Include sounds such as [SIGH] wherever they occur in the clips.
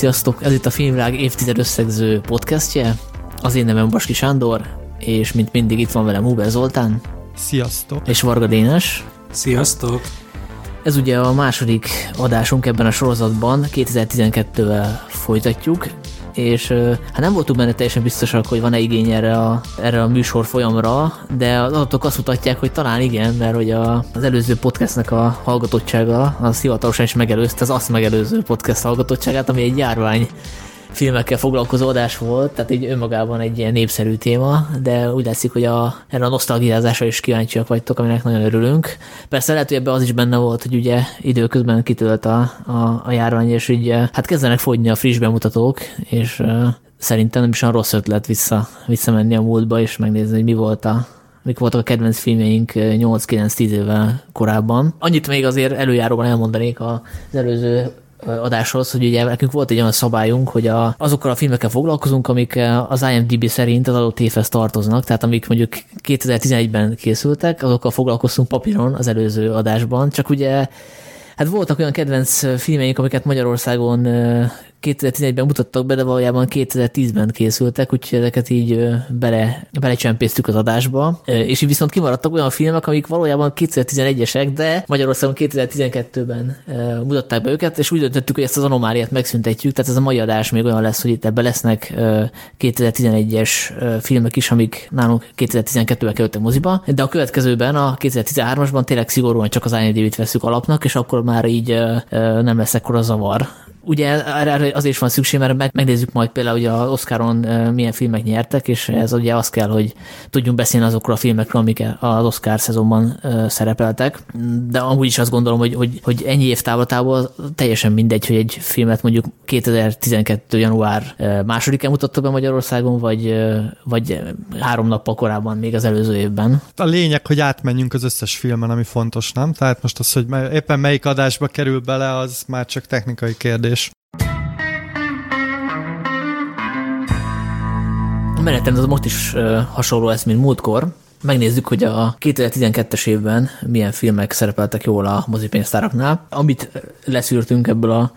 Sziasztok, ez itt a Filmvilág évtized összegző podcastje. Az én nevem Baski Sándor, és mint mindig itt van velem Uber Zoltán. Sziasztok. És Varga Dénes. Sziasztok. Ez ugye a második adásunk ebben a sorozatban, 2012-vel folytatjuk, és hát nem voltunk benne teljesen biztosak, hogy van-e igény erre a, erre a műsor folyamra, de az adatok azt mutatják, hogy talán igen, mert hogy a, az előző podcastnek a hallgatottsága az hivatalosan is megelőzte az azt megelőző podcast hallgatottságát, ami egy járvány filmekkel foglalkozó adás volt, tehát egy önmagában egy ilyen népszerű téma, de úgy látszik, hogy a, erre a nosztalgiázásra is kíváncsiak vagytok, aminek nagyon örülünk. Persze lehet, hogy ebben az is benne volt, hogy ugye időközben kitölt a, a, a járvány, és így hát kezdenek fogyni a friss bemutatók, és uh, szerintem nem is olyan rossz ötlet vissza, visszamenni a múltba, és megnézni, hogy mi volt a, mik voltak a kedvenc filmjeink 8-9-10 évvel korábban. Annyit még azért előjáróban elmondanék az előző adáshoz, hogy ugye nekünk volt egy olyan szabályunk, hogy a, azokkal a filmekkel foglalkozunk, amik az IMDb szerint az adott évhez tartoznak, tehát amik mondjuk 2011-ben készültek, azokkal foglalkoztunk papíron az előző adásban, csak ugye Hát voltak olyan kedvenc filmeink, amiket Magyarországon 2011-ben mutattak be, de valójában 2010-ben készültek, úgyhogy ezeket így bele, belecsempésztük az adásba. És így viszont kimaradtak olyan filmek, amik valójában 2011-esek, de Magyarországon 2012-ben mutatták be őket, és úgy döntöttük, hogy ezt az anomáliát megszüntetjük, tehát ez a mai adás még olyan lesz, hogy itt ebbe lesznek 2011-es filmek is, amik nálunk 2012-ben kerültek moziba, de a következőben, a 2013-asban tényleg szigorúan csak az IMDb-t veszük alapnak, és akkor már így nem lesz ekkora zavar Ugye erre azért is van szükség, mert megnézzük majd például, hogy az Oscaron milyen filmek nyertek, és ez ugye az kell, hogy tudjunk beszélni azokról a filmekről, amik az Oscar szezonban szerepeltek. De amúgy is azt gondolom, hogy, hogy, hogy ennyi év távlatából teljesen mindegy, hogy egy filmet mondjuk 2012. január másodikán mutatta be Magyarországon, vagy, vagy három nappal korábban, még az előző évben. A lényeg, hogy átmenjünk az összes filmen, ami fontos, nem? Tehát most az, hogy éppen melyik adásba kerül bele, az már csak technikai kérdés menetrend az most is hasonló lesz, mint múltkor. Megnézzük, hogy a 2012-es évben milyen filmek szerepeltek jól a mozipénztáraknál. Amit leszűrtünk ebből a,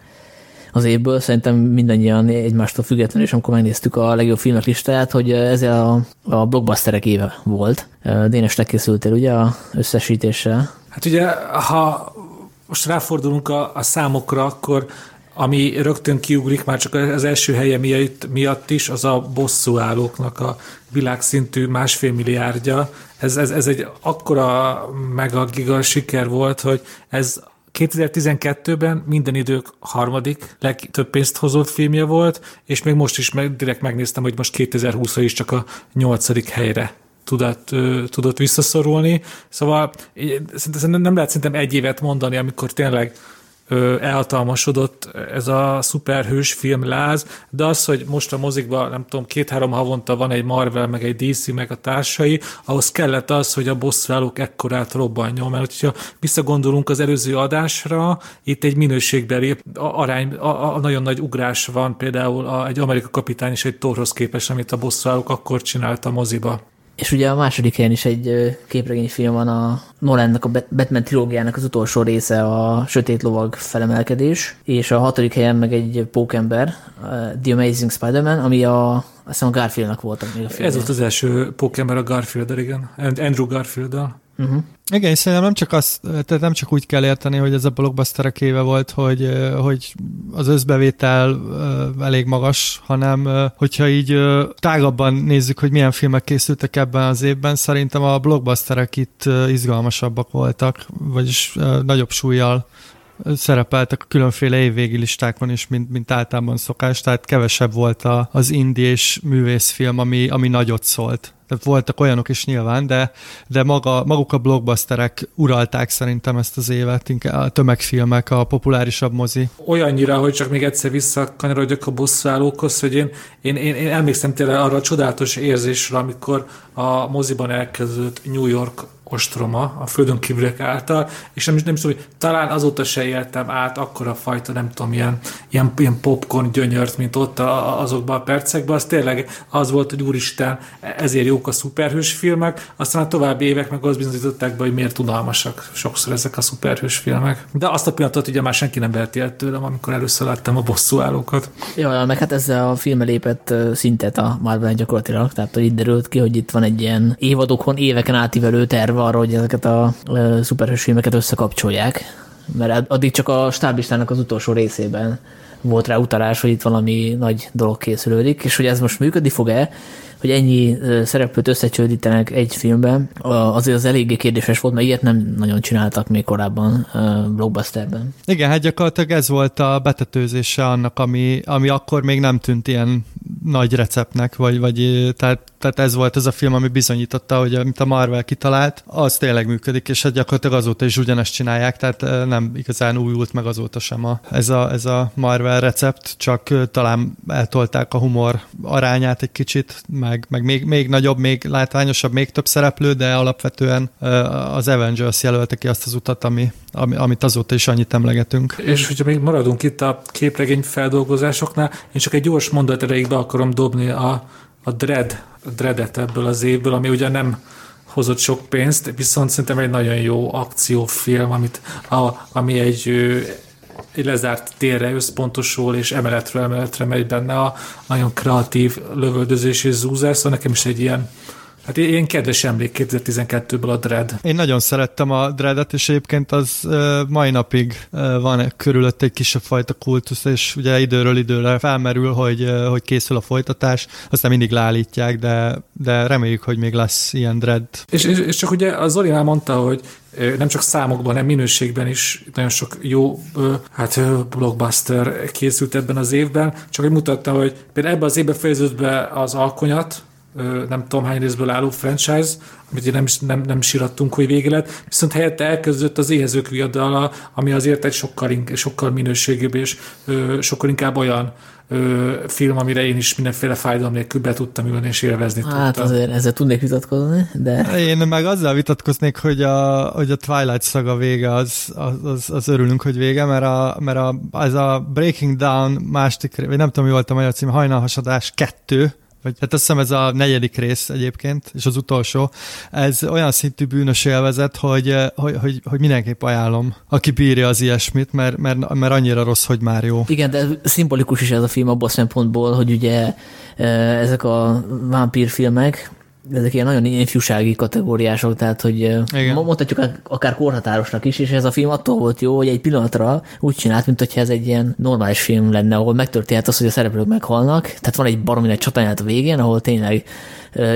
az évből, szerintem mindannyian egymástól függetlenül, és amikor megnéztük a legjobb filmek listáját, hogy ez a, a blockbusterek éve volt. Dénes, te készültél ugye a összesítéssel? Hát ugye, ha most ráfordulunk a, a számokra, akkor ami rögtön kiugrik már csak az első helye miatt, miatt is, az a bosszúállóknak a világszintű másfél milliárdja. Ez, ez, ez egy akkora mega giga siker volt, hogy ez 2012-ben minden idők harmadik legtöbb pénzt hozott filmje volt, és még most is meg, direkt megnéztem, hogy most 2020 is csak a nyolcadik helyre tudott, tudott visszaszorulni. Szóval szerintem nem lehet szerintem egy évet mondani, amikor tényleg elhatalmasodott ez a szuperhős film láz, de az, hogy most a mozikban, nem tudom, két-három havonta van egy Marvel, meg egy DC, meg a társai, ahhoz kellett az, hogy a bosszúállók ekkorát robbanjon, mert hogyha visszagondolunk az előző adásra, itt egy minőségbeli arány, a, a nagyon nagy ugrás van, például a, egy Amerika kapitány és egy Torhoz képest, amit a bosszúállók akkor csinált a moziba. És ugye a második helyen is egy képregényfilm van a Nolannak a Batman trilógiának az utolsó része, a Sötét Lovag felemelkedés, és a hatodik helyen meg egy pókember, The Amazing Spider-Man, ami a, azt hiszem a Garfieldnak volt még a film. Ez volt az első pókember a garfield igen. Andrew garfield -dal. Uh-huh. Igen, és szerintem nem csak, az, tehát nem csak úgy kell érteni, hogy ez a blockbusterek éve volt, hogy, hogy az összbevétel elég magas, hanem hogyha így tágabban nézzük, hogy milyen filmek készültek ebben az évben, szerintem a blockbusterek itt izgalmasabbak voltak, vagyis nagyobb súlyjal szerepeltek a különféle évvégi listákon is, mint, mint általában szokás, tehát kevesebb volt a, az indie és művészfilm, ami, ami nagyot szólt. Tehát voltak olyanok is nyilván, de, de maga, maguk a blockbusterek uralták szerintem ezt az évet, inkább a tömegfilmek, a populárisabb mozi. Olyannyira, hogy csak még egyszer visszakanyarodjak a bosszúállókhoz, hogy én, én, én, én emlékszem tényleg arra a csodálatos érzésre, amikor a moziban elkezdődött New York ostroma a földön kívülek által, és nem, nem is tudom, hogy talán azóta se éltem át a fajta, nem tudom, ilyen, ilyen, ilyen popcorn gyönyört, mint ott a, azokban a percekben, az tényleg az volt, hogy úristen, ezért jó jók a szuperhős filmek, aztán a további évek meg azt bizonyították be, hogy miért unalmasak sokszor ezek a szuperhős filmek. De azt a pillanatot ugye már senki nem veheti el tőlem, amikor először láttam a bosszúállókat. Ja, meg hát ezzel a filmmel lépett szintet a Marvel gyakorlatilag, tehát hogy itt derült ki, hogy itt van egy ilyen évadokon, éveken átívelő terve arra, hogy ezeket a szuperhős filmeket összekapcsolják, mert addig csak a stáblistának az utolsó részében volt rá utalás, hogy itt valami nagy dolog készülődik, és hogy ez most működni fog-e, hogy ennyi szereplőt összecsődítenek egy filmben, azért az eléggé kérdéses volt, mert ilyet nem nagyon csináltak még korábban blockbusterben. Igen, hát gyakorlatilag ez volt a betetőzése annak, ami, ami akkor még nem tűnt ilyen nagy receptnek, vagy, vagy tehát, tehát ez volt az a film, ami bizonyította, hogy amit a Marvel kitalált, az tényleg működik, és hát gyakorlatilag azóta is ugyanezt csinálják, tehát nem igazán újult meg azóta sem a, ez, a, ez a Marvel recept, csak talán eltolták a humor arányát egy kicsit, meg, meg még, még nagyobb, még látványosabb, még több szereplő, de alapvetően az Avengers jelölte ki azt az utat, ami, ami, amit azóta is annyit emlegetünk. És hogyha még maradunk itt a képregény feldolgozásoknál, én csak egy gyors mondat erejéig be akarom dobni a, a Dread, a Dreadet ebből az évből, ami ugye nem hozott sok pénzt, viszont szerintem egy nagyon jó akciófilm, amit, a, ami egy, egy lezárt térre összpontosul, és emeletről emeletre megy benne a nagyon kreatív lövöldözés és zúzás, szóval nekem is egy ilyen Hát én kedves emlék 2012-ből a Dread. Én nagyon szerettem a Dreadet, és egyébként az mai napig van körülött egy kisebb fajta kultusz, és ugye időről időre felmerül, hogy, hogy készül a folytatás, aztán mindig leállítják, de, de reméljük, hogy még lesz ilyen Dread. És, és, és csak ugye az Zoli mondta, hogy nem csak számokban, hanem minőségben is nagyon sok jó hát blockbuster készült ebben az évben, csak hogy mutatta, hogy például ebben az évben fejeződött be az Alkonyat, nem tudom hány részből álló franchise, amit nem, nem, nem sírattunk, hogy vége lett, viszont helyette elkezdődött az éhezők viadala, ami azért egy sokkal, sokkal minőségűbb és ö, sokkal inkább olyan ö, film, amire én is mindenféle fájdalom nélkül be tudtam ülni és élvezni Hát tudtam. azért ezzel tudnék vitatkozni, de... Én meg azzal vitatkoznék, hogy a, hogy a Twilight saga vége, az, az, az, az örülünk, hogy vége, mert, a, mert a, ez a Breaking Down másik, vagy nem tudom, mi volt a magyar cím, hajnalhasadás kettő, vagy hát azt hiszem ez a negyedik rész egyébként, és az utolsó, ez olyan szintű bűnös élvezet, hogy, eh, hogy, hogy, hogy mindenképp ajánlom, aki bírja az ilyesmit, mert, mert, mert annyira rossz, hogy már jó. Igen, de szimbolikus is ez a film abból a szempontból, hogy ugye eh, ezek a vámpírfilmek, ezek ilyen nagyon ifjúsági kategóriások, tehát hogy Igen. mondhatjuk akár korhatárosnak is, és ez a film attól volt jó, hogy egy pillanatra úgy csinált, mint hogyha ez egy ilyen normális film lenne, ahol megtörténhet az, hogy a szereplők meghalnak, tehát van egy baromi egy csatányát a végén, ahol tényleg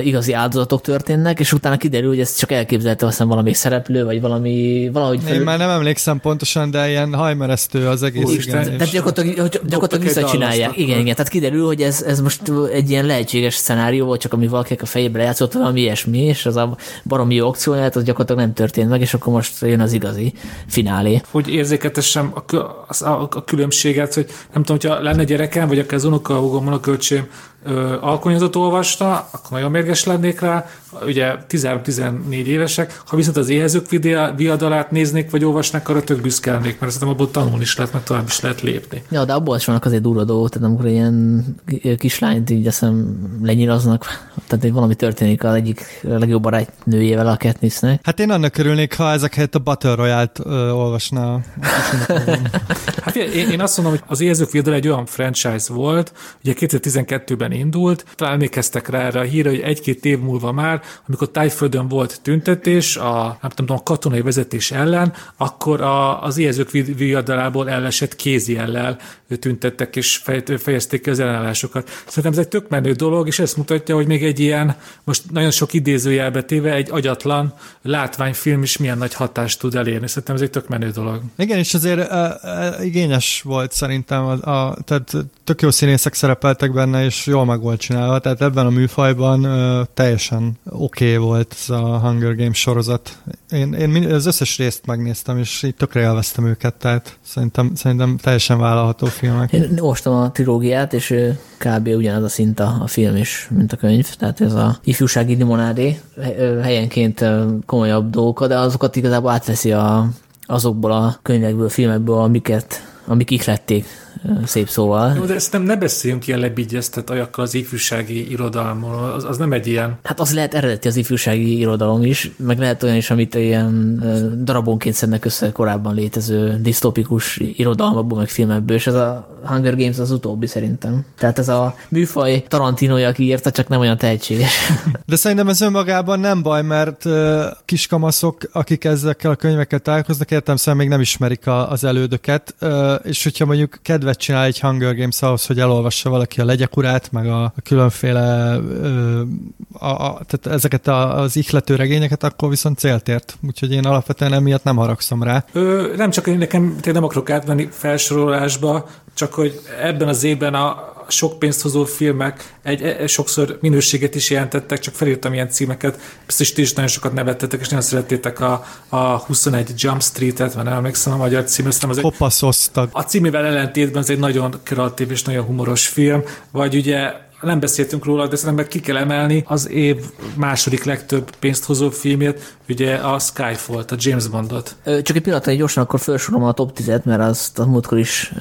igazi áldozatok történnek, és utána kiderül, hogy ez csak elképzelte aztán valami szereplő, vagy valami, valahogy... Felül... Én már nem emlékszem pontosan, de ilyen hajmeresztő az egész. Úr, igen, tehát gyakorlatilag, gyakorlatilag visszacsinálják. Igen, igen, tehát kiderül, hogy ez, ez most egy ilyen lehetséges szenárió volt, csak ami valakinek a fejébe lejátszott valami ilyesmi, és az a baromi jó akcióját, az gyakorlatilag nem történt meg, és akkor most jön az igazi finálé. Hogy érzéketessem a, a, a, különbséget, hogy nem tudom, hogyha lenne gyerekem, vagy akár az unokahúgom, unokölcsém alkonyatot olvasta, akkor nagyon mérges lennék rá, ugye 13-14 évesek, ha viszont az éhezők viadalát néznék, vagy olvasnák, arra tök büszke lennék, mert szerintem abból tanulni is lehet, mert tovább is lehet lépni. Ja, de abból is vannak azért durva dolgok, tehát amikor ilyen kislányt így azt hiszem lenyilaznak, tehát hogy valami történik az egyik legjobb barátnőjével a Katnissnek. Hát én annak örülnék, ha ezek helyett a Battle Royale-t ö, olvasná. hát én, én, azt mondom, hogy az éhezők viadal egy olyan franchise volt, ugye 2012-ben indult, talán emlékeztek rá erre a híre, hogy egy-két év múlva már, amikor Tájföldön volt tüntetés a, nem tudom, a katonai vezetés ellen, akkor a, az éhezők viadalából ellesett kézjellel tüntettek és fejezték ki az ellenállásokat. Szerintem ez egy tök menő dolog, és ezt mutatja, hogy még egy ilyen, most nagyon sok idézőjelbe téve, egy agyatlan látványfilm is milyen nagy hatást tud elérni. Szerintem ez egy tök menő dolog. Igen, és azért uh, uh, igényes volt szerintem, a, a, tehát tök jó színészek szerepeltek benne, és jól meg volt csinálva, tehát ebben a műfajban uh, teljesen oké okay volt ez a Hunger Games sorozat. Én, én az összes részt megnéztem, és így tökre élveztem őket, tehát szerintem, szerintem teljesen vállalható filmek. Én olvastam a trilógiát, és kb. ugyanaz a szint a, a film is, mint a könyv, tehát ez a ifjúsági limonádé, helyenként komolyabb dolgok, de azokat igazából átveszi a, azokból a könyvekből, filmekből, amiket, amik ihlették szép szóval. Jó, de ezt nem, ne beszéljünk ilyen lebigyeztet ajakkal az ifjúsági irodalomról, az, az nem egy ilyen. Hát az lehet eredeti az ifjúsági irodalom is, meg lehet olyan is, amit ilyen darabonként szednek össze korábban létező disztopikus irodalmakból, meg filmekből, és ez a Hunger Games az utóbbi szerintem. Tehát ez a műfaj Tarantinoja, aki írta, csak nem olyan tehetséges. [LAUGHS] De szerintem ez önmagában nem baj, mert kiskamaszok, akik ezekkel a könyvekkel találkoznak, értem szerint még nem ismerik a, az elődöket, és hogyha mondjuk kedvet csinál egy Hunger Games ahhoz, hogy elolvassa valaki a legyek meg a, a különféle a, a, tehát ezeket a, az ihlető regényeket, akkor viszont célt ért. Úgyhogy én alapvetően emiatt nem haragszom rá. Ö, nem csak én nekem tényleg nem akarok átvenni felsorolásba, csak hogy ebben az évben a sok pénzt hozó filmek egy, egy, e, sokszor minőséget is jelentettek, csak felírtam ilyen címeket, biztos ti is nagyon sokat nevettetek, és nagyon szerettétek a, a 21 Jump Street-et, mert nem emlékszem a magyar cím, aztán az egy, A címével ellentétben ez egy nagyon kreatív és nagyon humoros film, vagy ugye nem beszéltünk róla, de szerintem ki kell emelni az év második legtöbb pénzt hozó filmjét, ugye a Skyfall, a James Bondot. Csak egy pillanatra, gyorsan akkor felsorolom a top 10-et, mert azt a múltkor is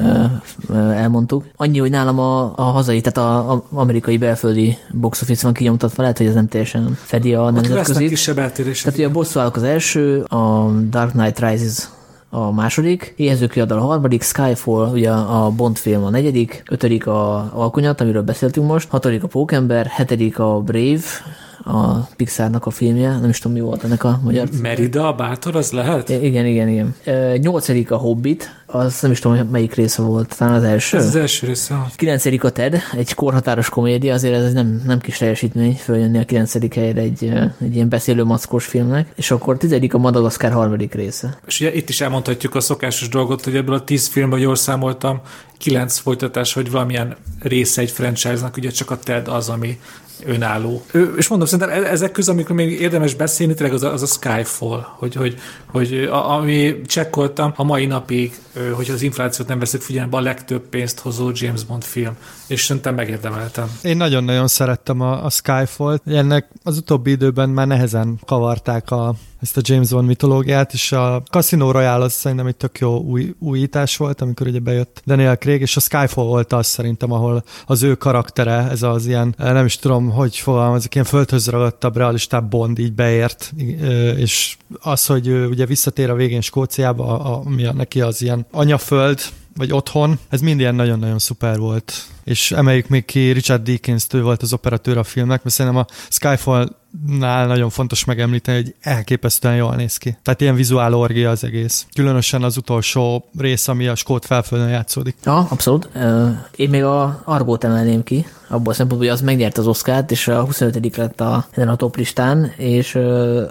elmondtuk. Annyi, hogy nálam a, a hazai, tehát a, a amerikai belföldi box office van kinyomtatva, lehet, hogy ez nem teljesen fedi a nemzetközi. Tehát ugye a bosszú az első, a Dark Knight Rises a második, éhezőkiadal a harmadik, Skyfall, ugye a Bond film a negyedik, ötödik a Alkonyat, amiről beszéltünk most, hatodik a Pókember, hetedik a Brave, a Pixarnak a filmje, nem is tudom mi volt ennek a magyar Merida, a bátor, az lehet? I- igen, igen, igen. Nyolcadik a Hobbit, az nem is tudom, hogy melyik része volt, talán az első. Ez az első része. Kilencedik a TED, egy korhatáros komédia, azért ez nem, nem kis teljesítmény följönni a kilencedik helyre egy, egy ilyen beszélő mackós filmnek, és akkor tizedik a Madagaszkár harmadik része. És ugye itt is elmondhatjuk a szokásos dolgot, hogy ebből a tíz filmből jól számoltam, kilenc folytatás, vagy valamilyen része egy franchise-nak, ugye csak a TED az, ami önálló. És mondom, szerintem e- ezek közül, amikor még érdemes beszélni, tényleg az a, az a Skyfall, hogy, hogy, hogy a, ami csekkoltam a mai napig, hogy az inflációt nem veszük figyelembe, a legtöbb pénzt hozó James Bond film, és szerintem megérdemeltem. Én nagyon-nagyon szerettem a, a Skyfall. Ennek az utóbbi időben már nehezen kavarták a, ezt a James Bond mitológiát, és a Casino Royale az szerintem egy tök jó új, újítás volt, amikor ugye bejött Daniel Craig, és a Skyfall volt az szerintem, ahol az ő karaktere, ez az ilyen, nem is tudom, hogy fogalmazik, ilyen földhöz ragadtabb, realistább Bond így beért, és az, hogy ugye visszatér a végén Skóciába, ami neki az ilyen anyaföld, vagy otthon, ez mind ilyen nagyon-nagyon szuper volt. És emeljük még ki Richard Dickens, ő volt az operatőr a filmnek, mert szerintem a Skyfall nál nagyon fontos megemlíteni, hogy elképesztően jól néz ki. Tehát ilyen vizuál orgia az egész. Különösen az utolsó rész, ami a Skót felföldön játszódik. Ja, abszolút. Én még a Argót emelném ki, abból a szempontból, hogy az megnyert az Oscárt, és a 25 lett a, ezen a top listán, és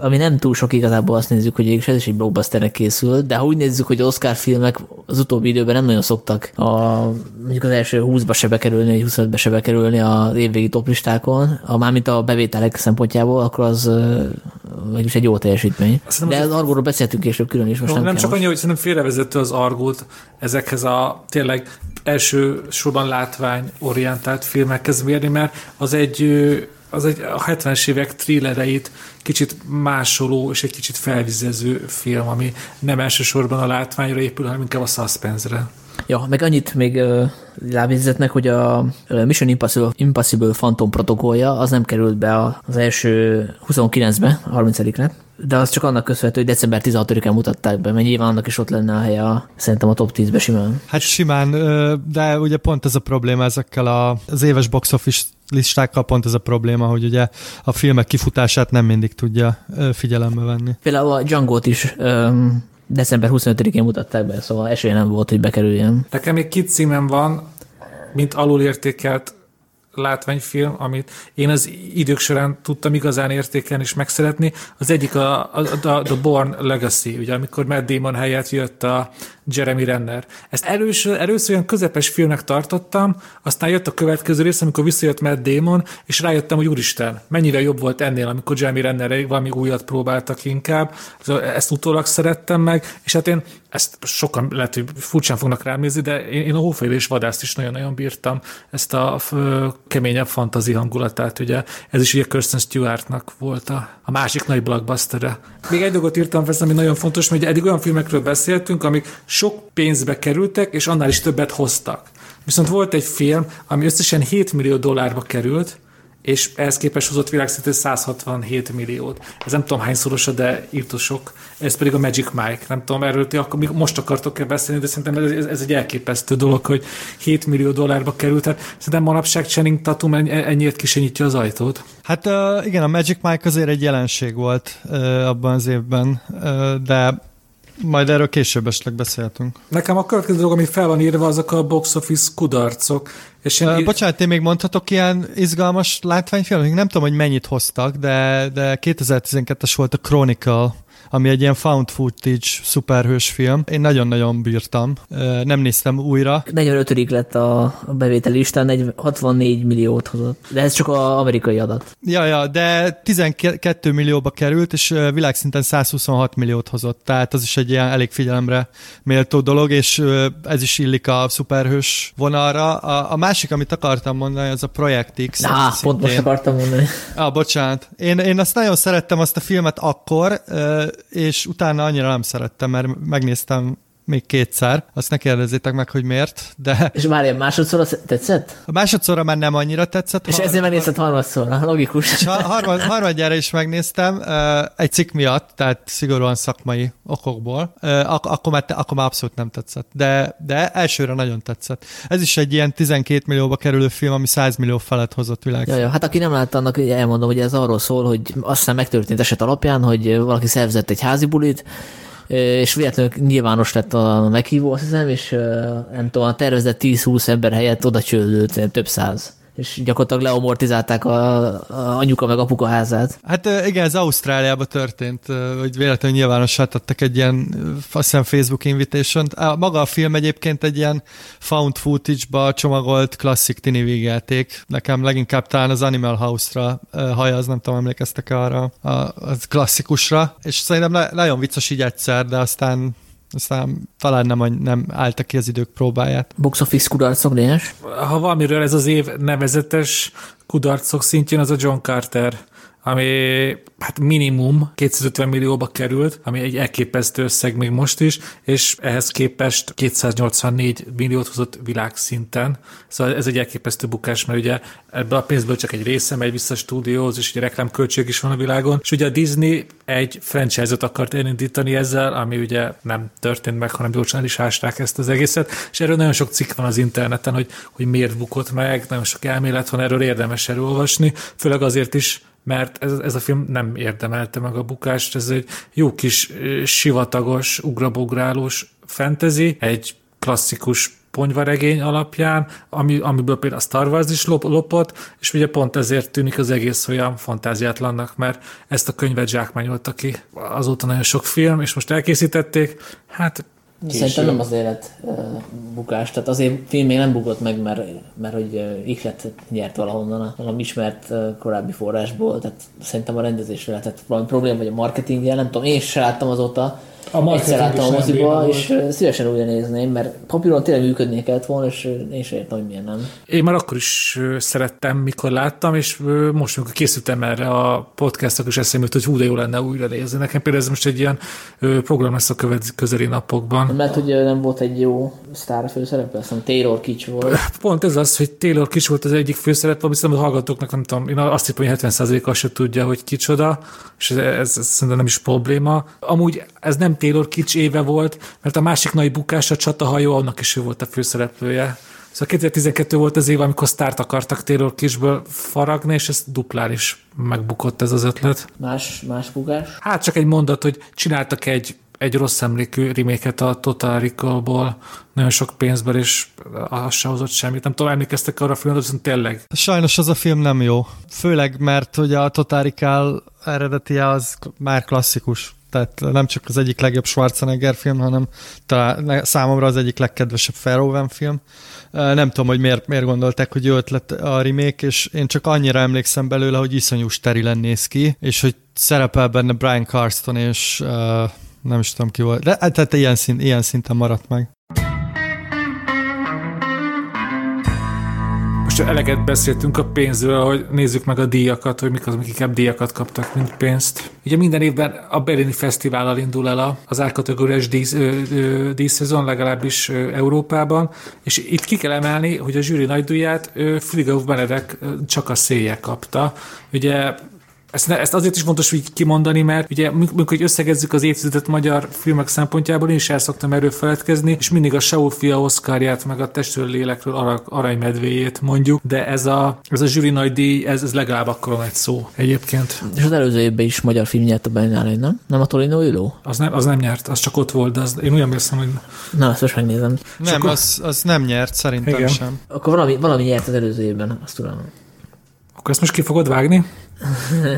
ami nem túl sok igazából azt nézzük, hogy ez is egy blockbusternek készült, de ha úgy nézzük, hogy az Oscar filmek az utóbbi időben nem nagyon szoktak a, mondjuk az első 20-ba se bekerülni, vagy 25-be se bekerülni az évvégi top listákon, a, mármint a bevételek szempontjából, akkor az vagyis egy jó teljesítmény. Szerintem De az, az Argóról beszéltünk később külön is, most nem, nem, nem csak annyi, hogy szerintem félrevezető az Argót ezekhez a tényleg első sorban látványorientált filmekhez mérni, mert az egy az egy a 70-es évek thrillereit kicsit másoló és egy kicsit felvizező film, ami nem elsősorban a látványra épül, hanem inkább a suspense-re. Ja, meg annyit még lábjegyzetnek, hogy a Mission Impossible, Impossible Phantom protokollja az nem került be az első 29-be, 30 lett, de az csak annak köszönhető, hogy december 16-án mutatták be, mert nyilván annak is ott lenne a helye a, szerintem a top 10-be simán. Hát simán, de ugye pont ez a probléma ezekkel a, az éves box office listákkal pont ez a probléma, hogy ugye a filmek kifutását nem mindig tudja figyelembe venni. Például a Django-t is um, december 25-én mutatták be, szóval esély nem volt, hogy bekerüljen. Nekem még két címem van, mint alulértékelt látványfilm, amit én az idők során tudtam igazán értékelni és megszeretni. Az egyik a, a, a The Born Legacy, ugye amikor Matt Damon helyett jött a Jeremy Renner. Ezt először, először olyan közepes filmnek tartottam, aztán jött a következő rész, amikor visszajött Matt Damon, és rájöttem, hogy úristen, mennyire jobb volt ennél, amikor Jeremy Renner valami újat próbáltak inkább. Ezt utólag szerettem meg, és hát én ezt sokan lehet, hogy furcsán fognak rám nézni, de én, én a Hófélés vadászt is nagyon-nagyon bírtam, ezt a keményebb fantazi hangulatát, ugye. Ez is ugye Kirsten Stewartnak volt a, a másik nagy blockbuster Még egy dolgot írtam fel, ami nagyon fontos, mert eddig olyan filmekről beszéltünk, amik sok pénzbe kerültek, és annál is többet hoztak. Viszont volt egy film, ami összesen 7 millió dollárba került, és ehhez képest hozott világszintű 167 milliót. Ez nem tudom hányszorosa, de írtosok. Ez pedig a Magic Mike. Nem tudom, erről ti akkor, most akartok-e beszélni, de szerintem ez, ez, egy elképesztő dolog, hogy 7 millió dollárba került. Tehát szerintem manapság Channing Tatum ennyiért kisenyítja az ajtót. Hát uh, igen, a Magic Mike azért egy jelenség volt uh, abban az évben, uh, de majd erről később esetleg beszéltünk. Nekem a következő dolog, ami fel van írva, azok a box office kudarcok. És én... Uh, bocsánat, én még mondhatok ilyen izgalmas látványfilmet? Nem tudom, hogy mennyit hoztak, de, de 2012-es volt a Chronicle, ami egy ilyen found footage szuperhős film. Én nagyon-nagyon bírtam. Nem néztem újra. 45. lett a bevételi listán, 64 milliót hozott. De ez csak az amerikai adat. Ja, ja, de 12 millióba került, és világszinten 126 milliót hozott. Tehát az is egy ilyen elég figyelemre méltó dolog, és ez is illik a szuperhős vonalra. A, a másik, amit akartam mondani, az a Project X. Na, pont most akartam mondani. Ah, bocsánat. Én, én azt nagyon szerettem, azt a filmet akkor, és utána annyira nem szerettem, mert megnéztem még kétszer. Azt ne kérdezzétek meg, hogy miért, de... És már ilyen másodszorra tetszett? A másodszorra már nem annyira tetszett. És ezért megnézted harmadszorra, logikus. És harmad, harmadjára is megnéztem, egy cikk miatt, tehát szigorúan szakmai okokból, Ak- akkor, már, akkor már abszolút nem tetszett. De, de elsőre nagyon tetszett. Ez is egy ilyen 12 millióba kerülő film, ami 100 millió felett hozott világ. Ja, ja, hát aki nem látta, annak elmondom, hogy ez arról szól, hogy aztán megtörtént eset alapján, hogy valaki szervezett egy házi bulit, és véletlenül nyilvános lett a meghívó, azt hiszem, és nem tudom, a tervezett 10-20 ember helyett oda csődült több száz és gyakorlatilag leomortizálták a, a anyuka meg apuka házát. Hát igen, ez Ausztráliában történt, hogy véletlenül nyilvánossá tettek egy ilyen, azt hiszem Facebook invitation -t. Maga a film egyébként egy ilyen found footage-ba csomagolt klasszik tini végjáték. Nekem leginkább talán az Animal House-ra hajaz, nem tudom, emlékeztek arra a, a klasszikusra, és szerintem nagyon vicces így egyszer, de aztán aztán talán nem, nem állta ki az idők próbáját. Box office kudarcok, Dénes? Ha valamiről ez az év nevezetes kudarcok szintjén, az a John Carter ami hát minimum 250 millióba került, ami egy elképesztő összeg még most is, és ehhez képest 284 milliót hozott világszinten. Szóval ez egy elképesztő bukás, mert ugye ebből a pénzből csak egy része megy vissza a stúdióhoz, és ugye reklámköltség is van a világon. És ugye a Disney egy franchise-ot akart elindítani ezzel, ami ugye nem történt meg, hanem gyorsan is ásták ezt az egészet, és erről nagyon sok cikk van az interneten, hogy, hogy miért bukott meg, nagyon sok elmélet van, erről érdemes elolvasni, főleg azért is, mert ez, ez a film nem érdemelte meg a bukást, ez egy jó kis sivatagos, ugrabugrálós fantasy, egy klasszikus ponyvaregény alapján, ami, amiből például a Star Wars is lop, lopott, és ugye pont ezért tűnik az egész olyan fantáziátlannak, mert ezt a könyvet zsákmányolta ki. Azóta nagyon sok film, és most elkészítették, hát Késő. Szerintem nem az élet uh, bukás, tehát azért film még nem bukott meg, mert, mert hogy uh, ihlet nyert valahonnan, valami ismert uh, korábbi forrásból, tehát szerintem a rendezésre lehetett valami probléma, vagy a marketinggel, nem tudom, én sem láttam azóta, a Egyszer láttam a moziba, és szívesen újra nézném, mert papíron tényleg működnie kellett volna, és én sem értem, hogy milyen nem. Én már akkor is szerettem, mikor láttam, és most, amikor készültem erre a podcastok, is eszembe hogy hú, de jó lenne újra nézni. Nekem például ez most egy ilyen program lesz a közeli napokban. Mert hogy nem volt egy jó sztár főszereplő, azt Taylor Kics volt. Pont ez az, hogy Taylor Kics volt az egyik főszereplő, viszont a hallgatóknak nem tudom, én azt hiszem, hogy 70%-a se tudja, hogy kicsoda, és ez, ez, ez szerintem nem is probléma. Amúgy ez nem Taylor Kics éve volt, mert a másik nagy bukás a csatahajó, annak is ő volt a főszereplője. Szóval 2012 volt az év, amikor sztárt akartak Taylor Kisből faragni, és ez duplán is megbukott ez az ötlet. Más, más bukás? Hát csak egy mondat, hogy csináltak egy egy rossz emlékű reméket a Total Recall-ból nagyon sok pénzből, és az se hozott semmit. Nem tudom, emlékeztek arra a filmre, viszont tényleg. Sajnos az a film nem jó. Főleg, mert ugye a Total Recall eredetie az már klasszikus tehát nem csak az egyik legjobb Schwarzenegger film, hanem talán számomra az egyik legkedvesebb Verhoeven film. Nem tudom, hogy miért, miért gondolták, hogy jó ötlet a remake, és én csak annyira emlékszem belőle, hogy iszonyú sterilen néz ki, és hogy szerepel benne Brian Carston, és uh, nem is tudom ki volt, de tehát ilyen, szint, ilyen szinten maradt meg. Most eleget beszéltünk a pénzről, hogy nézzük meg a díjakat, hogy mik az, akik inkább díjakat kaptak, mint pénzt. Ugye minden évben a Berlini Fesztivállal indul el az árkategóriás díjszezon, legalábbis Európában, és itt ki kell emelni, hogy a zsűri nagydíját Frigauf Benedek csak a széje kapta. Ugye ezt, ezt azért is fontos hogy kimondani, mert ugye amikor hogy összegezzük az évtizedet magyar filmek szempontjából, én is el szoktam erről feledkezni, és mindig a Saul fia Oszkárját, meg a testről lélekről aranymedvéjét mondjuk, de ez a, ez a zsűri nagy díj, ez, ez legalább akkor egy szó egyébként. És az előző évben is magyar film nyert a Berlinale, nem? Nem a Tolino Üló? Az nem, az nem nyert, az csak ott volt, de az, én olyan érzem, hogy... Na, azt most megnézem. Nem, akkor... az, az nem nyert, szerintem Igen. sem. Akkor valami, valami nyert az előző évben, azt tudom. Akkor ezt most ki fogod vágni?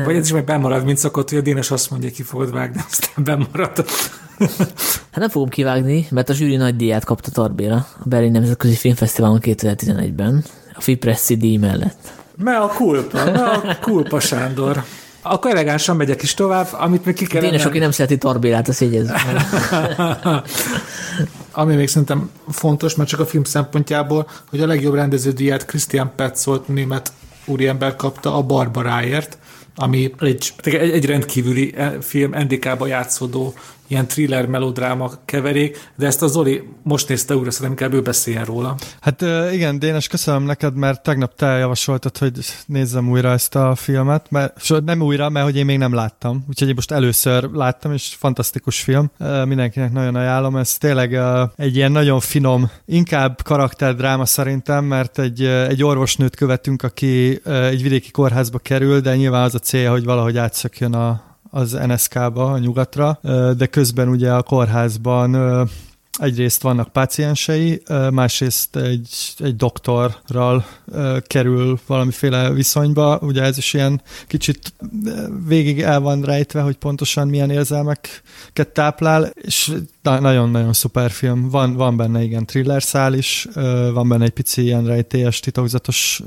Vagy ez is majd bemarad, mint szokott, hogy a Dénes azt mondja, ki fogod vágni, aztán bemarad. hát nem fogom kivágni, mert a zsűri nagy díját kapta Tarbéla a Berlin Nemzetközi Filmfesztiválon 2011-ben, a Fipressi díj mellett. Me a kulpa, me a kulpa Sándor. Akkor elegánsan megyek is tovább, amit még ki kell... Dénes, aki nem szereti Tarbélát, azt jegyez. [LAUGHS] Ami még szerintem fontos, mert csak a film szempontjából, hogy a legjobb rendező díját Christian Petzold német úriember kapta a Barbaráért, ami egy, egy, rendkívüli eh, film, NDK-ba játszódó ilyen thriller, melodráma keverék, de ezt a Zoli most nézte újra, szerintem inkább ő beszéljen róla. Hát igen, Dénes, köszönöm neked, mert tegnap te javasoltad, hogy nézzem újra ezt a filmet, mert nem újra, mert hogy én még nem láttam, úgyhogy én most először láttam, és fantasztikus film, mindenkinek nagyon ajánlom, ez tényleg egy ilyen nagyon finom, inkább karakterdráma szerintem, mert egy, egy orvosnőt követünk, aki egy vidéki kórházba kerül, de nyilván az a célja, hogy valahogy átszökjön a, az NSK-ba, a nyugatra, de közben ugye a kórházban egyrészt vannak páciensei, másrészt egy, egy doktorral kerül valamiféle viszonyba, ugye ez is ilyen kicsit végig el van rejtve, hogy pontosan milyen érzelmeket táplál, és nagyon-nagyon szuper film. Van, van benne igen thriller szál is, van benne egy pici ilyen rejtélyes, titokzatos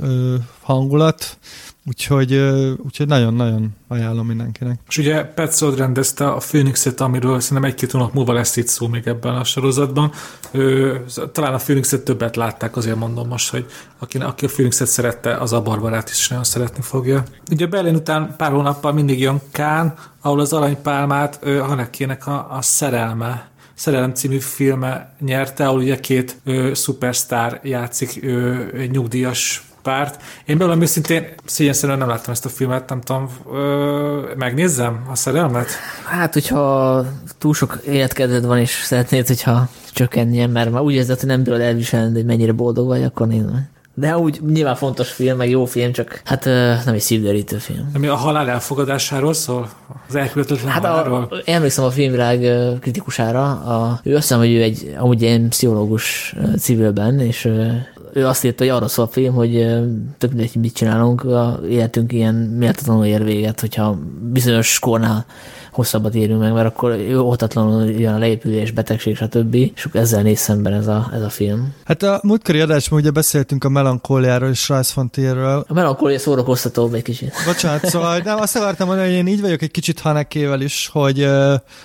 hangulat, Úgyhogy, úgyhogy nagyon-nagyon ajánlom mindenkinek. És ugye Petzold rendezte a Phoenixet, amiről szerintem egy-két hónap múlva lesz itt szó még ebben a sorozatban. Ő, talán a Phoenixet többet látták, azért mondom most, hogy aki, aki a Phoenixet szerette, az a Barbarát is nagyon szeretni fogja. Ugye Berlin után pár hónappal mindig jön Kán, ahol az Aranypálmát Hanekének a, a szerelme Szerelem című filme nyerte, ahol ugye két ö, szupersztár játszik ö, nyugdíjas párt. Én belőlem őszintén szégyenszerűen nem láttam ezt a filmet, nem tudom, ö, megnézzem a szerelmet? Hát, hogyha túl sok életkedved van, és szeretnéd, hogyha csökkenjen, mert már úgy érzed, hogy nem tudod elviselni, hogy mennyire boldog vagy, akkor meg. De úgy nyilván fontos film, meg jó film, csak hát nem egy szívderítő film. Ami a halál elfogadásáról szól? Az elküldetetlen hát a, emlékszem a filmvilág kritikusára, a, ő azt hiszem, hogy ő egy amúgy ilyen pszichológus civilben, és ő azt írta, hogy arra szól a film, hogy tök mindegy, mit csinálunk, a életünk ilyen méltatlanul ér véget, hogyha bizonyos kornál hosszabbat érünk meg, mert akkor óhatatlanul jön a leépülés, betegség, stb. És ezzel néz szemben ez a, ez a film. Hát a múltkori adásban ugye beszéltünk a melankóliáról és Rice Fontierről. A melankólia szórakoztatóbb egy kicsit. Bocsánat, szóval nem, azt akartam mondani, hogy én így vagyok egy kicsit Hanekével is, hogy,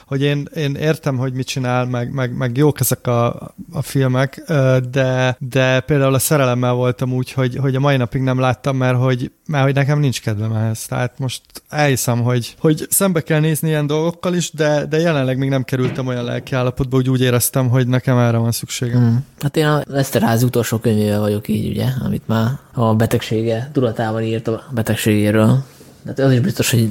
hogy én, én értem, hogy mit csinál, meg, meg, meg jók ezek a, a filmek, de, de például a szerelemmel voltam úgy, hogy, hogy a mai napig nem láttam, mert hogy, mert hogy nekem nincs kedvem ehhez. Tehát most elhiszem, hogy, hogy szembe kell nézni ilyen dolgokkal is, de, de jelenleg még nem kerültem olyan lelkiállapotba, hogy úgy éreztem, hogy nekem erre van szükségem. Mm. Hát én a Eszterházi utolsó könyvével vagyok így, ugye, amit már a betegsége tudatával írt a betegségéről. Tehát az is biztos, hogy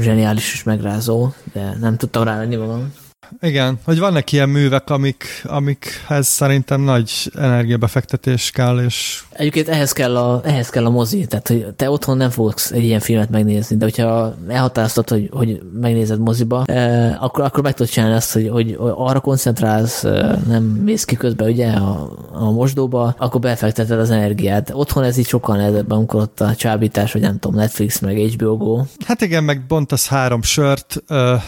zseniális és megrázó, de nem tudtam rávenni magam. Igen, hogy vannak ilyen művek, amik, amikhez szerintem nagy energiabefektetés kell, és... Egyébként ehhez kell, a, ehhez kell a mozi, tehát hogy te otthon nem fogsz egy ilyen filmet megnézni, de hogyha elhatároztad, hogy, hogy megnézed moziba, eh, akkor, akkor meg tudod csinálni azt, hogy, hogy arra koncentrálsz, eh, nem mész ki közben ugye a, a mosdóba, akkor befekteted az energiát. Otthon ez így sokkal nehezebb, amikor ott a csábítás, vagy nem tudom, Netflix, meg HBO Go. Hát igen, meg bontasz három sört, eh,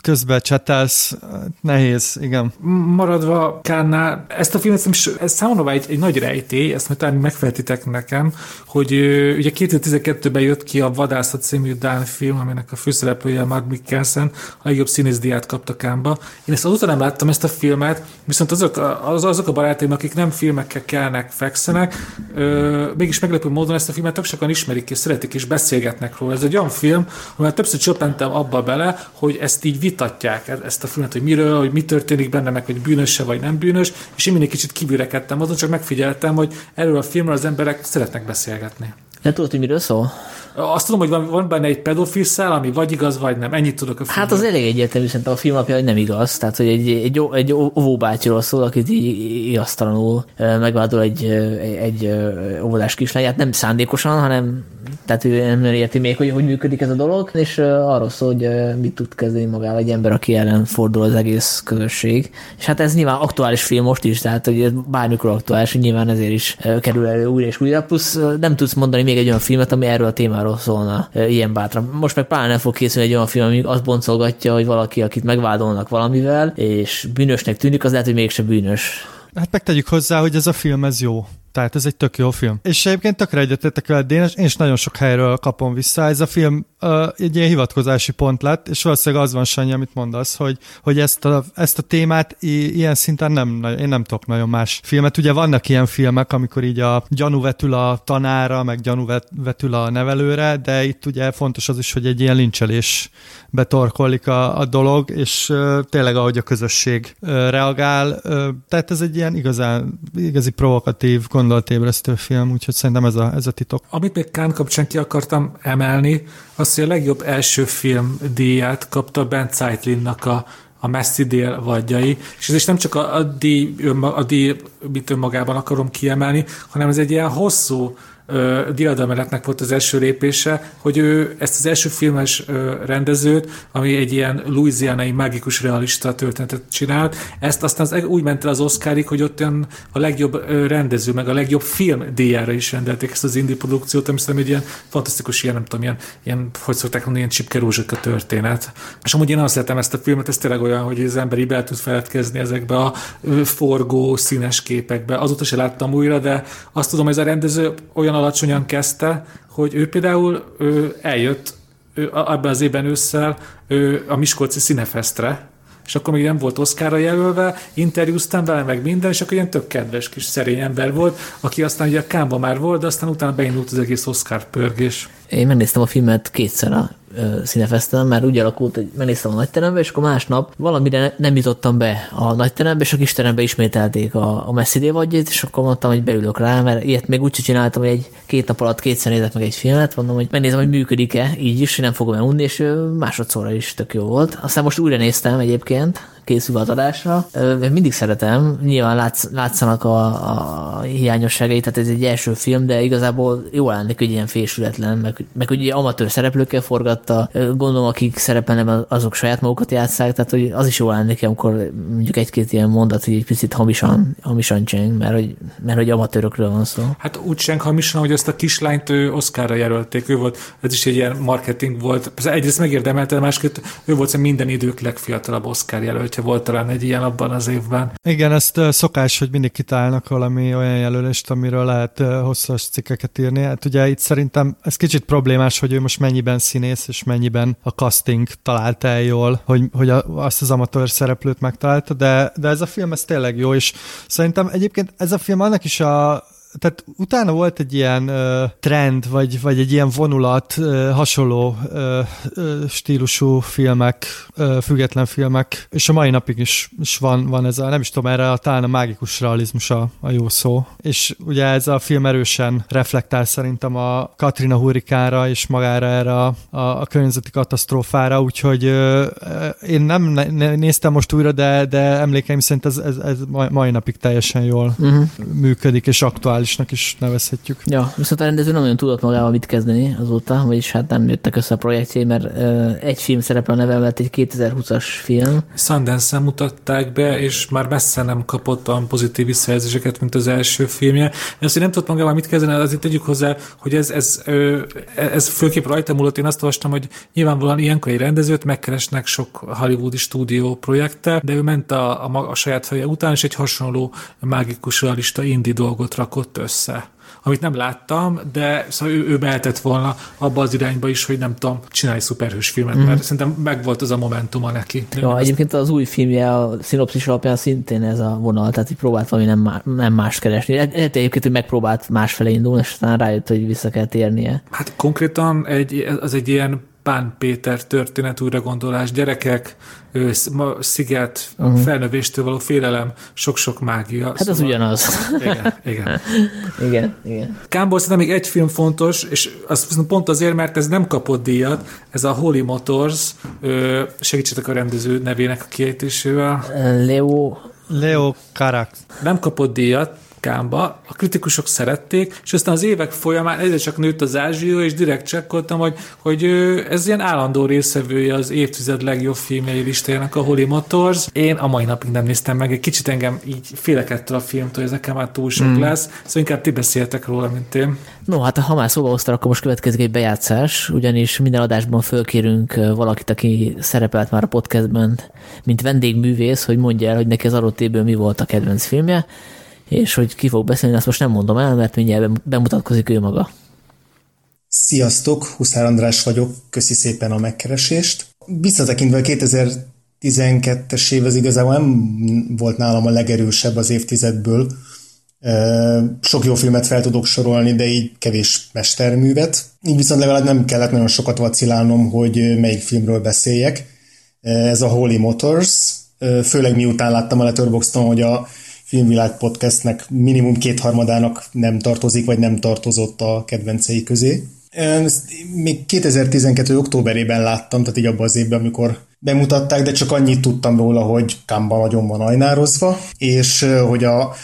közben csetelsz, nehéz, igen. Maradva Kánnál, ezt a filmet ez számomra egy, egy nagy rejtély, ezt majd talán megfeltitek nekem, hogy ugye 2012-ben jött ki a Vadászat című Dán film, aminek a főszereplője Mark Mikkelsen a legjobb színészdiát kapta Kámba. Én ezt azóta nem láttam ezt a filmet, viszont azok, az, azok a barátaim, akik nem filmekkel kelnek, fekszenek, ö, mégis meglepő módon ezt a filmet tök sokan ismerik és szeretik és beszélgetnek róla. Ez egy olyan film, amivel többször csöppentem abba bele, hogy ezt így vitatják, e- ezt a filmet, hogy miről, hogy mi történik benne, meg hogy bűnös vagy nem bűnös, és én mindig kicsit kívülrekedtem azon, csak megfigyeltem, hogy erről a filmről az emberek szeretnek beszélgetni. Nem tudod, hogy miről szól? Azt tudom, hogy van, van benne egy pedofil szál, ami vagy igaz, vagy nem. Ennyit tudok a filmről. Hát az elég egyértelmű, szerintem a film apja, hogy nem igaz. Tehát, hogy egy, egy, egy óvóbátyról szól, akit így igaztalanul megvádol egy, egy óvodás kislányát, nem szándékosan, hanem tehát ő nem érti még, hogy hogy működik ez a dolog, és arról szól, hogy mit tud kezdeni magával egy ember, aki ellen fordul az egész közösség. És hát ez nyilván aktuális film most is, tehát hogy bármikor aktuális, nyilván ezért is kerül elő újra és újra, plusz nem tudsz mondani még egy olyan filmet, ami erről a témáról szólna ilyen bátran. Most meg pláne nem fog készülni egy olyan film, ami azt boncolgatja, hogy valaki, akit megvádolnak valamivel, és bűnösnek tűnik, az lehet, hogy mégsem bűnös. Hát megtegyük hozzá, hogy ez a film ez jó. Tehát ez egy tök jó film. És egyébként tökre egyetettek veled, Dénes, én is nagyon sok helyről kapom vissza. Ez a film uh, egy ilyen hivatkozási pont lett, és valószínűleg az van, Sanyi, amit mondasz, hogy, hogy ezt, a, ezt a témát i, ilyen szinten nem, én nem tudok nagyon más filmet. Ugye vannak ilyen filmek, amikor így a gyanú vetül a tanára, meg gyanú vetül a nevelőre, de itt ugye fontos az is, hogy egy ilyen lincselés betorkolik a, a dolog, és uh, tényleg ahogy a közösség uh, reagál, uh, tehát ez egy ilyen igazán, igazi provokatív, gondolatébresztő film, úgyhogy szerintem ez a, ez a titok. Amit még Kán kapcsán ki akartam emelni, az, hogy a legjobb első film díját kapta Ben Zeitlinnak a a messzi dél vagyjai, és ez is nem csak a, a díj, a díj, mit önmagában akarom kiemelni, hanem ez egy ilyen hosszú diadameletnek volt az első lépése, hogy ő ezt az első filmes rendezőt, ami egy ilyen louisianai mágikus realista történetet csinált, ezt aztán az, úgy ment el az Oscarig, hogy ott olyan a legjobb rendező, meg a legjobb film díjára is rendelték ezt az indie produkciót, ami szerintem egy ilyen fantasztikus, ilyen nem tudom, ilyen, ilyen hogy szokták mondani, ilyen csipke rózsaka történet. És amúgy én azt szeretem ezt a filmet, ez tényleg olyan, hogy az ember be tud feledkezni ezekbe a forgó, színes képekbe. Azóta se láttam újra, de azt tudom, hogy ez a rendező olyan alacsonyan kezdte, hogy ő például ő eljött ő, ebben az évben ősszel ő a Miskolci Színefesztre, és akkor még nem volt Oszkára jelölve, interjúztam vele meg minden, és akkor ilyen tök kedves kis szerény ember volt, aki aztán ugye a Kámba már volt, de aztán utána beindult az egész Oscar pörgés. Én megnéztem a filmet kétszer a színefesztelen, mert úgy alakult, hogy megnéztem a nagyterembe, és akkor másnap valamire nem jutottam be a nagyterembe, és a kisterembe ismételték a, a Messi vagyét, és akkor mondtam, hogy beülök rá, mert ilyet még úgy csináltam, hogy egy két nap alatt kétszer nézek meg egy filmet, mondom, hogy megnézem, hogy működik-e, így is, hogy nem fogom elunni, és másodszorra is tök jó volt. Aztán most újra néztem egyébként, készül az adásra. Mindig szeretem, nyilván látsz, látszanak a, a hiányosságai, tehát ez egy első film, de igazából jó lennék, hogy ilyen fésületlen, meg, meg hogy amatőr szereplőkkel forgatta, gondolom, akik szerepelnek, azok saját magukat játszák, tehát hogy az is jó lennék, amikor mondjuk egy-két ilyen mondat, hogy egy picit hamisan, hamisan cseng, mert hogy, mert hogy amatőrökről van szó. Hát úgy cseng hamisan, hogy ezt a kislányt ő Oscarra jelölték, ő volt, ez is egy ilyen marketing volt. Egyrészt megérdemelte, másképp ő volt minden idők legfiatalabb Oscar jelölt hogyha volt talán egy ilyen abban az évben. Igen, ezt szokás, hogy mindig kitálnak valami olyan jelölést, amiről lehet hosszas cikkeket írni. Hát ugye itt szerintem ez kicsit problémás, hogy ő most mennyiben színész, és mennyiben a casting találta el jól, hogy, hogy azt az amatőr szereplőt megtalálta, de, de ez a film ez tényleg jó, és szerintem egyébként ez a film annak is a tehát utána volt egy ilyen uh, trend, vagy, vagy egy ilyen vonulat, uh, hasonló uh, uh, stílusú filmek, uh, független filmek, és a mai napig is, is van, van ez a, nem is tudom, erre a, talán a mágikus realizmus a, a jó szó. És ugye ez a film erősen reflektál szerintem a Katrina hurrikánra és magára erre a, a, a környezeti katasztrófára, úgyhogy uh, én nem ne, néztem most újra, de, de emlékeim szerint ez, ez, ez mai napig teljesen jól uh-huh. működik és aktuális zseniálisnak is nevezhetjük. Ja, viszont a rendező nem olyan tudott magával mit kezdeni azóta, vagyis hát nem jöttek össze a projektjé, mert ö, egy film szerepel a neve mellett egy 2020-as film. Sundance-en mutatták be, és már messze nem kapott olyan pozitív visszajelzéseket, mint az első filmje. De azt, hogy nem tudott magával mit kezdeni, azért tegyük hozzá, hogy ez, ez, ez főképp rajta múlott. Én azt olvastam, hogy nyilvánvalóan ilyenkor egy rendezőt megkeresnek sok hollywoodi stúdió projekttel, de ő ment a, a, a saját feje után, és egy hasonló mágikus realista indie dolgot rakott össze amit nem láttam, de szóval ő, ő behetett volna abba az irányba is, hogy nem tudom, csinálj szuperhős filmet, mm. mert szerintem megvolt az a momentuma neki. Ja, egyébként az új filmje a szinopszis alapján szintén ez a vonal, tehát így próbált valami nem, má, nem más keresni. Lehet egyébként, hogy megpróbált másfelé indulni, és aztán rájött, hogy vissza kell térnie. Hát konkrétan egy, az egy ilyen Pán Péter történet újragondolás, gyerekek, sziget, uh-huh. felnövéstől való félelem, sok-sok mágia. Hát szóval... az ugyanaz. Igen, igen. [LAUGHS] igen, igen. Kámból szerintem még egy film fontos, és azt pont azért, mert ez nem kapott díjat, ez a Holy Motors, segítsetek a rendező nevének a kiejtésével. Leo Leo Carax. Nem kapott díjat, Kámba, a kritikusok szerették, és aztán az évek folyamán egyre csak nőtt az ázsió, és direkt csekkoltam, hogy, hogy ez ilyen állandó részevője az évtized legjobb filmjei listájának, a Holy Motors. Én a mai napig nem néztem meg, egy kicsit engem így félekedtől a filmtől, hogy ez nekem már túl sok mm. lesz, szóval inkább ti beszéltek róla, mint én. No, hát ha már szóba hoztál, akkor most következik egy bejátszás, ugyanis minden adásban fölkérünk valakit, aki szerepelt már a podcastben, mint vendégművész, hogy mondja el, hogy neki az adott évből mi volt a kedvenc filmje és hogy ki fog beszélni, azt most nem mondom el, mert mindjárt bemutatkozik ő maga. Sziasztok, Huszár András vagyok, köszi szépen a megkeresést. Visszatekintve a 2012-es év az igazából nem volt nálam a legerősebb az évtizedből. Sok jó filmet fel tudok sorolni, de így kevés mesterművet. Így viszont legalább nem kellett nagyon sokat vacilálnom, hogy melyik filmről beszéljek. Ez a Holy Motors, főleg miután láttam a Letterboxdon, hogy a Filmvilág podcastnek minimum kétharmadának nem tartozik, vagy nem tartozott a kedvencei közé. Ezt még 2012. októberében láttam, tehát így abban az évben, amikor bemutatták, de csak annyit tudtam róla, hogy Kamba nagyon van ajnározva, és hogy a,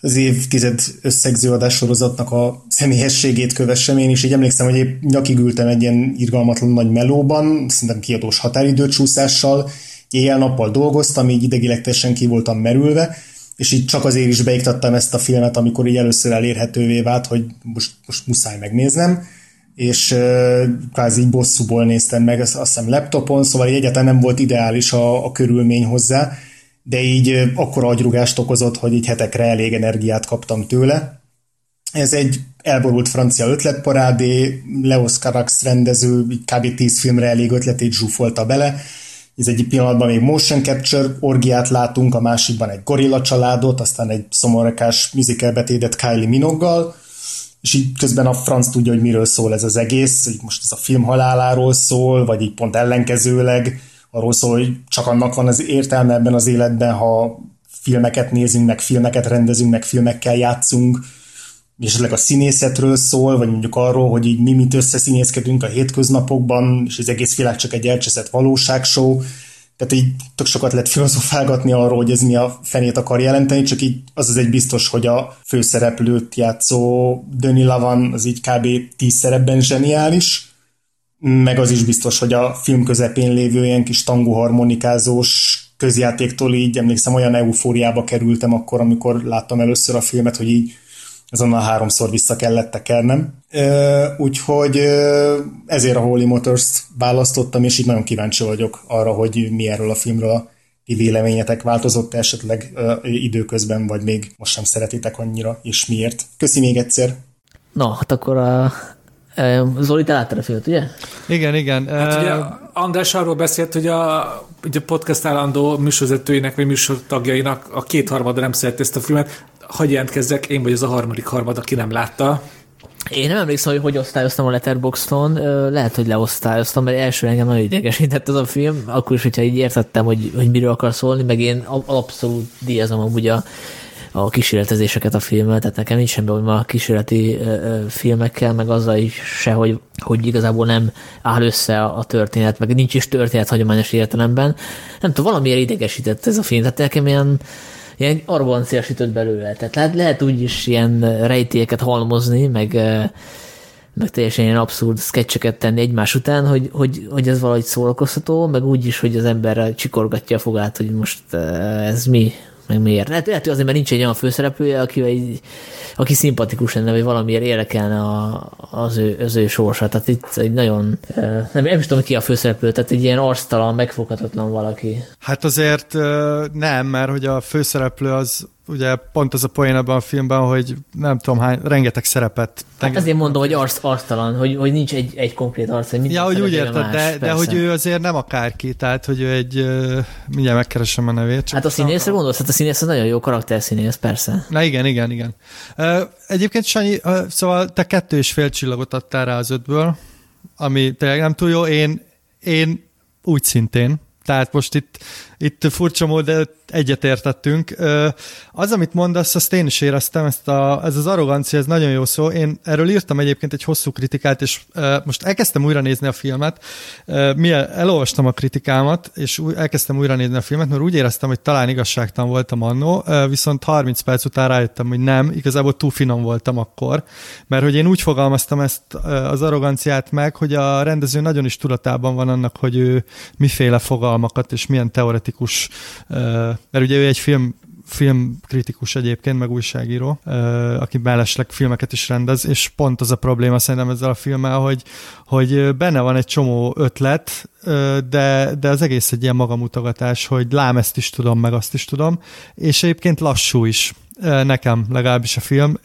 az évtized összegző adássorozatnak a személyességét kövessem. Én is így emlékszem, hogy épp nyakig ültem egy ilyen irgalmatlan nagy melóban, szerintem kiadós határidőcsúszással, éjjel-nappal dolgoztam, így idegileg teljesen ki voltam merülve, és így csak azért is beiktattam ezt a filmet, amikor így először elérhetővé vált, hogy most, most muszáj megnéznem, és kvázi bosszúból néztem meg, azt, hiszem laptopon, szóval így egyáltalán nem volt ideális a, a körülmény hozzá, de így akkor agyrugást okozott, hogy így hetekre elég energiát kaptam tőle. Ez egy elborult francia ötletparádé, Leos Carax rendező, kb. 10 filmre elég ötletét zsúfolta bele, ez egyik pillanatban még motion capture orgiát látunk, a másikban egy gorilla családot, aztán egy szomorekás musical betétet Kylie Minoggal, és így közben a franc tudja, hogy miről szól ez az egész, hogy most ez a film haláláról szól, vagy így pont ellenkezőleg, arról szól, hogy csak annak van az értelme ebben az életben, ha filmeket nézünk, meg filmeket rendezünk, meg filmekkel játszunk, és esetleg a színészetről szól, vagy mondjuk arról, hogy így mi mit összeszínészkedünk a hétköznapokban, és az egész világ csak egy elcseszett valóságshow. Tehát így tök sokat lehet filozofálgatni arról, hogy ez mi a fenét akar jelenteni, csak így az az egy biztos, hogy a főszereplőt játszó Döni Lavan az így kb. tíz szerepben zseniális, meg az is biztos, hogy a film közepén lévő ilyen kis tangoharmonikázós közjátéktól így emlékszem olyan eufóriába kerültem akkor, amikor láttam először a filmet, hogy így azonnal háromszor vissza kellett tekernem. Úgyhogy ezért a Holy Motors választottam, és így nagyon kíváncsi vagyok arra, hogy mi erről a filmről a ti véleményetek változott esetleg időközben, vagy még most sem szeretitek annyira, és miért. Köszi még egyszer! Na, hát akkor a, Zoli, te láttad a filmet, ugye? Igen, igen. Hát ugye András arról beszélt, hogy a, ugye a podcast állandó műsorvezetőinek, vagy műsortagjainak a kétharmada nem szereti ezt a filmet hagyj jelentkezzek, én vagy az a harmadik harmad, aki nem látta. Én nem emlékszem, hogy hogy osztályoztam a Letterboxdon, lehet, hogy leosztályoztam, mert első engem nagyon idegesített ez a film, akkor is, hogyha így értettem, hogy, hogy miről akar szólni, meg én abszolút díjazom amúgy a, a kísérletezéseket a filmmel, tehát nekem nincs semmi hogy a kísérleti filmekkel, meg azzal is se, hogy, hogy igazából nem áll össze a történet, meg nincs is történet hagyományos értelemben. Nem tudom, valamiért idegesített ez a film, tehát nekem ilyen ilyen arrogancia sütött belőle. Tehát lehet, lehet úgy is ilyen rejtélyeket halmozni, meg, meg teljesen ilyen abszurd sketcheket tenni egymás után, hogy, hogy, hogy ez valahogy szórakoztató, meg úgy is, hogy az ember csikorgatja a fogát, hogy most ez mi, meg miért. Lehet, lehet hogy azért, mert nincs egy olyan főszereplője, aki, egy, aki szimpatikus lenne, vagy valamiért érdekelne a, az, ő, az ő sorsa. Tehát itt egy nagyon, nem, nem is tudom ki a főszereplő, tehát egy ilyen arctalan, megfoghatatlan valaki. Hát azért nem, mert hogy a főszereplő az ugye pont az a poén ebben a filmben, hogy nem tudom hány, rengeteg szerepet. Hát ezért mondom, hogy arc, arctalan, hogy, hogy nincs egy, egy konkrét arc, hogy Ja, hogy úgy érted, más, de, de hogy ő azért nem akárki, tehát hogy ő egy, mindjárt megkeresem a nevét. Csak hát a színészre gondolsz? Hát a színész az nagyon jó karakterszínész, persze. Na igen, igen, igen. Egyébként Sanyi, szóval te kettő és fél csillagot adtál rá az ötből, ami tényleg nem túl jó. Én, én úgy szintén, tehát most itt, itt furcsa módon egyetértettünk. Az, amit mondasz, azt én is éreztem, ezt a, ez az arrogancia, ez nagyon jó szó. Én erről írtam egyébként egy hosszú kritikát, és most elkezdtem újra nézni a filmet. Elolvastam a kritikámat, és elkezdtem újra nézni a filmet, mert úgy éreztem, hogy talán igazságtalan voltam annó, viszont 30 perc után rájöttem, hogy nem, igazából túl finom voltam akkor, mert hogy én úgy fogalmaztam ezt az arroganciát meg, hogy a rendező nagyon is tudatában van annak, hogy ő miféle fogalmakat és milyen teoretikus mert ugye ő egy film filmkritikus egyébként, meg újságíró, aki mellesleg filmeket is rendez, és pont az a probléma szerintem ezzel a filmmel, hogy, hogy benne van egy csomó ötlet, de, de az egész egy ilyen magamutogatás, hogy lám ezt is tudom, meg azt is tudom, és egyébként lassú is nekem legalábbis a film,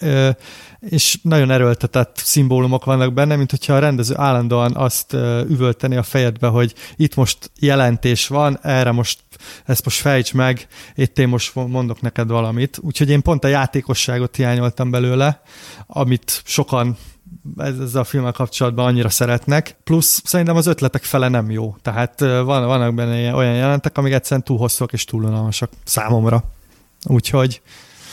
és nagyon erőltetett szimbólumok vannak benne, mint hogyha a rendező állandóan azt üvölteni a fejedbe, hogy itt most jelentés van, erre most ezt most fejts meg, itt én most mondok neked valamit. Úgyhogy én pont a játékosságot hiányoltam belőle, amit sokan ezzel a filmmel kapcsolatban annyira szeretnek, plusz szerintem az ötletek fele nem jó, tehát van, vannak benne olyan jelentek, amik egyszerűen túl hosszúak és túl unalmasak számomra. Úgyhogy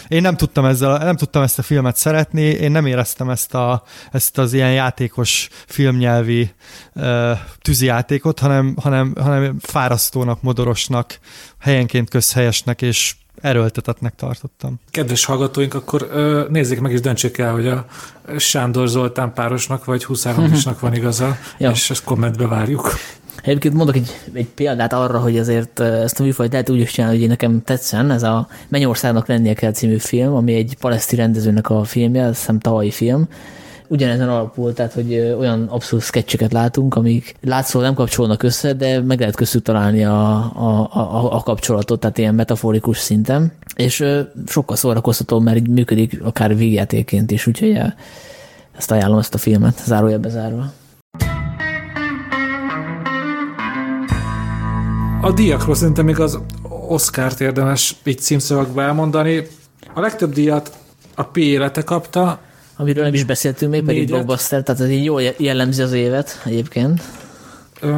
én nem tudtam, ezzel, nem tudtam ezt a filmet szeretni, én nem éreztem ezt, a, ezt az ilyen játékos filmnyelvi uh, tűzijátékot, hanem, hanem, hanem fárasztónak, modorosnak, helyenként közhelyesnek és erőltetetnek tartottam. Kedves hallgatóink, akkor ö, nézzék meg és döntsék el, hogy a Sándor Zoltán párosnak vagy Huszáronisnak [LAUGHS] van igaza, ja. és ezt kommentbe várjuk. Egyébként mondok egy, egy példát arra, hogy azért ezt a műfajt lehet úgy is csinálni, hogy nekem tetszen. Ez a Mennyországnak lennie kell című film, ami egy paleszti rendezőnek a filmje, azt hiszem tavalyi film. Ugyanezen alapul, tehát hogy olyan abszolút sketcheket látunk, amik látszólag nem kapcsolnak össze, de meg lehet köztük találni a, a, a, a kapcsolatot, tehát ilyen metaforikus szinten. És sokkal szórakoztató, mert így működik akár végjátéként is, úgyhogy ezt ajánlom ezt a filmet, zárójelbe zárva. A díjakról szerintem még az Oscar-t érdemes így címszavakba elmondani. A legtöbb díjat a P élete kapta. Amiről nem is beszéltünk még, pedig blockbuster, tehát ez így jól jellemzi az évet egyébként. Uh,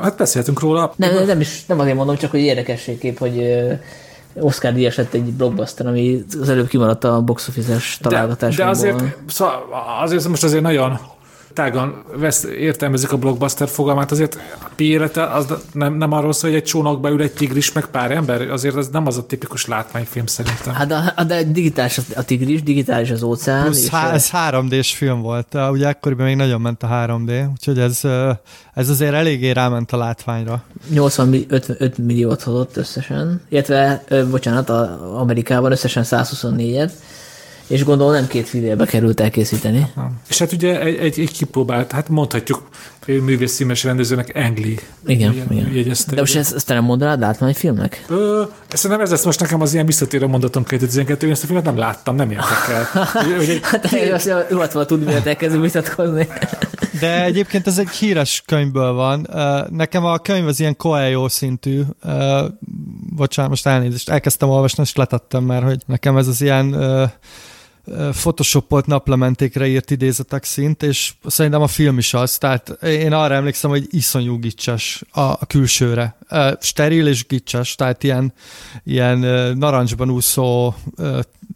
hát beszéltünk róla. Nem, nem, is, nem azért mondom, csak hogy érdekességképp, hogy Oscar díjas lett egy blockbuster, ami az előbb kimaradt a box office-es találgatásból. De, de azért, szóval azért most azért nagyon tágan vesz, értelmezik a blockbuster fogalmát, azért a élete az nem, nem arról szól, hogy egy csónakba ül egy tigris, meg pár ember, azért ez nem az a tipikus látványfilm szerintem. Hát de, de digitális a tigris, digitális az óceán. Plusz há, ez 3D-s film volt, ugye akkoriban még nagyon ment a 3D, úgyhogy ez, ez azért eléggé ráment a látványra. 85 milliót hozott összesen, illetve, bocsánat, a Amerikában összesen 124-et, és gondolom nem két fillérbe került elkészíteni. Aha. És hát ugye egy, egy, egy kipróbált, hát mondhatjuk művész címes rendezőnek Engli. Igen, igen. Jegyezte, De most ezt, ezt nem mondanád látványfilmnek? Ö, nem ez lesz most nekem az ilyen visszatérő mondatom 2012 én ezt a filmet nem láttam, nem érdekel. [LAUGHS] hát jó, azt volt tudni, miért elkezdünk vitatkozni. De egyébként ez egy híres könyvből van. Nekem a könyv az ilyen Coelho szintű. Bocsánat, most elnézést, elkezdtem olvasni, és letettem már, hogy nekem ez az ilyen photoshopolt naplementékre írt idézetek szint, és szerintem a film is az, tehát én arra emlékszem, hogy iszonyú gicses a, külsőre. Steril és gicses, tehát ilyen, ilyen narancsban úszó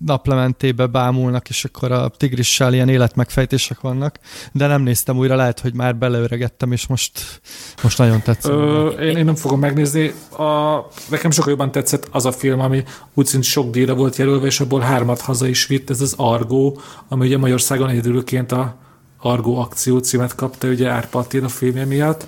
naplementébe bámulnak, és akkor a tigrissel ilyen életmegfejtések vannak, de nem néztem újra, lehet, hogy már beleöregettem, és most, most nagyon tetszett. Én, én nem fogom megnézni. A, nekem sokkal jobban tetszett az a film, ami úgy szint sok díjra volt jelölve, és abból hármat haza is vitt, ez az Argo, ami ugye Magyarországon egyedülként a Argo akció címet kapta, ugye Árpa a filmje miatt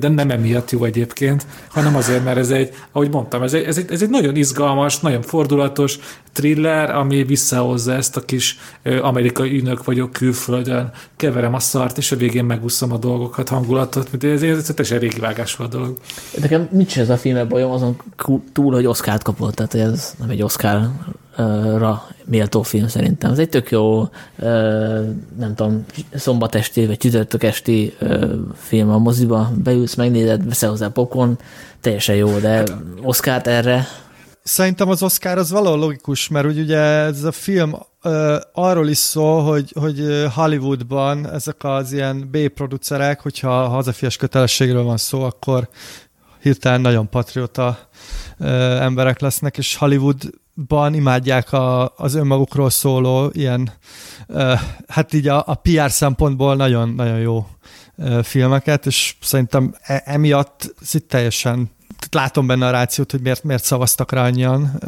de nem emiatt jó egyébként, hanem azért, mert ez egy, ahogy mondtam, ez egy, ez egy, ez egy nagyon izgalmas, nagyon fordulatos thriller, ami visszahozza ezt a kis amerikai ünök vagyok külföldön, keverem a szart, és a végén megúszom a dolgokat, hangulatot, mint ez, ez, ez teljesen régi vágás a dolog. Nekem nincs ez a film bajom azon túl, hogy Oscar-t kapott, tehát ez nem egy Oscar ra méltó film szerintem. Ez egy tök jó, nem tudom, szombat esti vagy csütörtök esti film a moziba, beülsz, megnézed, veszel hozzá pokon, teljesen jó, de hát, Oscar erre? Szerintem az Oscar az valahol logikus, mert ugye ez a film arról is szól, hogy, hogy Hollywoodban ezek az ilyen B-producerek, hogyha hazafias kötelességről van szó, akkor hirtelen nagyon patriota emberek lesznek, és Hollywood ban imádják a, az önmagukról szóló ilyen, hát így a, a PR szempontból nagyon, nagyon jó filmeket, és szerintem e, emiatt teljesen látom benne a rációt, hogy miért, miért szavaztak rá annyian,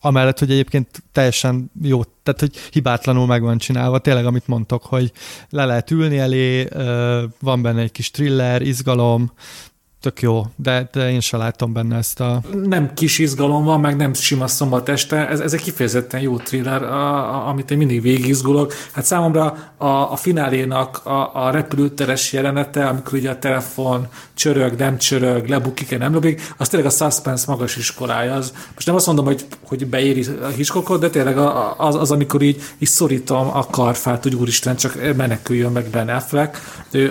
amellett, hogy egyébként teljesen jó, tehát hogy hibátlanul meg van csinálva, tényleg amit mondtok, hogy le lehet ülni elé, van benne egy kis thriller, izgalom, tök jó, de, de én sem látom benne ezt a... Nem kis izgalom van, meg nem sima szombat este, ez, ez egy kifejezetten jó thriller, a, a, amit én mindig végigizgulok. Hát számomra a, a finálénak a, a repülőteres jelenete, amikor ugye a telefon csörög, nem csörög, lebukik, nem lebukik, az tényleg a suspense magas iskolája. Az, most nem azt mondom, hogy, hogy beéri a hiskokot, de tényleg az, az, amikor így, így szorítom a karfát, hogy úristen, csak meneküljön meg Ben Affleck.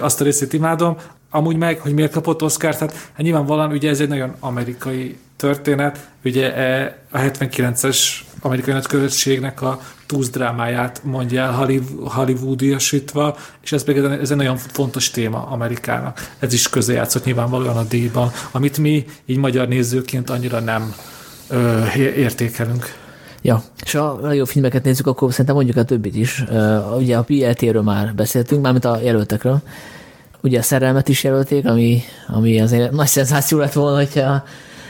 Azt a részét imádom amúgy meg, hogy miért kapott Oscar-t, hát, hát nyilvánvalóan ugye ez egy nagyon amerikai történet, ugye e, a 79-es amerikai nagykövetségnek a túsz drámáját mondja el Hollywoodiasítva, és ez pedig ez egy nagyon fontos téma Amerikának. Ez is közrejátszott nyilvánvalóan a díjban, amit mi így magyar nézőként annyira nem ö, értékelünk. Ja, és ha a jó filmeket nézzük, akkor szerintem mondjuk a többit is. Uh, ugye a PLT-ről már beszéltünk, mármint a jelöltekről, ugye a szerelmet is jelölték, ami, ami azért nagy szenzáció lett volna, hogyha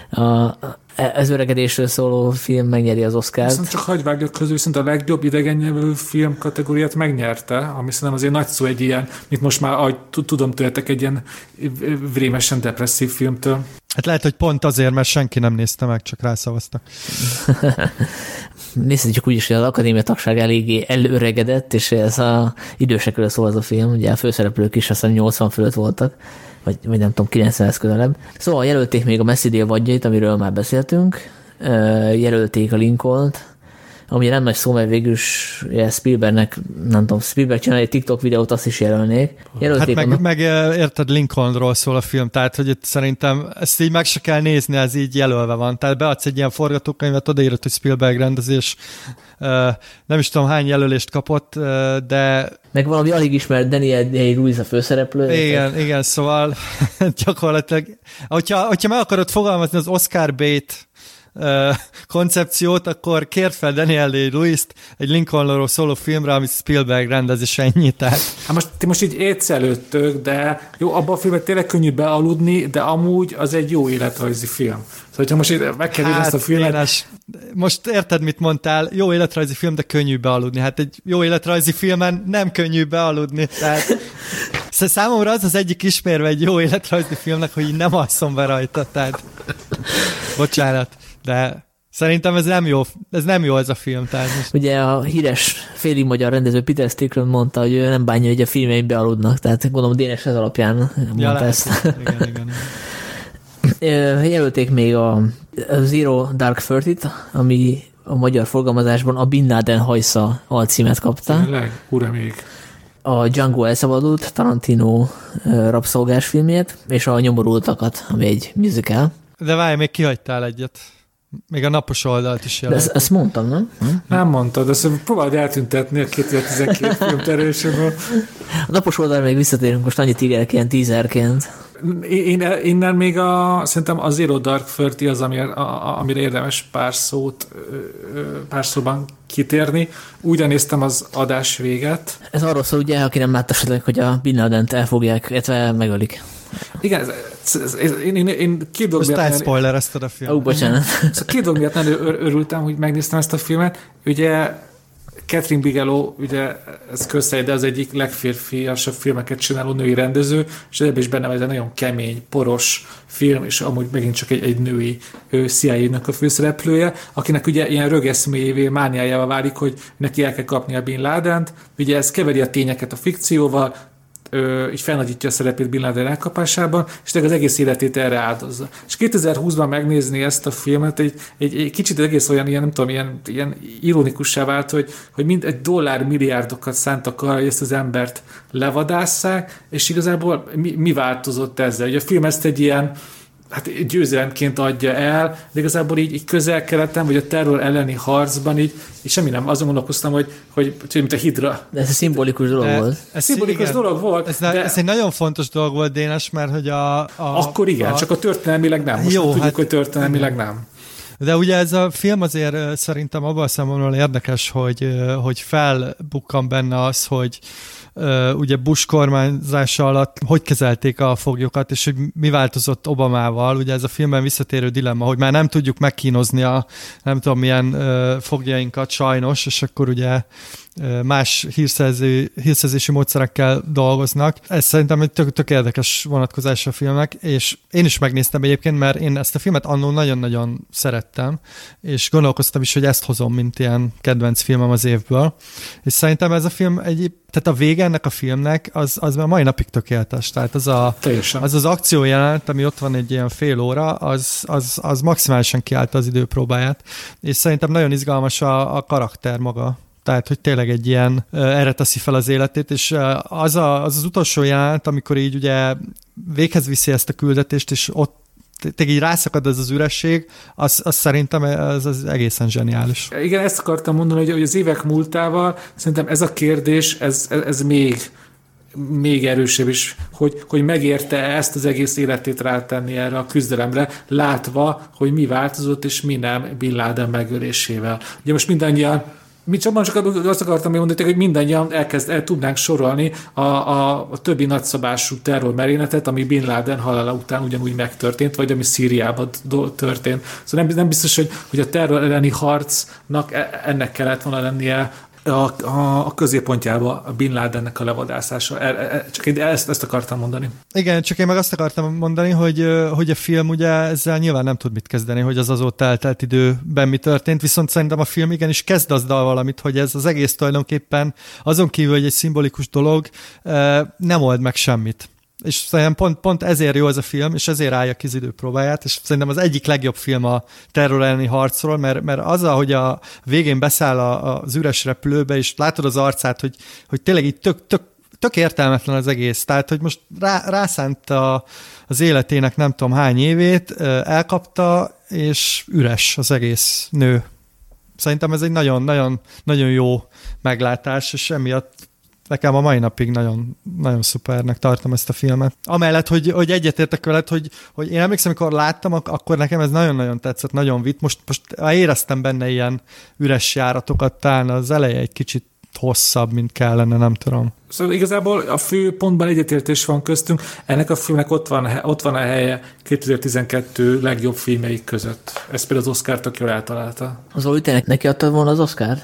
a, a, ez öregedésről szóló film megnyeri az Oscar-t. Viszont csak hagyvágjuk közül, viszont a legjobb idegennyelvű film kategóriát megnyerte, ami szerintem azért nagy szó egy ilyen, mint most már, ahogy tudom tőletek, egy ilyen vrémesen depresszív filmtől. Hát lehet, hogy pont azért, mert senki nem nézte meg, csak rászavaztak. [LAUGHS] nézhetjük úgy is, hogy az akadémia tagság eléggé előregedett, és ez a idősekről szól az a film, ugye a főszereplők is azt hiszem 80 fölött voltak, vagy, vagy nem tudom, 90 közelebb. Szóval jelölték még a Messi vadjait, amiről már beszéltünk, jelölték a Lincoln-t, ami nem nagy szó, mert végül is Spielbergnek, nem tudom, Spielberg csinál egy TikTok videót, azt is jelölnék. Jelölték hát meg, meg, érted, Lincolnról szól a film, tehát hogy itt szerintem ezt így meg se kell nézni, ez így jelölve van. Tehát beadsz egy ilyen forgatókönyvet, odaírod, hogy Spielberg rendezés, nem is tudom hány jelölést kapott, de... Meg valami alig ismert Daniel Day-Lewis a főszereplő. Igen, tehát... igen, szóval [LAUGHS] gyakorlatilag, hogyha, hogyha meg akarod fogalmazni az Oscar bait koncepciót, akkor kért fel Daniel Day-Lewis-t egy Lincolnról szóló filmre, amit Spielberg rendez, és ennyi. Tehát... Hát most, ti most így étsz előttök, de jó, abban a filmben tényleg könnyű bealudni, de amúgy az egy jó életrajzi film. Szóval, hogyha most így meg kell hát, ezt a filmet... Énes, most érted, mit mondtál? Jó életrajzi film, de könnyű bealudni. Hát egy jó életrajzi filmen nem könnyű bealudni. Tehát számomra az az egyik ismérve egy jó életrajzi filmnek, hogy így nem alszom be rajta, tehát bocsánat de Szerintem ez nem jó, ez nem jó ez a film. Tehát most... Ugye a híres félig magyar rendező Peter Strickland mondta, hogy ő nem bánja, hogy a filmeim bealudnak, tehát gondolom Dénes ez alapján mondta ja, ezt. Igen, igen. [LAUGHS] Jelölték még a Zero Dark Thirty-t, ami a magyar forgalmazásban a Bin Laden hajsza alcímet kapta. Tényleg? Ura még. A Django elszabadult, Tarantino rabszolgás filmjét, és a Nyomorultakat, ami egy musical. De várj, még kihagytál egyet. Még a napos oldalt is jelent. Ezt, ezt mondtam, nem? Hm? Nem mondtad, ezt próbáld eltüntetni a 2012 film terősöből. A napos oldal még visszatérünk most annyit ígérként, tízerként. Én, innen még a, szerintem a Zero Dark Thirty az, amire, a, amire érdemes pár szót, pár szóban kitérni. Úgy néztem az adás véget. Ez arról szól, ugye, aki nem látta esetleg, hogy a Bin Laden-t elfogják, illetve megölik. Igen, ez, ez, ez, én, én, én két dolog miatt... Most spoilerezted a filmet. Ó, bocsánat. Szóval két dolog miatt nagyon örültem, hogy megnéztem ezt a filmet. Ugye Catherine Bigelow, ugye ez közhely, de az egyik legférfiasabb filmeket csináló női rendező, és ebben is benne van egy nagyon kemény, poros film, és amúgy megint csak egy, egy női CIA-nak a főszereplője, akinek ugye ilyen rögeszméjévé, mániájával válik, hogy neki el kell kapni a Bin Laden-t. Ugye ez keveri a tényeket a fikcióval, ö, így felnagyítja a szerepét Bin Laden elkapásában, és az egész életét erre áldozza. És 2020-ban megnézni ezt a filmet, egy, egy, egy kicsit egész olyan, ilyen, nem tudom, ilyen, ilyen ironikussá vált, hogy, hogy mind egy dollár milliárdokat szántak arra, hogy ezt az embert levadásszák, és igazából mi, mi változott ezzel? Ugye a film ezt egy ilyen, hát győzelemként adja el, de igazából így, így közel-keleten, vagy a terror elleni harcban így, így semmi nem. Azon gondolkoztam, hogy, hogy, hogy mint a hidra. De ez egy szimbolikus dolog de, volt. Ez szimbolikus igen, dolog volt. Ez, de, ez egy nagyon fontos dolog volt, Dénes, mert hogy a... a akkor igen, a, csak a történelmileg nem. Most jó, tudjuk, hát, hogy történelmileg nem. De ugye ez a film azért szerintem abban a számomról érdekes, hogy, hogy felbukkan benne az, hogy ugye Bush kormányzása alatt hogy kezelték a foglyokat, és hogy mi változott Obamával. Ugye ez a filmben visszatérő dilemma, hogy már nem tudjuk megkínozni a nem tudom milyen fogjainkat sajnos, és akkor ugye más hírszerző, hírszerzési módszerekkel dolgoznak. Ez szerintem egy tök, tök érdekes vonatkozás a filmnek, és én is megnéztem egyébként, mert én ezt a filmet annó nagyon-nagyon szerettem, és gondolkoztam is, hogy ezt hozom, mint ilyen kedvenc filmem az évből. És szerintem ez a film egy, tehát a vége ennek a filmnek, az, az már mai napig tökéletes. Tehát az a, az, az akció jelent, ami ott van egy ilyen fél óra, az, az, az maximálisan kiállta az időpróbáját, és szerintem nagyon izgalmas a, a karakter maga tehát hogy tényleg egy ilyen erre teszi fel az életét, és az, a, az az utolsó jelent, amikor így ugye véghez viszi ezt a küldetést, és ott tényleg így rászakad ez az üresség, az, az szerintem ez az egészen zseniális. Igen, ezt akartam mondani, hogy, hogy az évek múltával szerintem ez a kérdés, ez, ez még még erősebb is, hogy, hogy megérte ezt az egész életét rátenni erre a küzdelemre, látva, hogy mi változott és mi nem Bin Laden megölésével. Ugye most mindannyian mi csak, csak azt akartam mondani, hogy mindannyian elkezd, el tudnánk sorolni a, a, a többi nagyszabású terrormerényletet, ami Bin Laden halála után ugyanúgy megtörtént, vagy ami Szíriában történt. Szóval nem, nem biztos, hogy, hogy a terror elleni harcnak e, ennek kellett volna lennie a, a, a középpontjába a Bin Ladennek a levadászása. E, e, csak én ezt, ezt akartam mondani. Igen, csak én meg azt akartam mondani, hogy, hogy a film ugye ezzel nyilván nem tud mit kezdeni, hogy az azóta eltelt időben mi történt, viszont szerintem a film igenis kezd azzal valamit, hogy ez az egész tulajdonképpen azon kívül, hogy egy szimbolikus dolog, nem old meg semmit és szerintem pont, pont ezért jó ez a film, és ezért állja ki az időpróbáját, és szerintem az egyik legjobb film a terror elleni harcról, mert, mert az, hogy a végén beszáll a, az üres repülőbe, és látod az arcát, hogy, hogy tényleg így tök, tök, tök értelmetlen az egész. Tehát, hogy most rá, rászánt a, az életének nem tudom hány évét, elkapta, és üres az egész nő. Szerintem ez egy nagyon, nagyon, nagyon jó meglátás, és emiatt nekem a mai napig nagyon, nagyon szupernek tartom ezt a filmet. Amellett, hogy, hogy egyetértek veled, hogy, hogy én emlékszem, amikor láttam, akkor nekem ez nagyon-nagyon tetszett, nagyon vitt. Most, most éreztem benne ilyen üres járatokat, talán az eleje egy kicsit hosszabb, mint kellene, nem tudom. Szóval igazából a fő pontban egyetértés van köztünk. Ennek a filmnek ott van, ott van a helye 2012 legjobb filmjeik között. Ez például az Oscar tök jól eltalálta. Az Oli, neki adtad volna az Oscar?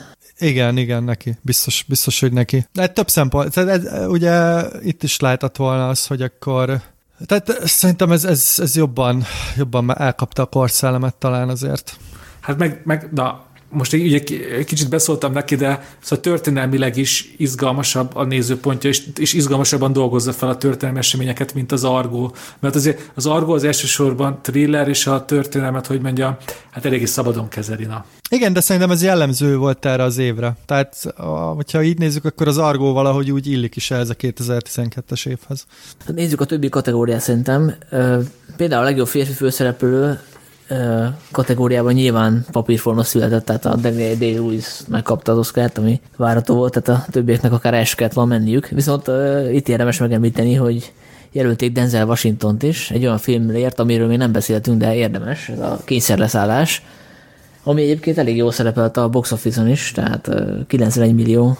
Igen, igen, neki. Biztos, biztos hogy neki. De több szempont. Tehát ez, ugye itt is lehetett volna az, hogy akkor tehát szerintem ez, ez, ez jobban, jobban elkapta a korszellemet talán azért. Hát meg, meg na, most ugye kicsit beszóltam neki, de szóval történelmileg is izgalmasabb a nézőpontja, és, és izgalmasabban dolgozza fel a történelmi eseményeket, mint az Argo. Mert azért az Argo az elsősorban thriller, és a történelmet, hogy mondja, hát eléggé szabadon kezeli. Na. Igen, de szerintem ez jellemző volt erre az évre. Tehát, hogyha így nézzük, akkor az Argo valahogy úgy illik is ez a 2012-es évhez. Nézzük a többi kategóriát szerintem. Például a legjobb férfi főszereplő kategóriában nyilván papírforma született, tehát a Daniel Day-Lewis megkapta az Oscar-t, ami várható volt, tehát a többieknek akár el kellett volna menniük. Viszont uh, itt érdemes megemlíteni, hogy jelölték Denzel Washington-t is, egy olyan filmért, amiről még nem beszéltünk, de érdemes, ez a kényszerleszállás, ami egyébként elég jól szerepelt a box office-on is, tehát 91 millió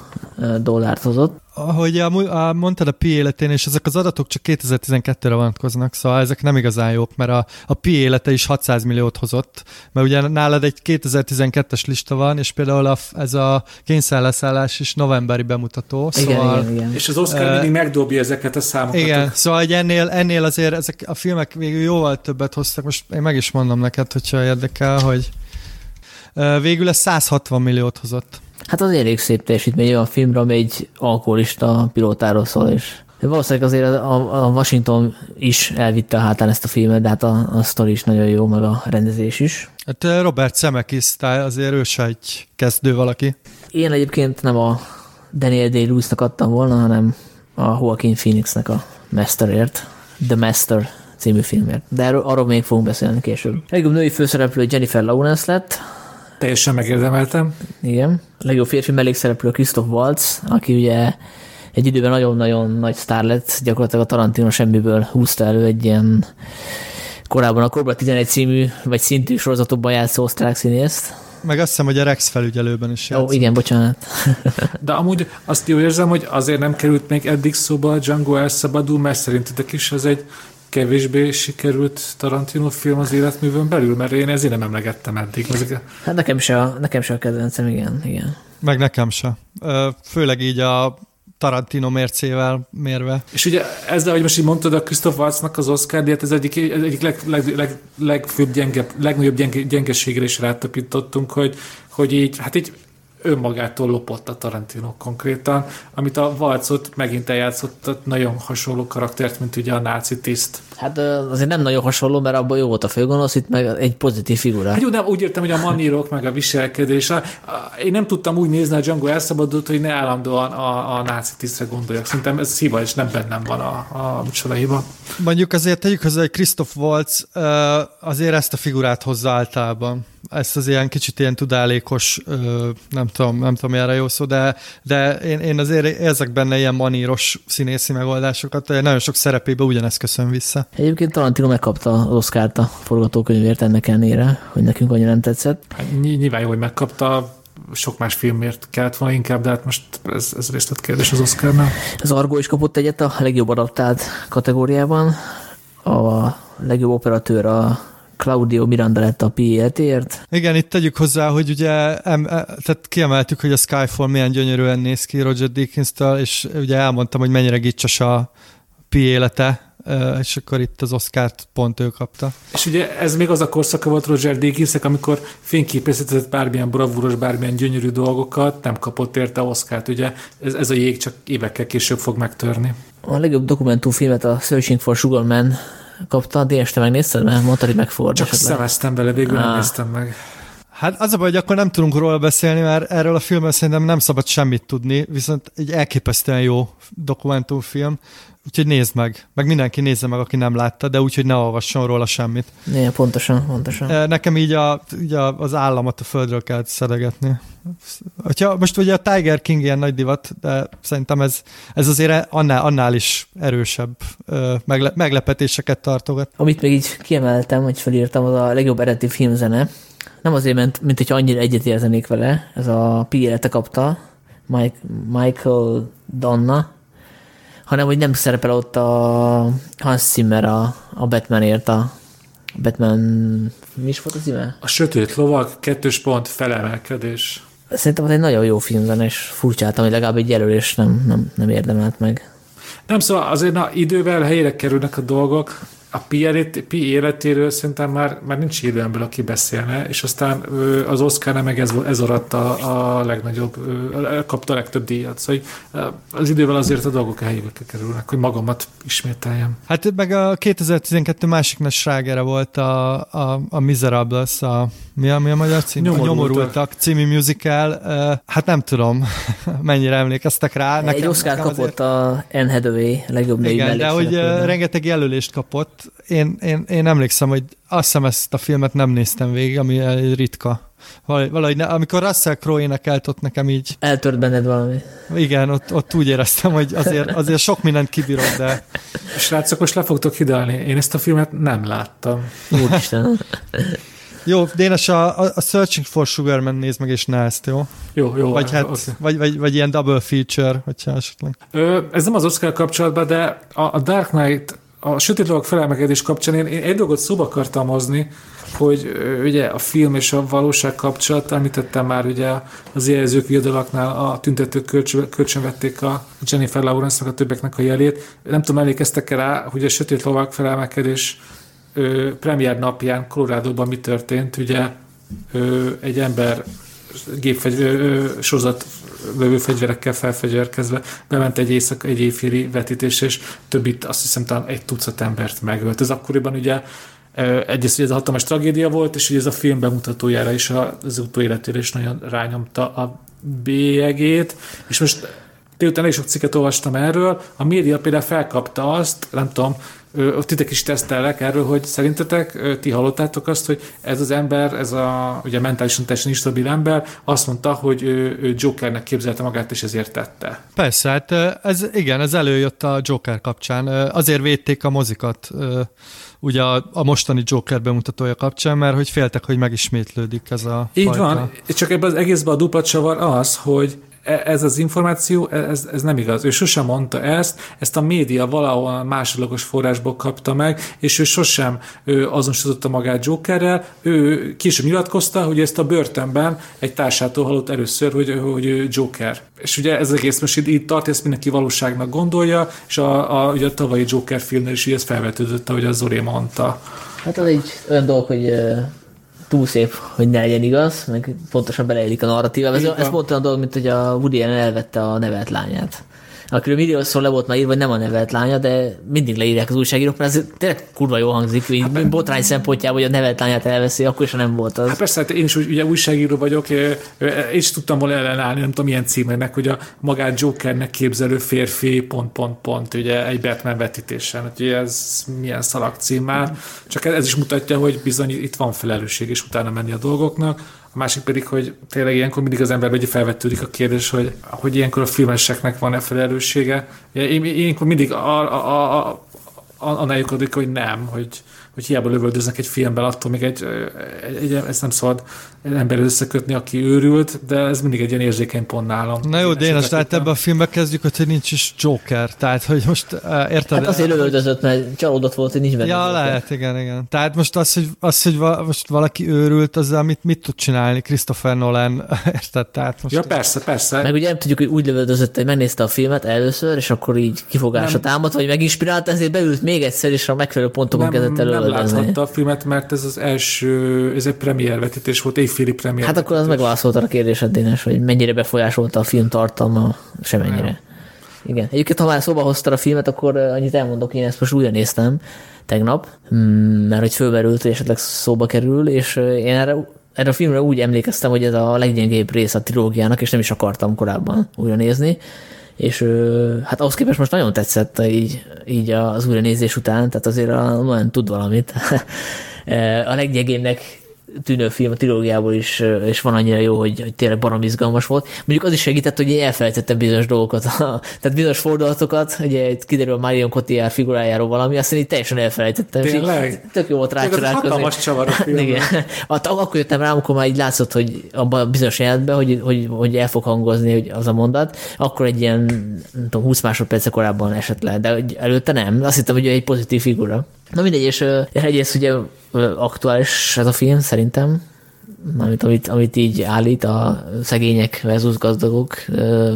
dollárt hozott. Ahogy a, a, mondtad a pi életén, és ezek az adatok csak 2012-re vonatkoznak, szóval ezek nem igazán jók, mert a, a pi élete is 600 milliót hozott, mert ugye nálad egy 2012-es lista van, és például a, ez a kényszerleszállás is novemberi bemutató. Igen, szóval, igen, igen. És az Oscar uh, mindig megdobja ezeket a számokat. Igen, szóval hogy ennél, ennél azért ezek a filmek végül jóval többet hoztak, most én meg is mondom neked, hogyha érdekel, hogy Végül ez 160 milliót hozott. Hát az elég szép teljesítmény a filmre, ami egy alkoholista pilótáról szól, és valószínűleg azért a, a Washington is elvitte a hátán ezt a filmet, de hát a, a sztori is nagyon jó, meg a rendezés is. Hát Robert Zemeckis, azért ő se egy kezdő valaki. Én egyébként nem a Daniel Day-Lewisnak adtam volna, hanem a Joaquin Phoenixnek a Masterért, The Master című filmért. De erről, arról még fogunk beszélni később. Legjobb női főszereplő Jennifer Lawrence lett, Teljesen megérdemeltem. Igen. A legjobb férfi mellékszereplő Christoph Waltz, aki ugye egy időben nagyon-nagyon nagy sztár lett, gyakorlatilag a Tarantino semmiből húzta elő egy ilyen korábban a Cobra 11 című, vagy szintű sorozatokban játszó osztrák színészt. Meg azt hiszem, hogy a Rex felügyelőben is játszott. Ó, igen, bocsánat. De amúgy azt jó érzem, hogy azért nem került még eddig szóba a Django elszabadul, mert szerintetek is az egy kevésbé sikerült Tarantino film az életművön belül, mert én ezért nem emlegettem eddig. Ezek... Hát nekem se, a, nekem se a kedvencem, igen, igen. Meg nekem se. Főleg így a Tarantino mércével mérve. És ugye ezzel, ahogy most így mondtad, a Christoph Waltznak az Oscar díjat, ez egyik, egyik leg, leg, leg, legfőbb gyenge, legnagyobb gyenge, gyengeségre is rátapítottunk, hogy, hogy így, hát így önmagától lopott a Tarantino konkrétan, amit a Valcot megint eljátszott nagyon hasonló karaktert, mint ugye a náci tiszt. Hát azért nem nagyon hasonló, mert abban jó volt a főgonosz, itt meg egy pozitív figura. Hát jó, nem, úgy értem, hogy a manírok, meg a viselkedés. A, a, én nem tudtam úgy nézni a Django elszabadult, hogy ne állandóan a, a náci tisztre gondoljak. Szerintem ez hiba, és nem bennem van a, a micsoda hiba. Mondjuk azért tegyük hozzá, hogy Christoph Waltz azért ezt a figurát hozza általában ezt az ilyen kicsit ilyen tudálékos, nem tudom, nem tudom erre jó szó, de, de én, én azért érzek benne ilyen maníros színészi megoldásokat, nagyon sok szerepébe ugyanezt köszön vissza. Egyébként Tarantino megkapta az Oscar-t a forgatókönyvért ennek ellenére, hogy nekünk annyira nem tetszett. Hát, nyilván jó, hogy megkapta, sok más filmért kellett volna inkább, de hát most ez, ez részletkérdés az Oscarnál. Az Argo is kapott egyet a legjobb adaptált kategóriában. A legjobb operatőr a Claudio Miranda lett a PET-ért. Igen, itt tegyük hozzá, hogy ugye em, e, tehát kiemeltük, hogy a Skyfall milyen gyönyörűen néz ki Roger deakins és ugye elmondtam, hogy mennyire gicsos a Pi élete, és akkor itt az Oscar-t pont ő kapta. És ugye ez még az a korszaka volt Roger Deakins, amikor fényképezhetett bármilyen bravúros, bármilyen gyönyörű dolgokat, nem kapott érte Oscar-t, ugye ez, ez a jég csak évekkel később fog megtörni. A legjobb dokumentumfilmet a Searching for Sugar Man kapta, de este megnézted, mert mondtad, hogy megfordult. Csak szemeztem bele, végül ah. nem néztem meg. Hát az a baj, hogy akkor nem tudunk róla beszélni, mert erről a filmről szerintem nem szabad semmit tudni, viszont egy elképesztően jó dokumentumfilm, úgyhogy nézd meg. Meg mindenki nézze meg, aki nem látta, de úgyhogy ne olvasson róla semmit. Igen, pontosan, pontosan. Nekem így, a, így a, az államat a földről kellett szedegetni. Hogyha, most ugye a Tiger King ilyen nagy divat, de szerintem ez, ez azért annál, annál is erősebb megle, meglepetéseket tartogat. Amit még így kiemeltem, hogy felírtam, az a legjobb eredeti filmzene. Nem azért, ment, mint hogy annyira egyet érzenék vele, ez a Pi kapta, Mike, Michael Donna, hanem hogy nem szerepel ott a Hans Zimmer a, a Batmanért, a Batman, mi is volt az ime? A Sötét Lovag, kettős pont, felemelkedés. Szerintem az egy nagyon jó film, és furcsáltam, hogy legalább egy jelölés nem, nem, nem érdemelt meg. Nem, szóval azért na, idővel helyére kerülnek a dolgok, a Pi, Pi életéről szerintem már, már nincs idő ebből, aki beszélne, és aztán az Oscar meg ez, ez aratta a legnagyobb, kapta a legtöbb díjat. Szóval az idővel azért a dolgok a helyébe kerülnek, hogy magamat ismételjem. Hát meg a 2012 másik nagy srágere volt a, a, a Miserables, a, mi a, mi a magyar cím? Nyomorultak. A Nyomorultak című musical. Hát nem tudom, [LAUGHS] mennyire emlékeztek rá. Nekem, Egy Oscar kapott azért... a Anne Hathaway legjobb női Igen, de hogy rengeteg jelölést kapott, én, én, én emlékszem, hogy azt hiszem ezt a filmet nem néztem végig, ami ritka. Valahogy, valahogy ne, amikor Russell Crowe énekelt, ott nekem így... Eltört benned valami. Igen, ott, ott úgy éreztem, hogy azért, azért sok mindent kibírok, de... Srácok, most le fogtok hidalni. Én ezt a filmet nem láttam. Úristen. Jó, Dénes, a, a Searching for Sugar Man nézd meg, és ne ezt, jó? Jó, jó. Vagy, hát, okay. vagy, vagy, vagy ilyen double feature, hogyha esetleg. Ö, ez nem az Oscar kapcsolatban, de a, a Dark Knight, a Sötét Lovak felemelkedés kapcsán én, én egy dolgot szóba akartam hozni, hogy ugye a film és a valóság kapcsolat, említettem már ugye az jelzők viadalaknál a tüntetők kölcsön, kölcsönvették a Jennifer lawrence a többeknek a jelét. Nem tudom, emlékeztek-e rá, hogy a Sötét Lovak felemelkedés premier napján Colorado-ban mi történt, ugye ö, egy ember gépfegyver, sorozat lövő fegyverekkel felfegyverkezve bement egy éjszak, egy évféli vetítés, és többit azt hiszem talán egy tucat embert megölt. Ez akkoriban ugye egyrészt ez a hatalmas tragédia volt, és ugye ez a film bemutatójára is az utóéletére is nagyon rányomta a bélyegét, és most délután elég sok cikket olvastam erről, a média például felkapta azt, nem tudom, titek is tesztelek erről, hogy szerintetek ti hallottátok azt, hogy ez az ember, ez a ugye mentálisan teljesen instabil ember azt mondta, hogy ő, ő Jokernek képzelte magát, és ezért tette. Persze, hát ez igen, ez előjött a Joker kapcsán. Azért védték a mozikat ugye a, a mostani Joker bemutatója kapcsán, mert hogy féltek, hogy megismétlődik ez a Így fajta. van, csak ebben az egészben a dupla csavar az, hogy ez az információ, e, ez, ez nem igaz. Ő sosem mondta ezt, ezt a média valahol másodlagos forrásból kapta meg, és ő sosem ő azonosította magát Jokerrel, ő később nyilatkozta, hogy ezt a börtönben egy társától hallott először, hogy, hogy Joker. És ugye ez egész most így tart, ezt mindenki valóságnak gondolja, és a, a, ugye a tavalyi Joker filmnél is ugye ez felvetődött, ahogy az Zoré mondta. Hát az egy olyan dolog, hogy túl szép, hogy ne legyen igaz, meg pontosan beleélik a narratíva. Ez, ez pont olyan dolog, mint hogy a Woody Allen elvette a nevelt lányát akiről milliószor le volt már írva, hogy nem a nevelt lánya, de mindig leírják az újságírók, mert ez tényleg kurva jó hangzik, hogy hát, botrány szempontjából, hogy a nevelt lányát elveszi, akkor is nem volt az. Hát persze, hát én is ugye újságíró vagyok, és tudtam volna ellenállni, nem tudom milyen címernek, hogy a magát Jokernek képzelő férfi pont, pont, pont, ugye egy Batman vetítésen, hogy ez milyen szalag cím már, csak ez is mutatja, hogy bizony itt van felelősség, és utána menni a dolgoknak a másik pedig, hogy tényleg ilyenkor mindig az ember vagy felvetődik a kérdés, hogy, hogy ilyenkor a filmeseknek van-e felelőssége. Én, ilyenkor mindig a, a, a, a, a, hogy nem, hogy, hogy hiába lövöldöznek egy filmben, attól még egy, egy, egy ezt nem szabad ember összekötni, aki őrült, de ez mindig egy ilyen érzékeny pont nálam. Na jó, Dénes, tehát ebben a filmbe kezdjük, hogy nincs is Joker, tehát hogy most uh, érted? Hát azért lövöldözött, mert csalódott volt, hogy nincs benne. Ja, lehet, igen, igen. Tehát most az, hogy, az, hogy va, most valaki őrült, azzal mit, mit tud csinálni Christopher Nolan, [LAUGHS] érted? Tehát most ja, persze, persze. Meg ugye nem tudjuk, hogy úgy lövöldözött, hogy megnézte a filmet először, és akkor így kifogásra támadt, vagy meginspirálta, ezért beült még egyszer, és a megfelelő pontokon kezdett el Nem láthatta a filmet, mert ez az első, ez egy premier vetítés volt, évféli premier. Hát akkor az megválaszolta a kérdésed, Dénes, hogy mennyire befolyásolta a film tartalma, semennyire. Nem. Igen. Egyébként, ha már szóba hoztad a filmet, akkor annyit elmondok, én ezt most újra néztem tegnap, mm, mert hogy fölmerült, hogy esetleg szóba kerül, és én erre erre a filmre úgy emlékeztem, hogy ez a leggyengébb rész a trilógiának, és nem is akartam korábban újra nézni, és hát ahhoz képest most nagyon tetszett így, így az újranézés után, tehát azért a, olyan tud valamit. [LAUGHS] a leggyengébbnek tűnő film a trilógiából is, és van annyira jó, hogy, hogy tényleg barom izgalmas volt. Mondjuk az is segített, hogy elfelejtettem bizonyos dolgokat, [LAUGHS] tehát bizonyos fordulatokat, ugye itt kiderül a Marion Cotillard figurájáról valami, azt így teljesen elfelejtettem. Tényleg? Tök jó volt rácsolálkozni. Hatalmas csavar a [LAUGHS] filmben. Igen. Hát, akkor jöttem rá, amikor már így látszott, hogy abban a bizonyos jelentben, hogy, hogy, hogy el fog hangozni hogy az a mondat, akkor egy ilyen, nem tudom, 20 másodperce korábban esett le, de előtte nem. Azt hittem, hogy egy pozitív figura. Na mindegy, és egyrészt ugye aktuális ez a film szerintem, amit, amit, amit így állít a szegények versus gazdagok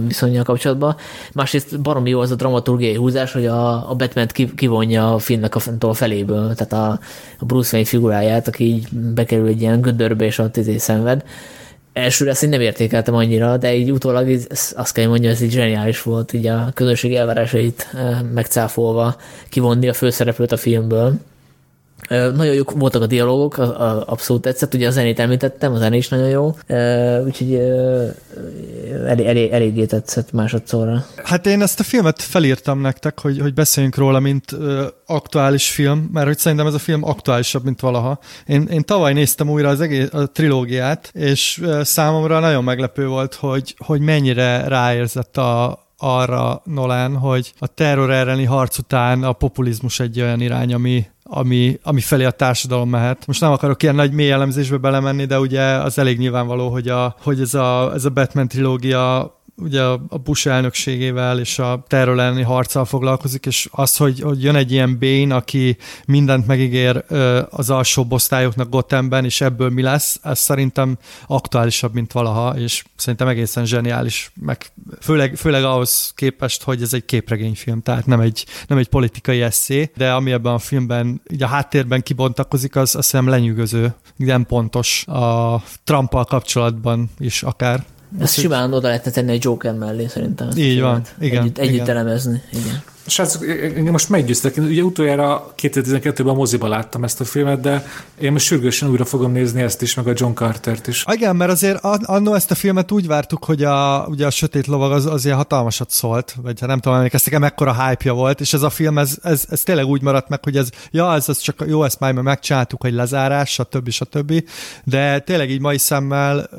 viszonyja kapcsolatban. Másrészt baromi jó az a dramaturgiai húzás, hogy a, a Batman kivonja a filmnek a, a feléből, tehát a, a Bruce Wayne figuráját, aki így bekerül egy ilyen gödörbe és ott izé szenved. Elsőre ezt én nem értékeltem annyira, de így utólag így, azt kell mondjam, ez így zseniális volt, így a közönség elvárásait megcáfolva kivonni a főszereplőt a filmből nagyon jók voltak a dialogok, abszolút tetszett, ugye a zenét említettem, a zené is nagyon jó, úgyhogy elég, elég, eléggé tetszett másodszorra. Hát én ezt a filmet felírtam nektek, hogy, hogy beszéljünk róla, mint ö, aktuális film, mert hogy szerintem ez a film aktuálisabb, mint valaha. Én, én tavaly néztem újra az egész a trilógiát, és számomra nagyon meglepő volt, hogy, hogy mennyire ráérzett a, arra Nolan, hogy a terror elleni harc után a populizmus egy olyan irány, ami, ami, ami felé a társadalom mehet. Most nem akarok ilyen nagy mély elemzésbe belemenni, de ugye az elég nyilvánvaló, hogy, a, hogy ez, a, ez a Batman trilógia ugye a Bush elnökségével és a terror elleni harccal foglalkozik, és az, hogy, hogy jön egy ilyen Bane, aki mindent megígér az alsó osztályoknak Gothamben, és ebből mi lesz, ez szerintem aktuálisabb, mint valaha, és szerintem egészen zseniális, meg főleg, főleg ahhoz képest, hogy ez egy képregényfilm, tehát nem egy, nem egy politikai eszé, de ami ebben a filmben így a háttérben kibontakozik, az azt hiszem lenyűgöző, nem pontos a Trumpal kapcsolatban is akár. Ezt simán oda lehetne tenni egy Joker mellé, szerintem. Így van, igen. Együtt, együtt igen. elemezni, igen. Srácok, én most meggyőztek. Én ugye utoljára 2012-ben a moziba láttam ezt a filmet, de én most sürgősen újra fogom nézni ezt is, meg a John Cartert is. Igen, mert azért annó ezt a filmet úgy vártuk, hogy a, ugye a Sötét Lovag az, az ilyen hatalmasat szólt, vagy nem tudom, emlékeztek mekkora hype volt, és ez a film, ez, ez, ez tényleg úgy maradt meg, hogy ez, ja, ez, ez csak jó, ezt már megcsináltuk, hogy lezárás, stb. stb. De tényleg így mai szemmel,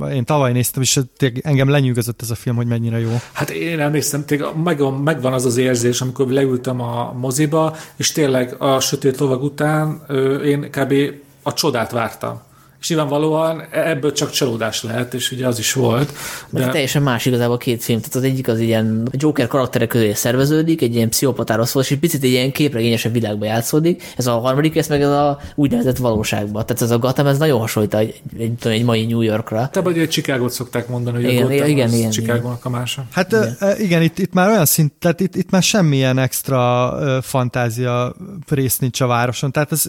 uh, én tavaly néztem, és engem lenyűgözött ez a film, hogy mennyire jó. Hát én emlékszem, tényleg megvan, megvan az az érzés, érzés, amikor leültem a moziba, és tényleg a sötét lovag után én kb. a csodát vártam és nyilvánvalóan ebből csak csalódás lehet, és ugye az is volt. De... de teljesen más igazából a két film. Tehát az egyik az ilyen a Joker karaktere közé szerveződik, egy ilyen pszichopatáról szól, és egy picit egy ilyen képregényesebb világba játszódik. Ez a harmadik, ez meg ez a úgynevezett valóságban. Tehát ez a Gotham, ez nagyon hasonlít egy, egy, egy, egy mai New Yorkra. Te vagy egy Chicago-t szokták mondani, hogy igen, a Gotham igen, az igen, chicago a mása. Hát igen, igen itt, itt, már olyan szint, tehát itt, itt már semmilyen extra fantázia rész nincs a városon. Tehát ez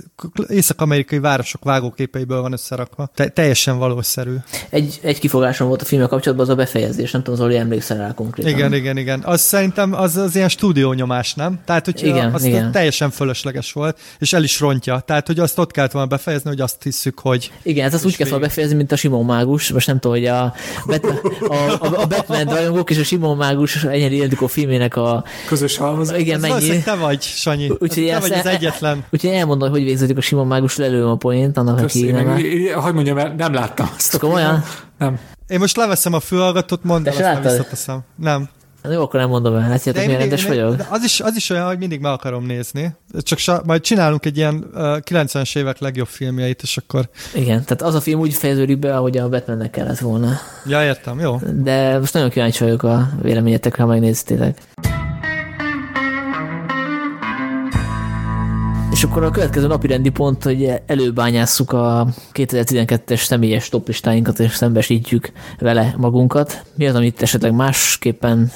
észak-amerikai városok vágóképeiből van összerakva. Te, teljesen valószerű. Egy, egy kifogásom volt a filmmel kapcsolatban, az a befejezés, nem tudom, Zoli emlékszel rá konkrétan. Igen, igen, igen. Az szerintem az, az ilyen stúdiónyomás, nem? Tehát, hogy igen, az igen. teljesen fölösleges volt, és el is rontja. Tehát, hogy azt ott kellett volna befejezni, hogy azt hiszük, hogy... Igen, hát azt úgy volna befejezni, mint a Simon Mágus, most nem tudom, hogy a, Batman, a, a, a Batman rajongók és a Simon Mágus Enyedi Ildikó filmének a... Közös halmaz. az Igen, mennyi. te vagy, Sanyi. Úgyhogy te vagy az egyetlen. Úgyhogy elmondom, hogy végződik a Simon Mágus, lelőm a poént annak, Köszi, aki nem... Hogy mondjam, nem láttam azt. Komolyan? Nem. Én most leveszem a fülhallgatót, mondd el, aztán visszateszem. Nem. Jó, akkor nem mondom el. Látjátok, milyen rendes vagyok? Az, is, az is olyan, hogy mindig meg akarom nézni. Csak sa, majd csinálunk egy ilyen uh, 90-es évek legjobb filmjeit, és akkor... Igen, tehát az a film úgy fejeződik be, ahogy a Batmannek kellett volna. Ja, értem, jó. De most nagyon kíváncsi vagyok a véleményetekre, ha megnéztétek. És akkor a következő napi rendi pont, hogy előbányásszuk a 2012-es személyes toplistáinkat, és szembesítjük vele magunkat. Mi az, amit esetleg másképpen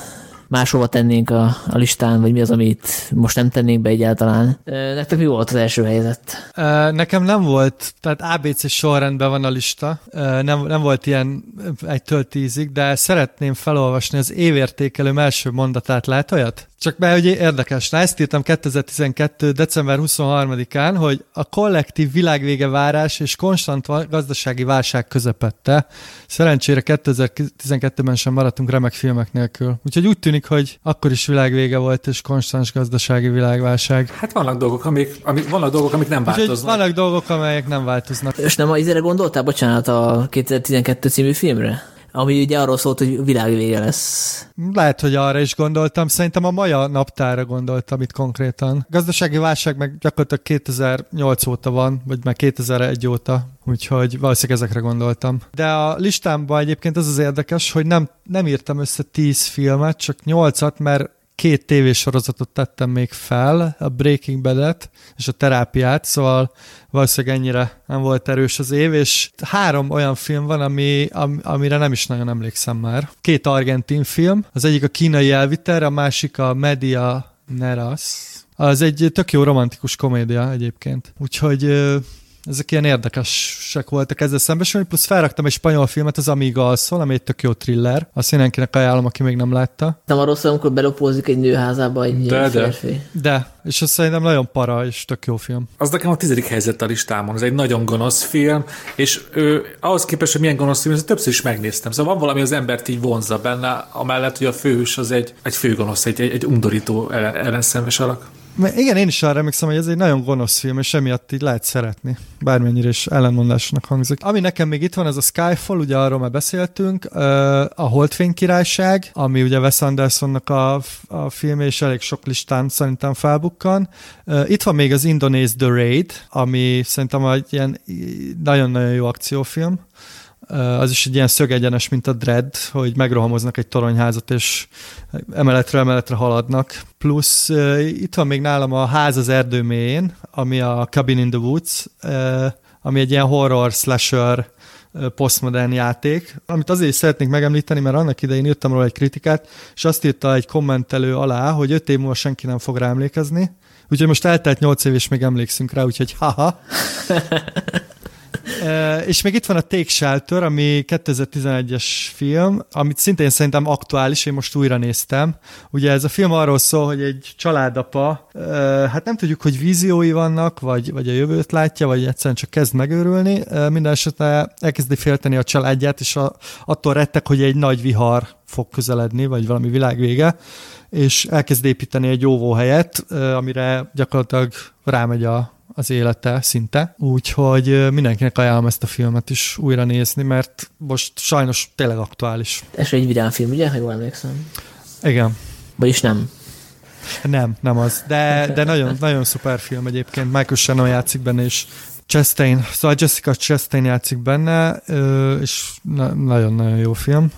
máshova tennénk a, a listán, vagy mi az, amit most nem tennénk be egyáltalán. Nektek mi volt az első helyzet? Nekem nem volt, tehát ABC sorrendben van a lista, nem, nem volt ilyen egytől tízig, de szeretném felolvasni az évértékelő első mondatát, lehet olyat? Csak mert hogy érdekes, na ezt írtam 2012. december 23-án, hogy a kollektív világvége várás és konstant gazdasági válság közepette. Szerencsére 2012-ben sem maradtunk remek filmek nélkül. Úgyhogy úgy tűnik, hogy akkor is világvége volt és konstans gazdasági világválság. Hát vannak dolgok, amik, amik, vannak dolgok, amik nem változnak. Úgyhogy vannak dolgok, amelyek nem változnak. És nem a izére gondoltál, bocsánat, a 2012 című filmre? Ami ugye arról szólt, hogy világvége lesz. Lehet, hogy arra is gondoltam. Szerintem a Maja naptára gondoltam itt konkrétan. Gazdasági válság meg gyakorlatilag 2008 óta van, vagy már 2001 óta, úgyhogy valószínűleg ezekre gondoltam. De a listámban egyébként az az érdekes, hogy nem, nem írtam össze 10 filmet, csak 8-at, mert két tévésorozatot tettem még fel, a Breaking Bad-et és a terápiát, szóval valószínűleg ennyire nem volt erős az év, és három olyan film van, ami, am, amire nem is nagyon emlékszem már. Két argentin film, az egyik a kínai elviter, a másik a Media Neras. Az egy tök jó romantikus komédia egyébként. Úgyhogy ezek ilyen érdekes képesek voltak ezzel szembesülni, plusz felraktam egy spanyol filmet, az Amiga alszol, ami egy tök jó thriller. Azt mindenkinek ajánlom, aki még nem látta. Nem arról szól, amikor belopózik egy nőházába egy De, de. férfi. De, és azt szerintem nagyon para, és tök jó film. Az nekem a tizedik helyzet a listámon. Ez egy nagyon gonosz film, és ő, ahhoz képest, hogy milyen gonosz film, ezt többször is megnéztem. Szóval van valami az embert így vonza benne, amellett, hogy a főhős az egy, egy főgonosz, egy, egy, egy undorító ellen- ellenszenves alak. Igen, én is arra emlékszem, hogy ez egy nagyon gonosz film, és emiatt így lehet szeretni. Bármennyire is ellenmondásnak hangzik. Ami nekem még itt van, ez a Skyfall, ugye arról már beszéltünk, a Holdfény királyság, ami ugye Wes Andersonnak a, a film, és elég sok listán szerintem felbukkan. Itt van még az Indonéz The Raid, ami szerintem egy ilyen nagyon-nagyon jó akciófilm. Az is egy ilyen szögegyenes, mint a Dread, hogy megrohamoznak egy toronyházat, és emeletről emeletre haladnak. Plusz itt van még nálam a Ház az erdő mélyén, ami a Cabin in the Woods, ami egy ilyen horror slasher postmodern játék, amit azért is szeretnék megemlíteni, mert annak idején írtam róla egy kritikát, és azt írta egy kommentelő alá, hogy öt év múlva senki nem fog rá emlékezni, úgyhogy most eltelt nyolc év, és még emlékszünk rá, úgyhogy haha. [LAUGHS] És még itt van a Take Shelter, ami 2011-es film, amit szintén szerintem aktuális, én most újra néztem. Ugye ez a film arról szól, hogy egy családapa, hát nem tudjuk, hogy víziói vannak, vagy, vagy a jövőt látja, vagy egyszerűen csak kezd megőrülni. Minden esetre elkezdi félteni a családját, és a, attól rettek, hogy egy nagy vihar fog közeledni, vagy valami világvége, és elkezd építeni egy óvóhelyet, amire gyakorlatilag rámegy a, az élete szinte, úgyhogy mindenkinek ajánlom ezt a filmet is újra nézni, mert most sajnos tényleg aktuális. Ez egy vidám film, ugye, ha jól emlékszem? Igen. Vagyis nem. Nem, nem az. De, de nagyon, nagyon szuper film egyébként. Michael Shannon játszik benne, és Chastain, szóval Jessica Chastain játszik benne, és na- nagyon-nagyon jó film.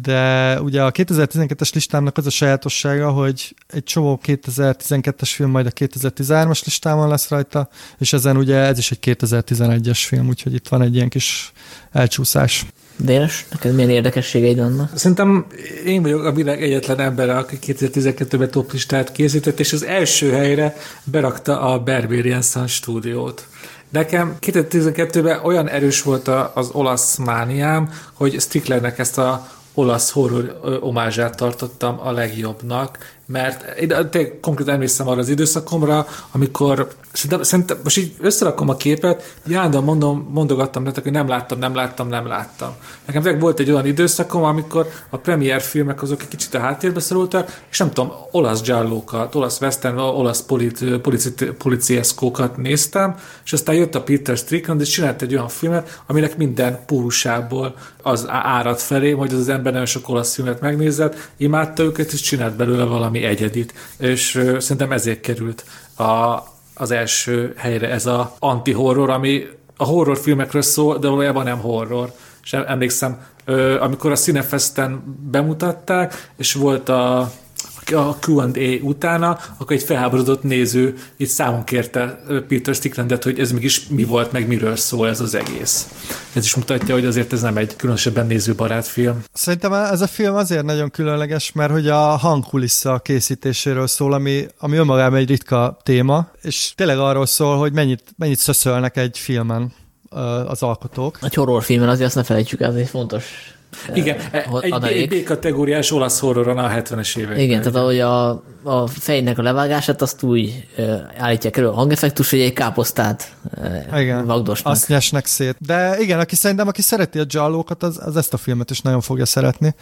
De ugye a 2012-es listámnak az a sajátossága, hogy egy csomó 2012-es film majd a 2013-as listámon lesz rajta, és ezen ugye ez is egy 2011-es film, úgyhogy itt van egy ilyen kis elcsúszás. Dénes, neked milyen érdekességeid vannak? Szerintem én vagyok a világ egyetlen ember, aki 2012-ben top listát készített, és az első helyre berakta a Barbarian Sun stúdiót. Nekem 2012-ben olyan erős volt az olasz mániám, hogy Sticklernek ezt a olasz horror omázsát tartottam a legjobbnak, mert én tényleg konkrétan emlékszem arra az időszakomra, amikor szerintem, szerintem most így összerakom a képet, állandóan mondom, mondogattam nektek, hogy nem láttam, nem láttam, nem láttam. Nekem tényleg volt egy olyan időszakom, amikor a premier filmek azok egy kicsit a háttérbe szorultak, és nem tudom, olasz giallókat, olasz western, olasz polit, policit, policieszkókat néztem, és aztán jött a Peter Strickland, és csinált egy olyan filmet, aminek minden púrusából az árad felé, hogy az, az ember nagyon sok olasz filmet megnézett, imádta őket, és csinált belőle valami egyedit. És szerintem ezért került a, az első helyre ez a anti-horror, ami a horrorfilmekről szól, de valójában nem horror. És em- emlékszem, amikor a Cinefesten bemutatták, és volt a a Q&A utána, akkor egy felháborodott néző itt számon kérte Peter Sticklandet, hogy ez mégis mi volt, meg miről szól ez az egész. Ez is mutatja, hogy azért ez nem egy különösebben nézőbarát film. Szerintem ez a film azért nagyon különleges, mert hogy a hangkulissza készítéséről szól, ami, ami önmagában egy ritka téma, és tényleg arról szól, hogy mennyit, mennyit szöszölnek egy filmen az alkotók. Egy horrorfilmen azért azt ne felejtsük el, ez egy fontos Igen, eh, egy, egy B-kategóriás olasz horroron a 70-es években. Igen, tehát ahogy a, a fejnek a levágását azt úgy állítják elő a hangeffektus, hogy egy káposztát Igen, vagdosnak. azt nyesnek szét. De igen, aki szerintem, aki szereti a giallókat, az, az ezt a filmet is nagyon fogja szeretni.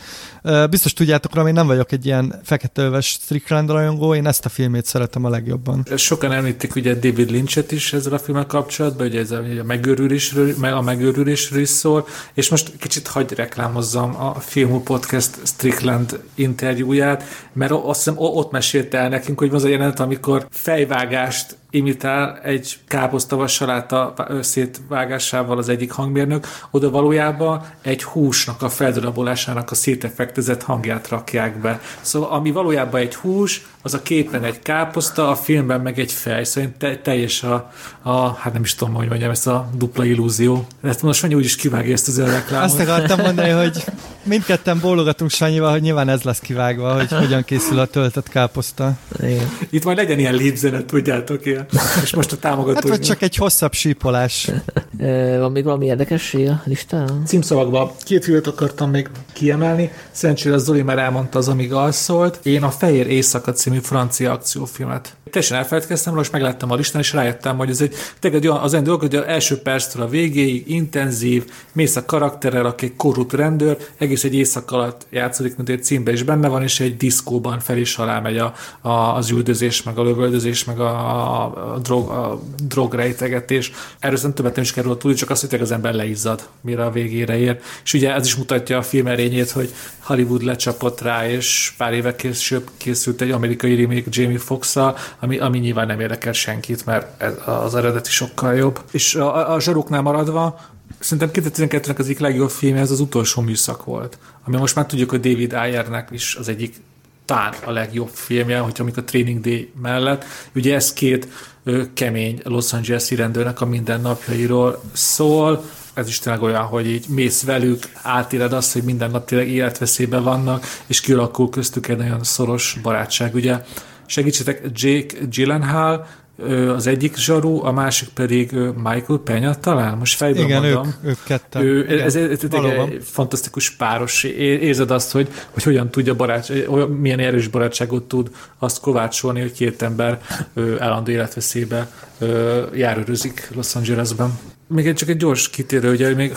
Biztos tudjátok, hogy én nem vagyok egy ilyen feketeöves Strickland rajongó, én ezt a filmét szeretem a legjobban. Sokan említik ugye David Lynchet is ezzel a filmmel kapcsolatban, ugye ez a, a megőrülésről, meg a megőrülésről is szól, és most kicsit hagy reklámozzam a Filmú Podcast Strickland interjúját, mert azt hiszem ott mesélte el nekünk, hogy van az a jelenet, amikor fejvágást imitál egy káposztavas saláta szétvágásával az egyik hangmérnök, oda valójában egy húsnak a feldarabolásának a széteffektezett hangját rakják be. Szóval ami valójában egy hús, az a képen egy káposzta, a filmben meg egy fej. Szóval te, teljes a, a, hát nem is tudom, hogy mondjam, ezt a dupla illúzió. Ezt most mondja, úgyis kivágja ezt az [LAUGHS] reklámot. Azt akartam mondani, hogy mindketten bólogatunk Sanyival, hogy nyilván ez lesz kivágva, hogy hogyan készül a töltött káposzta. Igen. Itt majd legyen ilyen lépzenet, tudjátok, ilyen. És most a támogató. Hát vagy csak egy hosszabb sípolás. Van még valami érdekesség a listán? Címszavakban két filmet akartam még kiemelni. Szerencsére Zoli már elmondta az, amíg alszolt. Én a Fehér Éjszaka című francia akciófilmet. Teljesen elfelejtkeztem róla, és megláttam a listán, és rájöttem, hogy ez egy tényleg egy olyan, az olyan dolog, hogy az első perctől a végéig intenzív, mész a karakterrel, aki korrupt rendőr, egész egy éjszak alatt játszódik, mint egy címbe is benne van, és egy diszkóban fel is alá megy a, a, az üldözés, meg a lövöldözés, meg a, a, drog, a drogrejtegetés. Erről szerintem többet nem is kerül tudni, csak azt, hogy az ember leizzad, mire a végére ér. És ugye ez is mutatja a film erényét, hogy Hollywood lecsapott rá, és pár éve később készült egy amerikai remake Jamie foxx ami, ami nyilván nem érdekel senkit, mert ez, az eredeti sokkal jobb. És a, a zsaruknál maradva, szerintem 2012-nek az egyik legjobb film ez az utolsó műszak volt, ami most már tudjuk, hogy David Ayernek is az egyik talán a legjobb filmje, hogyha amikor Training Day mellett. Ugye ez két ö, kemény Los Angeles-i rendőrnek a mindennapjairól szól, ez is tényleg olyan, hogy így mész velük, átéled azt, hogy minden nap tényleg életveszélyben vannak, és kialakul köztük egy nagyon szoros barátság. Ugye segítsetek, Jake Gyllenhaal, az egyik zsaru, a másik pedig Michael Pena talán, most fejből Igen, ők, mondom. ők ketten. Ő, Igen, ez, ez, ez egy fantasztikus páros. Érzed azt, hogy, hogy hogyan tudja barát, olyan, milyen erős barátságot tud azt kovácsolni, hogy két ember állandó életveszélybe járőrözik Los Angelesben. Még egy, csak egy gyors kitérő, ugye még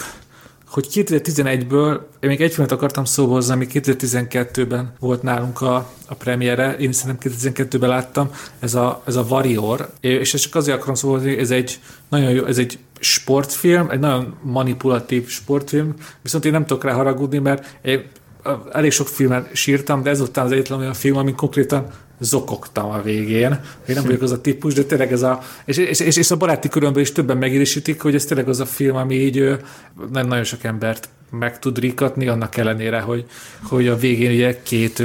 hogy 2011-ből, én még egy filmet akartam szóba hozni, ami 2012-ben volt nálunk a, a premiere, én szerintem 2012-ben láttam, ez a, ez a Warrior, és ezt csak azért akarom szóba hozni, ez egy nagyon jó, ez egy sportfilm, egy nagyon manipulatív sportfilm, viszont én nem tudok rá haragudni, mert én elég sok filmen sírtam, de ez talán az egyetlen olyan film, ami konkrétan zokogtam a végén. Én nem vagyok az a típus, de tényleg ez a... És, és, és, és a baráti körömben is többen megidősítik, hogy ez tényleg az a film, ami így nem nagyon sok embert meg tud rikatni, annak ellenére, hogy, hogy a végén ugye két,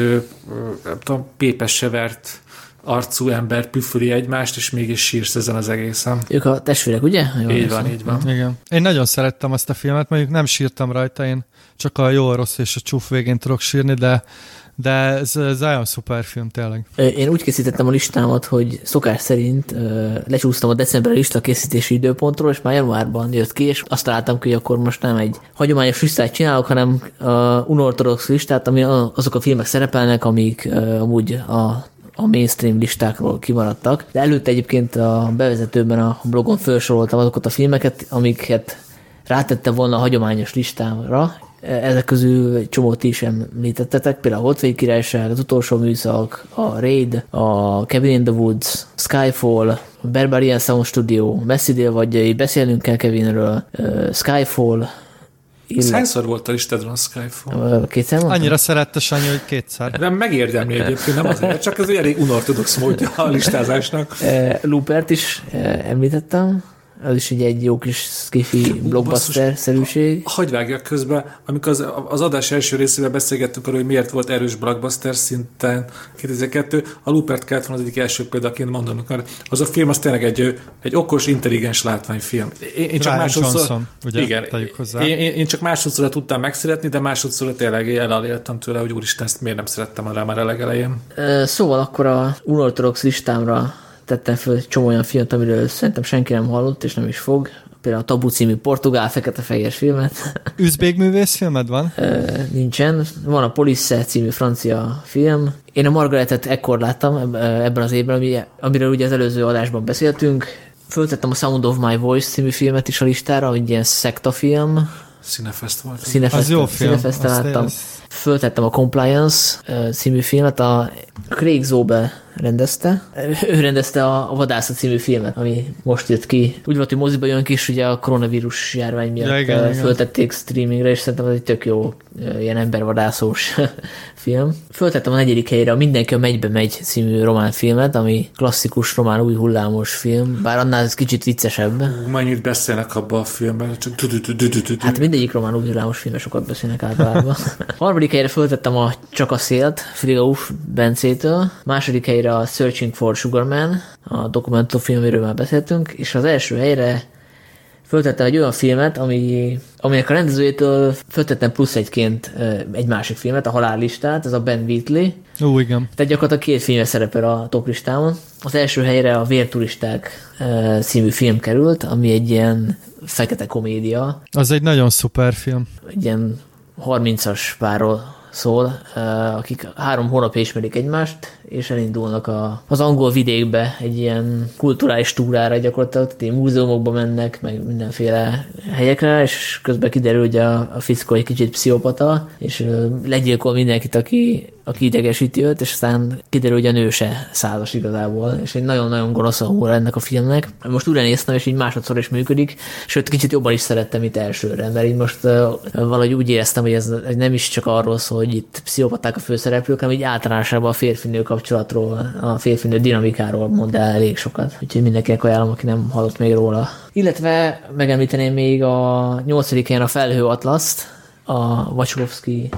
nem tudom, pépes severt arcú ember püföli egymást, és mégis sírsz ezen az egészen. Ők a testvérek, ugye? Jól Így van, így van. Igen. Én nagyon szerettem azt a filmet, mondjuk nem sírtam rajta, én csak a jó, a rossz és a csúf végén tudok sírni, de, de ez, ez nagyon szuper film tényleg. Én úgy készítettem a listámat, hogy szokás szerint lecsúsztam a decemberi lista készítési időpontról, és már januárban jött ki, és azt találtam ki, hogy akkor most nem egy hagyományos listát csinálok, hanem a unortodox listát, ami azok a filmek szerepelnek, amik amúgy a a mainstream listákról kimaradtak. De előtte egyébként a bevezetőben a blogon felsoroltam azokat a filmeket, amiket rátettem volna a hagyományos listámra. Ezek közül egy csomót ti is említettetek, például a Hotvai Királyság, az utolsó műszak, a Raid, a Cabin in the Woods, Skyfall, a Barbarian Sound Studio, Messzi délvadjai, beszélnünk kell Kevinről, Skyfall, Ez illetve hányszor volt a listádon a Skyfall? Kétszer mondtam? Annyira szerette Sanyi, hogy kétszer. Nem megérdemli egyébként, nem azért, csak ez egy elég unortodox módja a listázásnak. Ö, Loopert is említettem, az is egy, egy jó kis skifi blockbuster-szerűség. Hagy vágjak közbe, amikor az, az adás első részében beszélgettünk arról, hogy miért volt erős blockbuster szinten 2002, a Lupert kellett volna az egyik első példaként mondanunk, mert az a film az tényleg egy, egy okos, intelligens látványfilm. Én, én csak Ryan másodszor, Johnson, ugye, igen, hozzá. én, én, én, csak másodszor tudtam megszeretni, de másodszor tényleg elaléltem tőle, hogy úristen, ezt miért nem szerettem rá már a legelején. Szóval akkor a unortodox listámra tettem föl egy csomó olyan filmet, amiről szerintem senki nem hallott, és nem is fog. Például a Tabu című portugál fekete-fehér filmet. [LAUGHS] Üzbég művész filmed van? Ö, Nincsen. Van a Police című francia film. Én a Margaretet ekkor láttam eb- ebben az évben, ami, amiről ugye az előző adásban beszéltünk. Föltettem a Sound of My Voice című filmet is a listára, egy ilyen szektafilm. Színefest volt. Színefesten, Az jó film. Azt láttam. Föltettem a Compliance című filmet, a Craig Zobe rendezte. Ő rendezte a a Vadászat című filmet, ami most jött ki. Úgy volt, hogy moziba jön ki, és ugye a koronavírus járvány miatt Ja, igen, ö, igen. föltették streamingre, és szerintem ez egy tök jó ilyen embervadászós [LAUGHS] film. Föltettem a negyedik helyre a Mindenki a megybe megy című román filmet, ami klasszikus román új hullámos film, bár annál ez kicsit viccesebb. Mennyit beszélnek abba a filmben, csak. Hát mindegyik román új hullámos filmben sokat beszélnek általában. [LAUGHS] Harmadik helyre föltettem a Csak a szélt, Friga Uff Bencétől. Második helyre a Searching for Sugar Man, a dokumentumfilm, amiről már beszéltünk. És az első helyre föltettem egy olyan filmet, ami, aminek a rendezőjétől föltettem plusz egyként egy másik filmet, a Halállistát, ez a Ben Wheatley. Ó, igen. Tehát gyakorlatilag két filmje szerepel a top listámon. Az első helyre a Vérturisták című film került, ami egy ilyen fekete komédia. Az egy nagyon szuper film. Egy ilyen 30-as párról szól, akik három hónapja ismerik egymást, és elindulnak a, az angol vidékbe egy ilyen kulturális túrára gyakorlatilag, tehát múzeumokba mennek, meg mindenféle helyekre, és közben kiderül, hogy a, a fickó egy kicsit pszichopata, és legyilkol mindenkit, aki, aki idegesíti őt, és aztán kiderül, hogy a nő se százas igazából, és egy nagyon-nagyon gonosz a ennek a filmnek. Most újra néztem, és így másodszor is működik, sőt, kicsit jobban is szerettem itt elsőre, mert így most uh, valahogy úgy éreztem, hogy ez nem is csak arról szól, hogy itt pszichopaták a főszereplők, hanem így általánosában a férfinő kapcsolatról, a férfinő dinamikáról mond el elég sokat. Úgyhogy mindenkinek ajánlom, aki nem hallott még róla. Illetve megemlíteném még a nyolcadik a Felhő Atlaszt, a Wachowski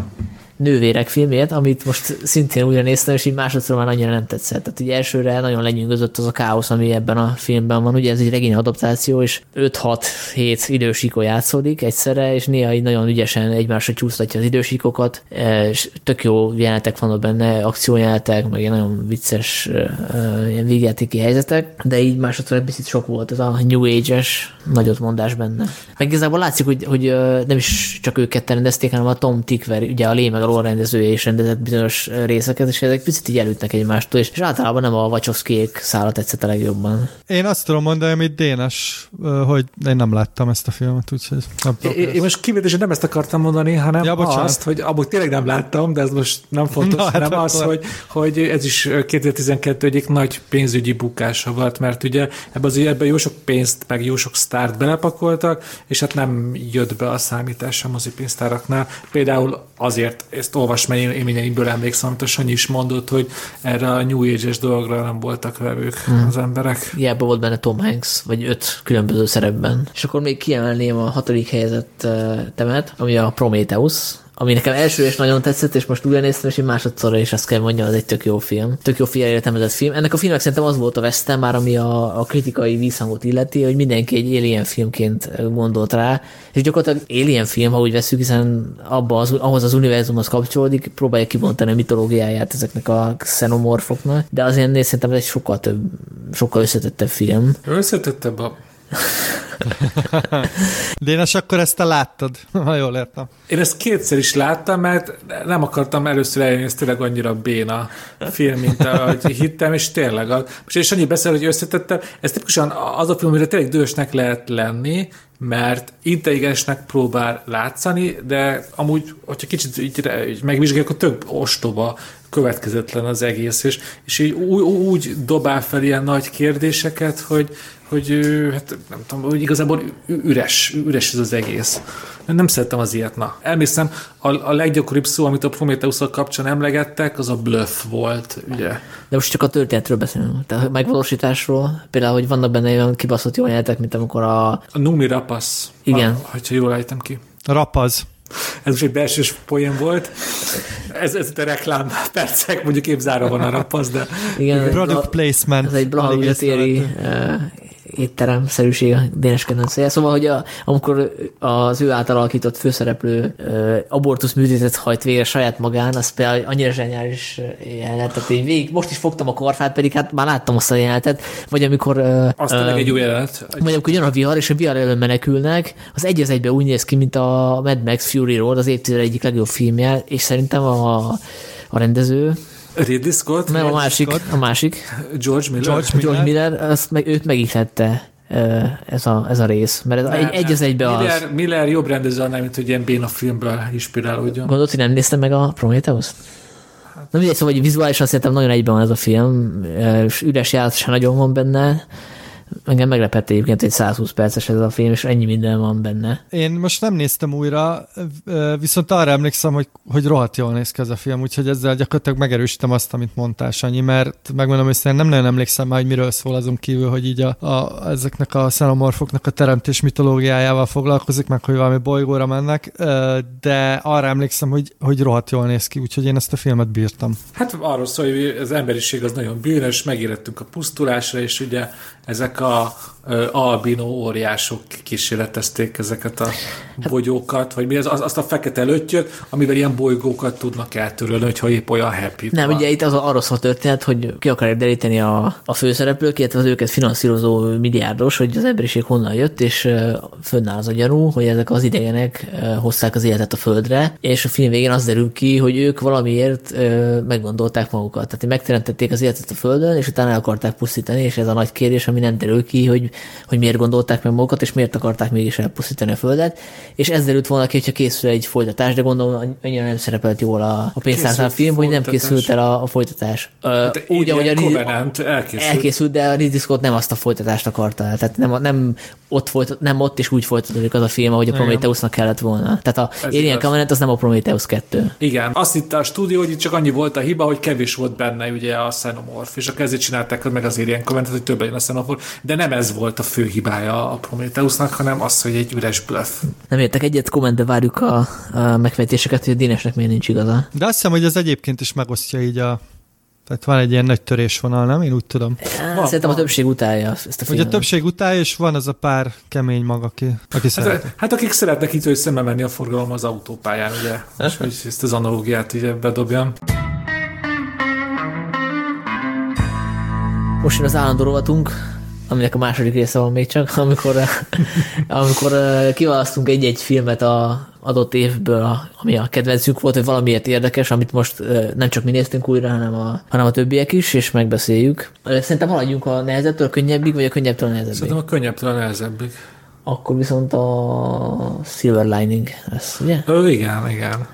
nővérek filmjét, amit most szintén újra néztem, és így másodszor már annyira nem tetszett. Tehát így elsőre nagyon lenyűgözött az a káosz, ami ebben a filmben van. Ugye ez egy regény adaptáció, és 5-6-7 idősíkó játszódik egyszerre, és néha így nagyon ügyesen egymásra csúsztatja az idősíkokat, e, és tök jó jelenetek vannak benne, akciójelenetek, meg ilyen nagyon vicces ilyen végjátéki helyzetek, de így másodszor egy picit sok volt ez a New Age-es nagyot mondás benne. Meg igazából látszik, hogy, hogy nem is csak őket rendezték, hanem a Tom Tickver, ugye a Lé a Lore rendezője is rendezett bizonyos részeket, és ezek picit így elütnek egymástól, és, és általában nem a Wachowskiék szála tetszett a legjobban. Én azt tudom mondani, amit Dénes, hogy én nem láttam ezt a filmet, úgyhogy nem én, én most kivételesen nem ezt akartam mondani, hanem ja, azt, hogy abból tényleg nem láttam, de ez most nem [LAUGHS] fontos, Na, hanem hát az, hogy, hogy ez is 2012 egyik nagy pénzügyi bukása volt, mert ugye ebben az ebben jó sok pénzt, meg jó sok sztárt belepakoltak, és hát nem jött be a számítás a mozipénztáraknál. Például azért ezt olvasmány élményeimből emlékszem, amit a Sanyi is mondott, hogy erre a New Age-es dologra nem voltak vevők hmm. az emberek. Hiába volt benne Tom Hanks, vagy öt különböző szerepben. És akkor még kiemelném a hatodik helyezett temet, ami a Prometheus, ami nekem első és nagyon tetszett, és most újra néztem, és én másodszorra is azt kell mondjam, az egy tök jó film. Tök jó figyeljetemezett film. Ennek a filmnek szerintem az volt a vesztem már, ami a, a kritikai vízhangot illeti, hogy mindenki egy Alien filmként gondolt rá, és gyakorlatilag Alien film, ha úgy veszük, hiszen abba az, ahhoz az univerzumhoz kapcsolódik, próbálja kibontani a mitológiáját ezeknek a xenomorfoknak, de azért szerintem ez egy sokkal több, sokkal összetettebb film. Összetettebb a [LAUGHS] Dénes, akkor ezt te láttad, [LAUGHS] ha jól értem. Én ezt kétszer is láttam, mert nem akartam először eljönni, ez tényleg annyira béna film, mint ahogy hittem, és tényleg. Most és annyi beszél, hogy összetettem, ez tipikusan az a film, amire tényleg dühösnek lehet lenni, mert intelligensnek próbál látszani, de amúgy, hogyha kicsit így, így megvizsgáljuk, akkor több ostoba, következetlen az egész, és, és így úgy, úgy dobál fel ilyen nagy kérdéseket, hogy, hogy hát nem tudom, hogy igazából üres, üres ez az egész. Nem szerettem az ilyet, na. Elmészem, a, a leggyakoribb szó, amit a prometheus kapcsán emlegettek, az a bluff volt, ugye. De most csak a történetről beszélünk, tehát a megvalósításról, például, hogy vannak benne olyan kibaszott jó jelentek, mint amikor a... A Numi Rapasz. Igen. Ha, ha jól ejtem ki. Rapaz. Ez most egy belsős poén volt. Ez, ez a reklám percek, mondjuk évzára van a rapasz, de... Igen, Product placement. Ez egy Blaha étterem-szerűség a Dénes kedvencéje. Szóval, hogy a, amikor az ő által alakított főszereplő uh, abortusz műtétet hajt végre saját magán, az például annyira zseniális jelenet, tehát én végig, most is fogtam a karfát, pedig hát már láttam azt a jelenetet, vagy amikor uh, azt uh, egy jó jelenet. Vagy amikor jön a vihar, és a vihar elől menekülnek, az egy az egybe úgy néz ki, mint a Mad Max Fury Road, az évtized egyik legjobb filmje, és szerintem a, a rendező, Ridley Scott? Nem, a másik, Scott. a másik. George Miller. George Miller, George Miller azt meg, őt megihlette ez a, ez a rész, mert ez nem, egy, egy az egybe Miller, az. Miller jobb rendező annál, mint hogy ilyen béna filmből inspirálódjon. Gondolod, hogy nem néztem meg a Prometheus-t? Hát. Na mindegy, szóval hogy vizuálisan szerintem nagyon egyben van ez a film, és üres járat sem nagyon van benne, Engem meglepett egyébként, hogy 120 perces ez a film, és ennyi minden van benne. Én most nem néztem újra, viszont arra emlékszem, hogy, hogy rohadt jól néz ki ez a film, úgyhogy ezzel gyakorlatilag megerősítem azt, amit mondtál, Sanyi, mert megmondom, hogy nem nagyon emlékszem már, hogy miről szól azon kívül, hogy így a, a, ezeknek a szenomorfoknak a teremtés mitológiájával foglalkozik, meg hogy valami bolygóra mennek, de arra emlékszem, hogy, hogy rohadt jól néz ki, úgyhogy én ezt a filmet bírtam. Hát arról szól, hogy az emberiség az nagyon bűnös, megérettünk a pusztulásra, és ugye ezek a albino óriások kísérletezték ezeket a bogyókat, vagy mi az, azt a fekete löttyöt, amivel ilyen bolygókat tudnak eltörölni, hogyha épp olyan happy Nem, van. ugye itt az arról szól történet, hogy ki akarják deríteni a, a főszereplők, illetve az őket finanszírozó milliárdos, hogy az emberiség honnan jött, és fönnáll az a gyanú, hogy ezek az idegenek hozták az életet a földre, és a film végén az derül ki, hogy ők valamiért meggondolták magukat. Tehát megteremtették az életet a földön, és utána el akarták pusztítani, és ez a nagy kérdés, ami nem derül ki, hogy hogy miért gondolták meg magukat, és miért akarták mégis elpusztítani a Földet, és ezzel derült volna ki, hogyha készül egy folytatás, de gondolom annyira nem szerepelt jól a, a pénztárcán film, hogy nem készült el a, a folytatás. Hát úgy, ahogy a Covenant elkészült. elkészült, de a Ridley Scott nem azt a folytatást akarta el. Tehát nem, nem ott, folytat, nem ott is úgy folytatódik az a film, ahogy a Prometheusnak kellett volna. Tehát a Ez Alien Covenant az nem a Prometheus 2. Igen, azt hitte a stúdió, hogy itt csak annyi volt a hiba, hogy kevés volt benne ugye a Xenomorph, és akkor ezért csinálták meg az Alien Covenant, hogy több legyen a Xenomorph, de nem ez volt a fő hibája a Prometheusnak, hanem az, hogy egy üres bluff. Nem értek egyet, kommentbe várjuk a, a megfejtéseket, hogy a Dénesnek miért nincs igaza. De azt hiszem, hogy ez egyébként is megosztja így a tehát van egy ilyen nagy törésvonal, nem? Én úgy tudom. van, Szerintem a többség utálja ezt a filmet. Ugye a többség utálja, és van az a pár kemény mag, aki, aki hát, hát akik szeretnek itt, hogy szembe menni a forgalom az autópályán, ugye? És hogy ezt az analógiát így bedobjam. Most jön az állandó rovatunk, aminek a második része van még csak, amikor, [LAUGHS] amikor kiválasztunk egy-egy filmet a adott évből, ami a kedvencünk volt, hogy valamiért érdekes, amit most nem csak mi néztünk újra, hanem a, hanem a többiek is, és megbeszéljük. Szerintem haladjunk a nehezebbtől a könnyebbig, vagy a könnyebbtől a nehezebbig? Szerintem a könnyebbtől a nehezebbig. Akkor viszont a Silver Lining lesz, ugye? Ö, igen, igen.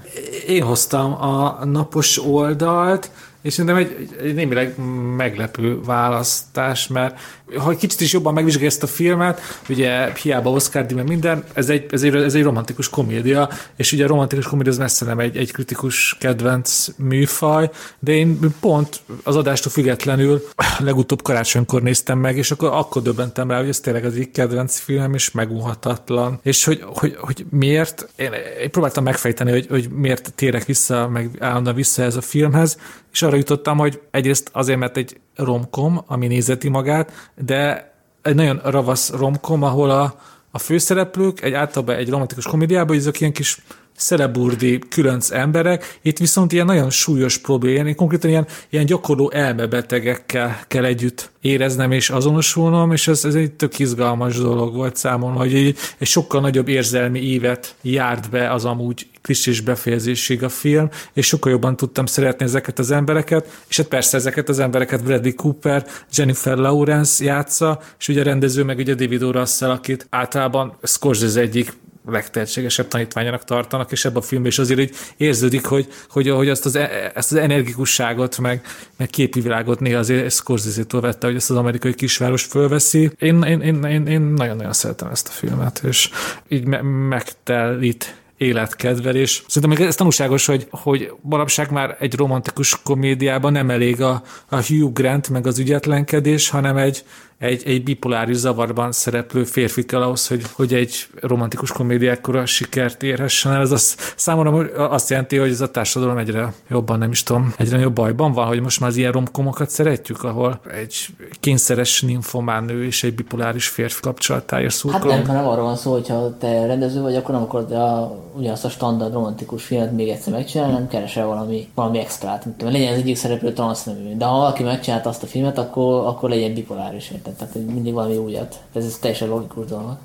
Én hoztam a napos oldalt, és szerintem egy, egy némileg meglepő választás, mert ha kicsit is jobban megvizsgálja ezt a filmet, ugye hiába Oscar díj, minden, ez egy, ez, egy, ez egy romantikus komédia, és ugye a romantikus komédia az messze nem egy, egy kritikus kedvenc műfaj, de én pont az adástól függetlenül legutóbb karácsonykor néztem meg, és akkor, akkor döbbentem rá, hogy ez tényleg az egyik kedvenc film, és megunhatatlan. És hogy, hogy, hogy miért, én, én próbáltam megfejteni, hogy, hogy miért térek vissza, meg állandóan vissza ez a filmhez, és arra jutottam, hogy egyrészt azért, mert egy romkom, ami nézeti magát, de egy nagyon ravasz romkom, ahol a, a főszereplők egy általában egy romantikus komédiában, hogy ezek ilyen kis szereburdi különc emberek, itt viszont ilyen nagyon súlyos problémák, konkrétan ilyen, ilyen gyakorló elmebetegekkel kell együtt éreznem és azonosulnom, és ez, ez egy tök izgalmas dolog volt számomra, hogy egy, egy sokkal nagyobb érzelmi évet járt be az amúgy klisés befejezésig a film, és sokkal jobban tudtam szeretni ezeket az embereket, és hát persze ezeket az embereket Bradley Cooper, Jennifer Lawrence játsza, és ugye a rendező meg ugye David O. Russell, akit általában Scorsese egyik legtehetségesebb tanítványának tartanak, és ebben a filmben is azért így érződik, hogy, hogy, hogy azt az, e, ezt az energikusságot, meg, meg képi világot néha azért Scorsese-től vette, hogy ezt az amerikai kisváros fölveszi. Én, én, én, én, én nagyon-nagyon szeretem ezt a filmet, és így me- megtelít életkedvel, és szerintem ez tanúságos, hogy, hogy manapság már egy romantikus komédiában nem elég a, a Hugh Grant meg az ügyetlenkedés, hanem egy, egy, egy bipoláris zavarban szereplő férfi kell ahhoz, hogy, hogy egy romantikus komédiákkora sikert érhessen el. Ez az, számomra azt jelenti, hogy ez a társadalom egyre jobban, nem is tudom, egyre jobb bajban van, hogy most már az ilyen romkomokat szeretjük, ahol egy kényszeres nymphomán nő és egy bipoláris férfi kapcsolatáért szurkolom. Hát nem, nem arról van szó, hogyha te rendező vagy, akkor nem akarod a, ugyanazt a standard romantikus filmet még egyszer megcsinálni, nem keresel valami, valami extrát. Legyen az egyik szereplő transznemű. De ha valaki megcsinált azt a filmet, akkor, akkor legyen bipoláris. Érted? Tehát, hogy mindig valami újat. Ez, ez teljesen logikus dolog.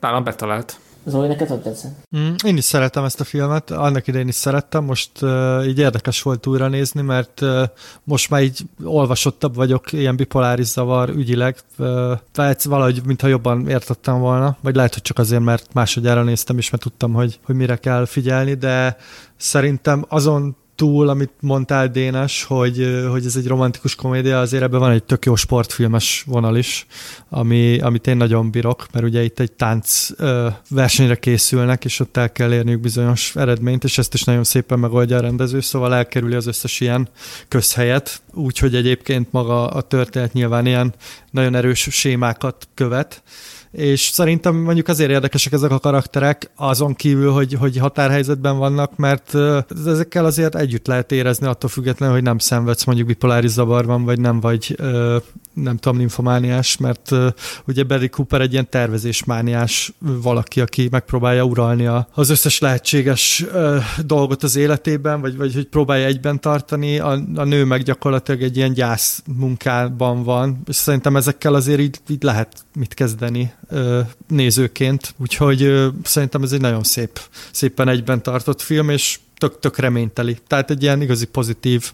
Nálam betalált. Zoli, neked hogy tetszett? Mm, én is szeretem ezt a filmet, annak idején is szerettem, most uh, így érdekes volt újra nézni, mert uh, most már így olvasottabb vagyok, ilyen bipoláris zavar ügyileg, uh, tehát valahogy mintha jobban értettem volna, vagy lehet, hogy csak azért, mert másodjára néztem is, mert tudtam, hogy, hogy mire kell figyelni, de szerintem azon túl, amit mondtál Dénes, hogy, hogy ez egy romantikus komédia, azért ebben van egy tök jó sportfilmes vonal is, ami, amit én nagyon bírok, mert ugye itt egy tánc ö, versenyre készülnek, és ott el kell érniük bizonyos eredményt, és ezt is nagyon szépen megoldja a rendező, szóval elkerüli az összes ilyen közhelyet, úgyhogy egyébként maga a történet nyilván ilyen nagyon erős sémákat követ, és szerintem mondjuk azért érdekesek ezek a karakterek, azon kívül, hogy, hogy határhelyzetben vannak, mert ezekkel azért együtt lehet érezni attól függetlenül, hogy nem szenvedsz mondjuk bipoláris zavarban, vagy nem vagy ö, nem tudom, ninfomániás, mert uh, ugye Barry Cooper egy ilyen tervezésmániás valaki, aki megpróbálja uralni a, az összes lehetséges dolgot az életében, vagy, vagy hogy próbálja egyben tartani, a, a nő meg gyakorlatilag egy ilyen gyász munkában van, és szerintem ezekkel azért így, így lehet mit kezdeni nézőként, úgyhogy uh, szerintem ez egy nagyon szép, szépen egyben tartott film, és tök, tök reményteli. Tehát egy ilyen igazi pozitív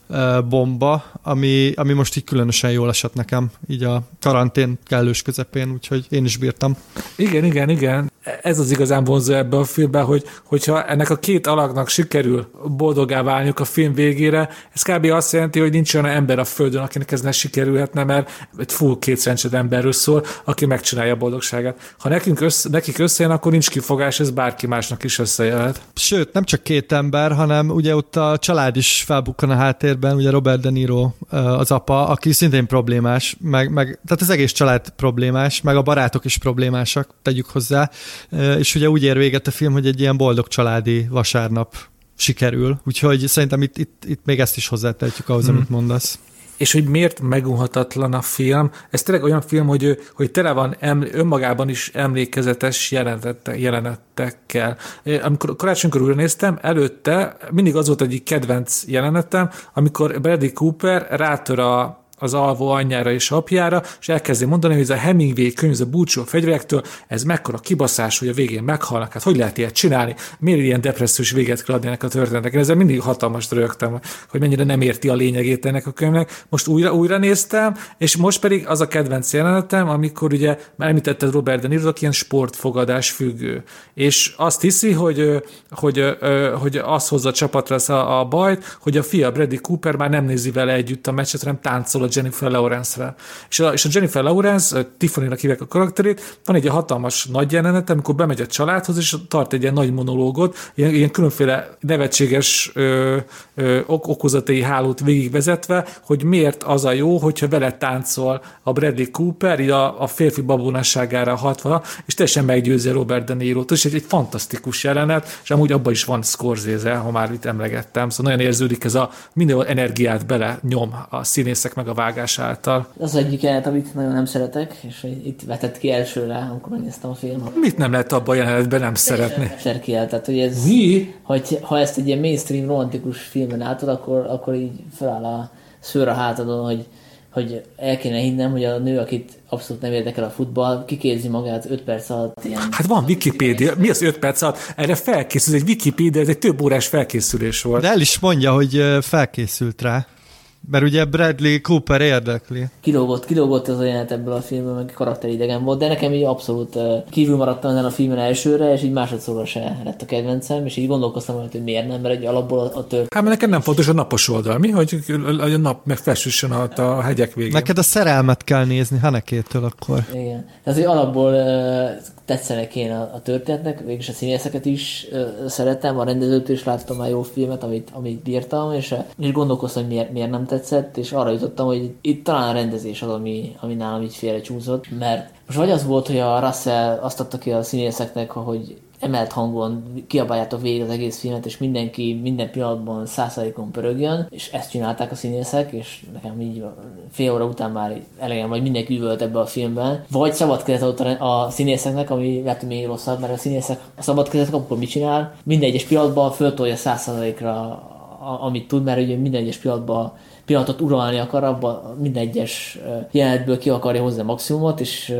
bomba, ami, ami most így különösen jól esett nekem, így a karantén kellős közepén, úgyhogy én is bírtam. Igen, igen, igen. Ez az igazán vonzó ebbe a filmben, hogy, hogyha ennek a két alaknak sikerül boldogá válniuk a film végére, ez kb. azt jelenti, hogy nincs olyan ember a földön, akinek ez ne sikerülhetne, mert egy full kétszerencsed emberről szól, aki megcsinálja a boldogságát. Ha nekünk össze, nekik összejön, akkor nincs kifogás, ez bárki másnak is összejöhet. Sőt, nem csak két ember, hanem ugye ott a család is felbukkan a háttérben, ugye Robert De Niro az apa, aki szintén problémás, meg, meg tehát az egész család problémás, meg a barátok is problémásak, tegyük hozzá, és ugye úgy ér véget a film, hogy egy ilyen boldog családi vasárnap sikerül, úgyhogy szerintem itt, itt, itt még ezt is hozzátehetjük ahhoz, hmm. amit mondasz és hogy miért megunhatatlan a film. Ez tényleg olyan film, hogy, hogy tele van eml- önmagában is emlékezetes jelenetekkel. Amikor karácsonykor újra néztem, előtte mindig az volt egyik kedvenc jelenetem, amikor Bradley Cooper rátör a az alvó anyjára és apjára, és elkezdi mondani, hogy ez a Hemingway könyv, ez a búcsú a fegyverektől, ez mekkora kibaszás, hogy a végén meghalnak. Hát hogy lehet ilyet csinálni? Miért ilyen depressziós véget kell adni ennek a történetnek? Én ezzel mindig hatalmas rögtem, hogy mennyire nem érti a lényegét ennek a könyvnek. Most újra, újra néztem, és most pedig az a kedvenc jelenetem, amikor ugye már említetted Robert De Niro, ilyen sportfogadás függő. És azt hiszi, hogy, hogy, hogy az hozza a csapatra a, a bajt, hogy a fia Brady Cooper már nem nézi vele együtt a meccset, hanem táncol Jennifer Lawrence-re. És a, és a Jennifer Lawrence, Tiffany-nak hívják a karakterét, van egy hatalmas nagy jelenet, amikor bemegy a családhoz, és tart egy ilyen nagy monológot, ilyen, ilyen különféle nevetséges ö, ö, ok- okozatai hálót végigvezetve, hogy miért az a jó, hogyha vele táncol a Bradley Cooper, így a, a férfi babonasságára hatva, és teljesen meggyőzi Robert De Niro-t, és egy, egy fantasztikus jelenet, és amúgy abban is van Scorsese, ha már itt emlegettem, szóval nagyon érződik ez a minden energiát bele nyom a színészek meg a vágás által. Az egyik jelenet, amit nagyon nem szeretek, és itt vetett ki elsőre, amikor megnéztem a filmet. Mit nem lehet abban a jelenetben nem szeretni? Ki el, tehát hogy ez... Mi? Hogy, ha ezt egy ilyen mainstream romantikus filmen látod, akkor, akkor így feláll a szőr a hátadon, hogy hogy el kéne hinnem, hogy a nő, akit abszolút nem érdekel a futball, kikézi magát 5 perc alatt. Ilyen... Hát van Wikipédia. Mi az 5 perc alatt? Erre felkészül egy Wikipédia, ez egy több órás felkészülés volt. De el is mondja, hogy felkészült rá. Mert ugye Bradley Cooper érdekli. Kilógott, kilógott az a jelenet ebből a filmből, meg karakteridegen volt, de nekem így abszolút kívül maradtam ezen a filmen elsőre, és így másodszorra se lett a kedvencem, és így gondolkoztam, hogy miért nem, mert egy alapból a, a tört. Hát mert nekem nem fontos a napos oldal, mi? Hogy a nap megfessüssön a, a hegyek végén. Neked a szerelmet kell nézni Hanekétől akkor. Igen. Tehát, hogy alapból tetszenek én a, a történetnek, végülis a színészeket is szeretem, a rendezőt is láttam már jó filmet, amit, amit bírtam, és, és gondolkoztam, hogy miért, miért nem tetszett, és arra jutottam, hogy itt talán a rendezés az, ami, ami nálam így félre csúszott, mert most vagy az volt, hogy a Russell azt adta ki a színészeknek, hogy emelt hangon kiabáljátok végig az egész filmet, és mindenki minden pillanatban százszerékon pörögjön, és ezt csinálták a színészek, és nekem így fél óra után már elegem, vagy mindenki üvölt ebbe a filmben. Vagy szabad kezet a színészeknek, ami lehet, hogy még rosszabb, mert a színészek a szabad kezet akkor mit csinál? Minden egyes pillanatban föltolja százszerékra amit tud, mert ugye minden egyes pillanatban pillanatot uralni akar, abban minden egyes jelenetből ki akarja hozni a maximumot, és,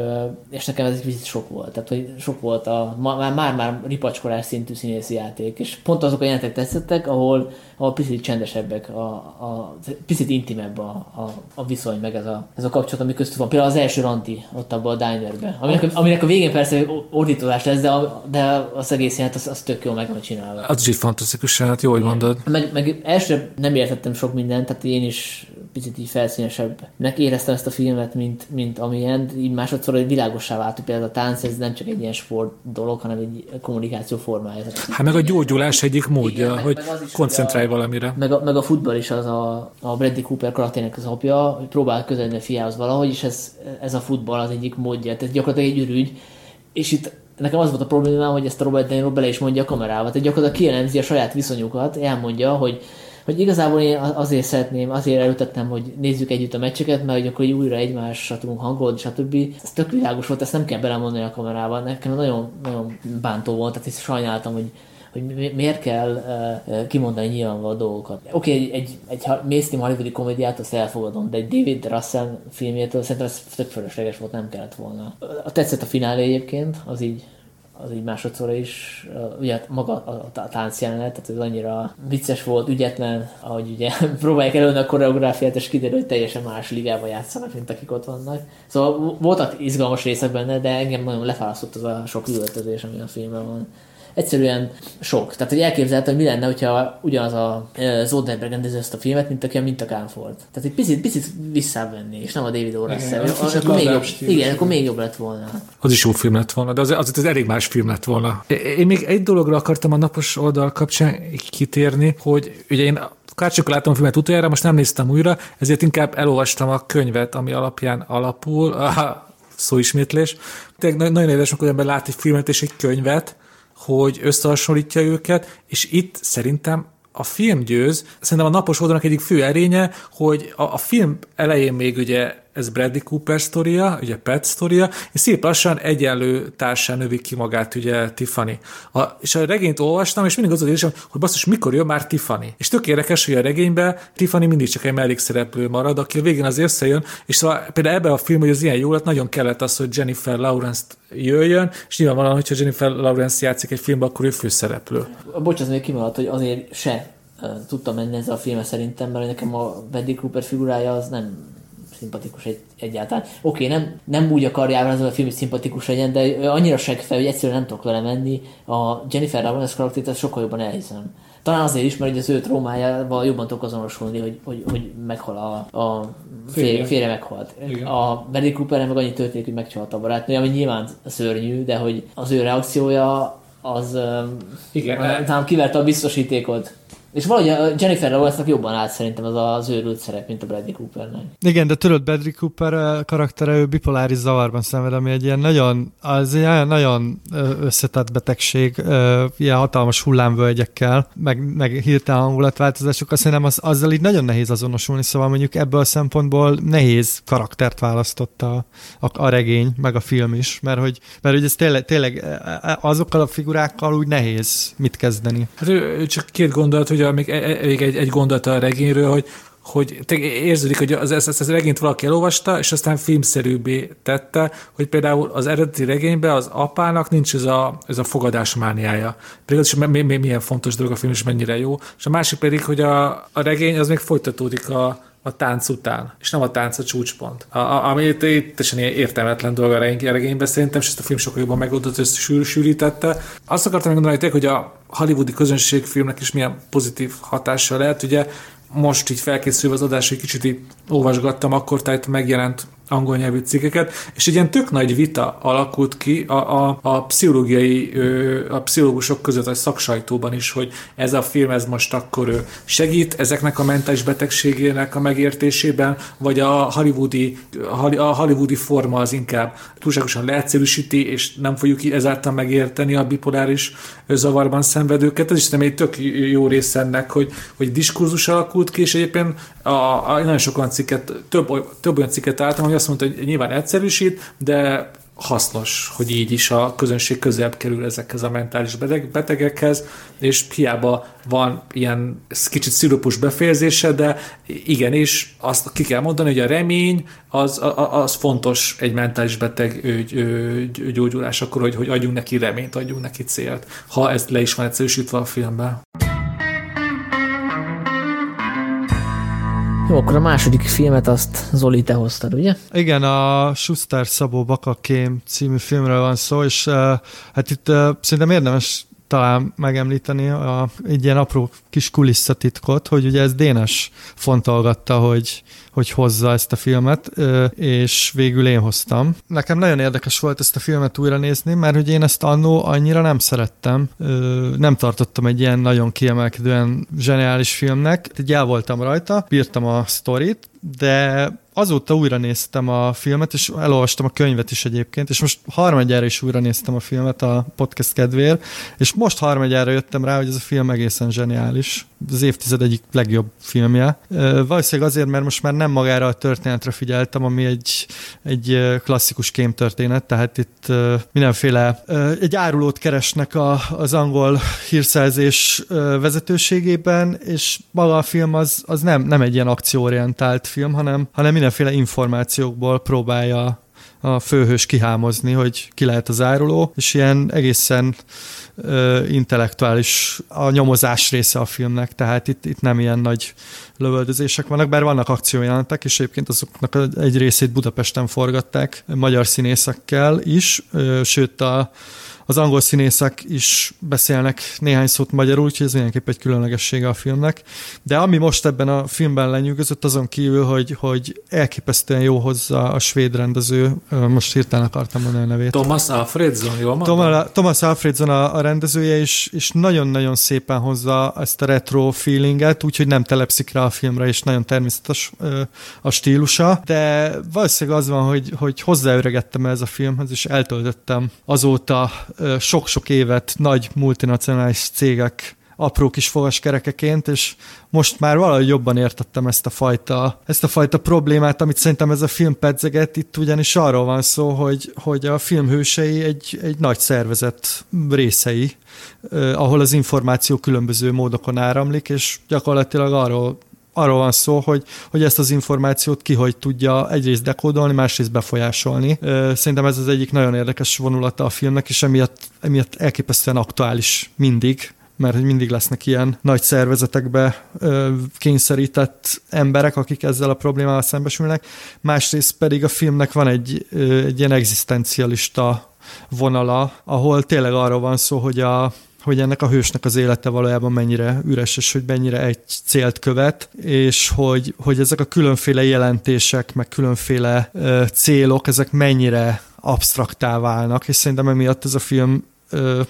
és nekem ez egy kicsit sok volt. Tehát, hogy sok volt a már-már ripacskolás szintű színészi játék, és pont azok a jelenetek tetszettek, ahol, ahol picit csendesebbek, a, a, picit intimebb a, a, a viszony, meg ez a, ez a kapcsolat, ami köztük van. Például az első ranti ott abban a dinerben, aminek, aminek a végén persze ordítozás lesz, de, a, de az egész jelent az, az tök jó meg van csinálva. Az is egy fantasztikus jelent, jó, hogy mondod. Meg, meg első nem értettem sok mindent, tehát én is picit így felszínesebbnek éreztem ezt a filmet, mint, mint amilyen. Így másodszor egy világosá vált, hogy például a tánc ez nem csak egy ilyen sport dolog, hanem egy kommunikáció formája. Hát meg a gyógyulás egyik módja, Igen, hogy meg koncentrálj a, valamire. Meg a, meg a futball is az a, a Bradley Cooper karakternek az apja, hogy próbál közeledni a fiához valahogy, és ez, ez a futball az egyik módja. Tehát gyakorlatilag egy ürügy, és itt nekem az volt a problémám, hogy ezt a Robert De Niro bele is mondja a kamerába. Tehát gyakorlatilag kielemzi a saját viszonyukat, elmondja, hogy hogy igazából én azért szeretném, azért előtettem, hogy nézzük együtt a meccseket, mert hogy akkor így újra egymásra tudunk hangolni, stb. Ez tök világos volt, ezt nem kell belemondani a kamerában. Nekem nagyon, nagyon bántó volt, tehát is sajnáltam, hogy hogy miért kell uh, kimondani nyilvánvaló dolgokat. Oké, okay, egy, egy, egy mainstream hollywoodi komédiát azt elfogadom, de egy David Russell filmjétől szerintem ez tök fölösleges volt, nem kellett volna. A tetszett a finálé egyébként, az így az így másodszorra is, ugye maga a tánc jelenet, tehát ez annyira vicces volt, ügyetlen, ahogy ugye [LAUGHS] próbálják előni a koreográfiát, és kiderül, hogy teljesen más ligába játszanak, mint akik ott vannak. Szóval voltak izgalmas részek benne, de engem nagyon lefárasztott az a sok üvöltözés, ami a filmben van egyszerűen sok. Tehát, hogy elképzelhető, hogy mi lenne, hogyha ugyanaz a Zodenberg rendező ezt a filmet, mint aki a Mintakán volt. Tehát egy picit, picit visszávenni, és nem a David O. Russell. Akkor még jobb, igen, akkor még jobb lett volna. Az is jó film lett volna, de az, az, az elég más film lett volna. Én még egy dologra akartam a napos oldal kapcsán kitérni, hogy ugye én Kárcsikor láttam a filmet utoljára, most nem néztem újra, ezért inkább elolvastam a könyvet, ami alapján alapul, [LAUGHS] a szóismétlés. Tényleg nagyon érdekes, amikor ember lát egy filmet és egy könyvet, hogy összehasonlítja őket, és itt szerintem a film győz. Szerintem a napos oldalnak egyik fő erénye, hogy a, a film elején még ugye ez Bradley Cooper sztoria, ugye Pet sztoria, és szép lassan egyenlő társán növi ki magát ugye Tiffany. A, és a regényt olvastam, és mindig az az érzem, hogy basszus, mikor jön már Tiffany. És tök érdekes, hogy a regényben Tiffany mindig csak egy mellékszereplő marad, aki a végén az összejön, és szóval például ebben a film, hogy az ilyen jó lett, nagyon kellett az, hogy Jennifer Lawrence jöjjön, és nyilvánvalóan, hogyha Jennifer Lawrence játszik egy filmben, akkor ő főszereplő. Bocs, az még kimaradt, hogy azért se tudtam menni ezzel a filmet szerintem, mert nekem a Bradley Cooper figurája az nem szimpatikus egy, egyáltalán. Oké, okay, nem, nem úgy akarja az a film, hogy szimpatikus legyen, de annyira segfej, hogy egyszerűen nem tudok vele menni. A Jennifer Lawrence karaktert sokkal jobban elhiszem. Talán azért is, mert az ő trómájával jobban tudok azonosulni, hogy, hogy, hogy meghal a, a férje, férje meghalt. Igen. A Bradley Cooper meg annyi történik, hogy megcsalta a barátnő, ami nyilván szörnyű, de hogy az ő reakciója az Igen, talán kiverte a biztosítékot. És valahogy a Jennifer lawrence jobban állt szerintem az az őrült szerep, mint a Bradley Coopernek. Igen, de tudod, Bradley Cooper karaktere ő bipoláris zavarban szenved, ami egy ilyen nagyon, az egy olyan nagyon összetett betegség, ilyen hatalmas hullámvölgyekkel, meg, meg hirtelen hangulatváltozásokkal, szerintem az, azzal így nagyon nehéz azonosulni, szóval mondjuk ebből a szempontból nehéz karaktert választott a, a, a regény, meg a film is, mert hogy, mert hogy ez tényleg, tényleg e, e, azokkal a figurákkal úgy nehéz mit kezdeni. Hát ő, csak két gondolat, hogy még, e, e, még egy, egy gondolat a regényről, hogy hogy érződik, hogy az, ezt, ezt a regényt valaki elolvasta, és aztán filmszerűbbé tette, hogy például az eredeti regényben az apának nincs ez a, ez a fogadásmániája. Az is mi, mi, milyen fontos dolog a film, és mennyire jó. És a másik pedig, hogy a, a regény az még folytatódik a, a tánc után, és nem a tánc a csúcspont. A, a, ami teljesen értelmetlen dolog a regényben szerintem, és ezt a film sokkal jobban megoldott, ezt sűr, sűrítette. Azt akartam mondani, hogy a hollywoodi közönségfilmnek is milyen pozitív hatása lehet. Ugye most így felkészülve az adás, hogy kicsit így olvasgattam, akkor tehát megjelent angol nyelvű cikkeket, és egy ilyen tök nagy vita alakult ki a, a, a pszichológiai, a pszichológusok között, a szaksajtóban is, hogy ez a film, ez most akkor segít ezeknek a mentális betegségének a megértésében, vagy a hollywoodi, a hollywoodi forma az inkább túlságosan leegyszerűsíti, és nem fogjuk ezáltal megérteni a bipoláris zavarban szenvedőket. Ez is nem egy tök jó része ennek, hogy, hogy diskurzus alakult ki, és egyébként a, a, nagyon sokan cikket, több, több olyan cikket álltam, hogy azt mondta, hogy nyilván egyszerűsít, de hasznos, hogy így is a közönség közelebb kerül ezekhez a mentális beteg, betegekhez, és hiába van ilyen kicsit szirupus befejezése, de igenis azt ki kell mondani, hogy a remény az, az fontos egy mentális beteg gyógyulás, akkor, hogy, hogy adjunk neki reményt, adjunk neki célt, ha ez le is van egyszerűsítve a filmben. Jó, akkor a második filmet azt Zoli, te hoztad, ugye? Igen, a Schuster Szabó Bakakém című filmről van szó, és uh, hát itt uh, szerintem érdemes talán megemlíteni a, egy ilyen apró kis kulisszatitkot, hogy ugye ez Dénes fontolgatta, hogy, hogy hozza ezt a filmet, és végül én hoztam. Nekem nagyon érdekes volt ezt a filmet újra nézni, mert hogy én ezt annó annyira nem szerettem, nem tartottam egy ilyen nagyon kiemelkedően zseniális filmnek, így el voltam rajta, bírtam a sztorit, de azóta újra néztem a filmet, és elolvastam a könyvet is egyébként, és most harmadjára is újra néztem a filmet a podcast kedvéért, és most harmadjára jöttem rá, hogy ez a film egészen zseniális. Az évtized egyik legjobb filmje. Valószínűleg azért, mert most már nem magára a történetre figyeltem, ami egy, egy klasszikus kémtörténet, tehát itt mindenféle egy árulót keresnek a, az angol hírszerzés vezetőségében, és maga a film az, az nem, nem egy ilyen akcióorientált film, hanem, hanem mindenféle információkból próbálja a főhős kihámozni, hogy ki lehet az áruló, és ilyen egészen ö, intellektuális a nyomozás része a filmnek, tehát itt, itt nem ilyen nagy lövöldözések vannak, bár vannak akciójelentek, és egyébként azoknak egy részét Budapesten forgatták magyar színészekkel is, ö, sőt a az angol színészek is beszélnek néhány szót magyarul, úgyhogy ez mindenképp egy különlegessége a filmnek. De ami most ebben a filmben lenyűgözött, azon kívül, hogy, hogy elképesztően jó hozzá a svéd rendező, most hirtelen akartam mondani a nevét. Thomas Alfredson, jól mondom? Thomas Alfredson a, a rendezője, és, és nagyon-nagyon szépen hozza ezt a retro feelinget, úgyhogy nem telepszik rá a filmre, és nagyon természetes a stílusa, de valószínűleg az van, hogy, hogy hozzáöregettem ez a filmhez, és eltöltöttem azóta sok-sok évet nagy multinacionális cégek apró kis fogaskerekeként, és most már valahogy jobban értettem ezt a fajta, ezt a fajta problémát, amit szerintem ez a film pedzeget, itt ugyanis arról van szó, hogy, hogy a film hősei egy, egy nagy szervezet részei, eh, ahol az információ különböző módokon áramlik, és gyakorlatilag arról arról van szó, hogy, hogy ezt az információt ki hogy tudja egyrészt dekódolni, másrészt befolyásolni. Szerintem ez az egyik nagyon érdekes vonulata a filmnek, és emiatt, emiatt elképesztően aktuális mindig, mert hogy mindig lesznek ilyen nagy szervezetekbe ö, kényszerített emberek, akik ezzel a problémával szembesülnek. Másrészt pedig a filmnek van egy, ö, egy ilyen egzisztencialista vonala, ahol tényleg arról van szó, hogy a, hogy ennek a hősnek az élete valójában mennyire üres, és hogy mennyire egy célt követ, és hogy, hogy ezek a különféle jelentések, meg különféle ö, célok, ezek mennyire absztraktá válnak, és szerintem emiatt ez a film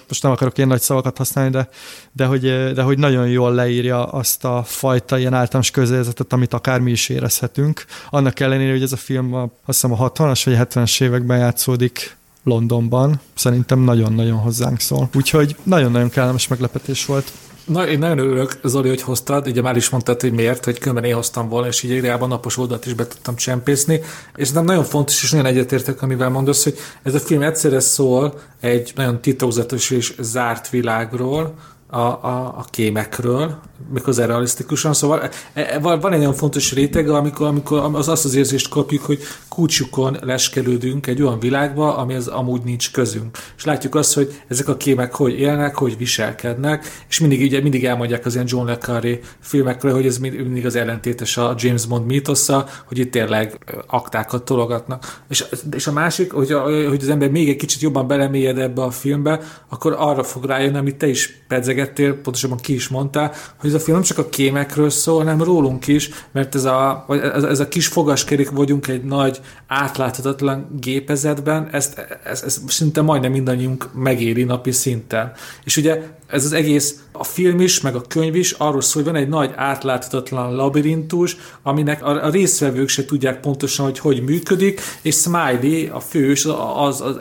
most nem akarok ilyen nagy szavakat használni, de, de, hogy, de hogy nagyon jól leírja azt a fajta ilyen általános közérzetet, amit akár mi is érezhetünk. Annak ellenére, hogy ez a film a, azt hiszem a 60-as vagy 70-es években játszódik Londonban. Szerintem nagyon-nagyon hozzánk szól. Úgyhogy nagyon-nagyon kellemes meglepetés volt. Na, én nagyon örülök, Zoli, hogy hoztad, ugye már is mondtad, hogy miért, hogy különben én hoztam volna, és így ideában napos oldalt is be tudtam csempészni, és nem nagyon fontos, és nagyon egyetértek, amivel mondasz, hogy ez a film egyszerre szól egy nagyon titokzatos és zárt világról, a, a, a kémekről, mikor realisztikusan. Szóval e, e, van egy nagyon fontos réteg, amikor, amikor az azt az érzést kapjuk, hogy kulcsukon leskelődünk egy olyan világba, ami az amúgy nincs közünk. És látjuk azt, hogy ezek a kémek hogy élnek, hogy viselkednek, és mindig, ugye, mindig elmondják az ilyen John le Carré filmekről, hogy ez mindig az ellentétes a James Bond mítosza, hogy itt tényleg aktákat tologatnak. És, és a másik, hogy, hogy az ember még egy kicsit jobban belemélyed ebbe a filmbe, akkor arra fog rájönni, amit te is pedzegettél, pontosabban ki is mondtál, hogy ez a film csak a kémekről szól, hanem rólunk is, mert ez a, ez, ez a kis fogaskerék vagyunk egy nagy átláthatatlan gépezetben, ezt, ezt, ezt szinte majdnem mindannyiunk megéri napi szinten. És ugye ez az egész, a film is, meg a könyv is arról szól, hogy van egy nagy átláthatatlan labirintus, aminek a, a résztvevők se tudják pontosan, hogy hogy működik, és Smiley, a fős, az, az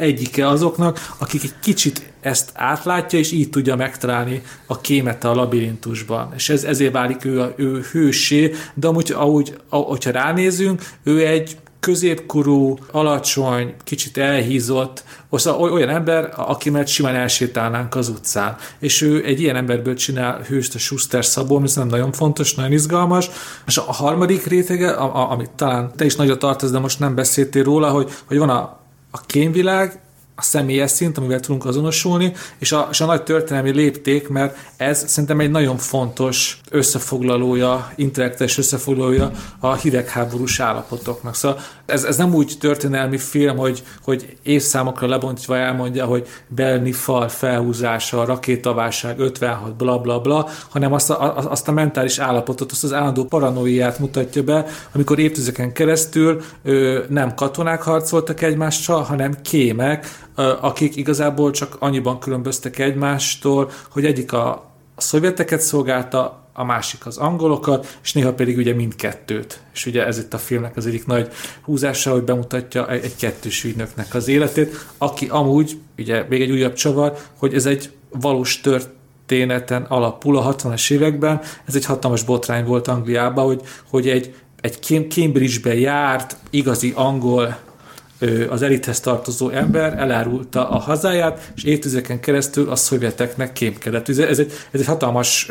egyike azoknak, akik egy kicsit ezt átlátja, és így tudja megtalálni a kémet a labirintusban. És ez, ezért válik ő, a, ő hősé, de amúgy, ahogy, ahogyha ránézünk, ő egy középkorú, alacsony, kicsit elhízott, olyan ember, aki mert simán elsétálnánk az utcán. És ő egy ilyen emberből csinál hőst a Schuster Szabó, ez nem nagyon fontos, nagyon izgalmas. És a harmadik rétege, amit talán te is nagyot tartasz, de most nem beszéltél róla, hogy, hogy van a, a kémvilág, a személyes szint, amivel tudunk azonosulni, és a, és a nagy történelmi lépték, mert ez szerintem egy nagyon fontos összefoglalója, intellektuális összefoglalója a hidegháborús állapotoknak. Szóval ez, ez nem úgy történelmi film, hogy, hogy évszámokra lebontva elmondja, hogy Berni fal felhúzása, rakétaválság, 56, bla bla bla, hanem azt a, azt a mentális állapotot, azt az állandó paranoiát mutatja be, amikor évtizedeken keresztül ő, nem katonák harcoltak egymással, hanem kémek, akik igazából csak annyiban különböztek egymástól, hogy egyik a, a szovjeteket szolgálta, a másik az angolokat, és néha pedig ugye mindkettőt. És ugye ez itt a filmnek az egyik nagy húzása, hogy bemutatja egy, kettős ügynöknek az életét, aki amúgy, ugye még egy újabb csavar, hogy ez egy valós tört történeten alapul a 60-as években. Ez egy hatalmas botrány volt Angliában, hogy, hogy egy, egy Cambridge-be járt igazi angol az elithez tartozó ember elárulta a hazáját, és évtizedeken keresztül a szovjeteknek kémkedett. Ez egy, ez egy hatalmas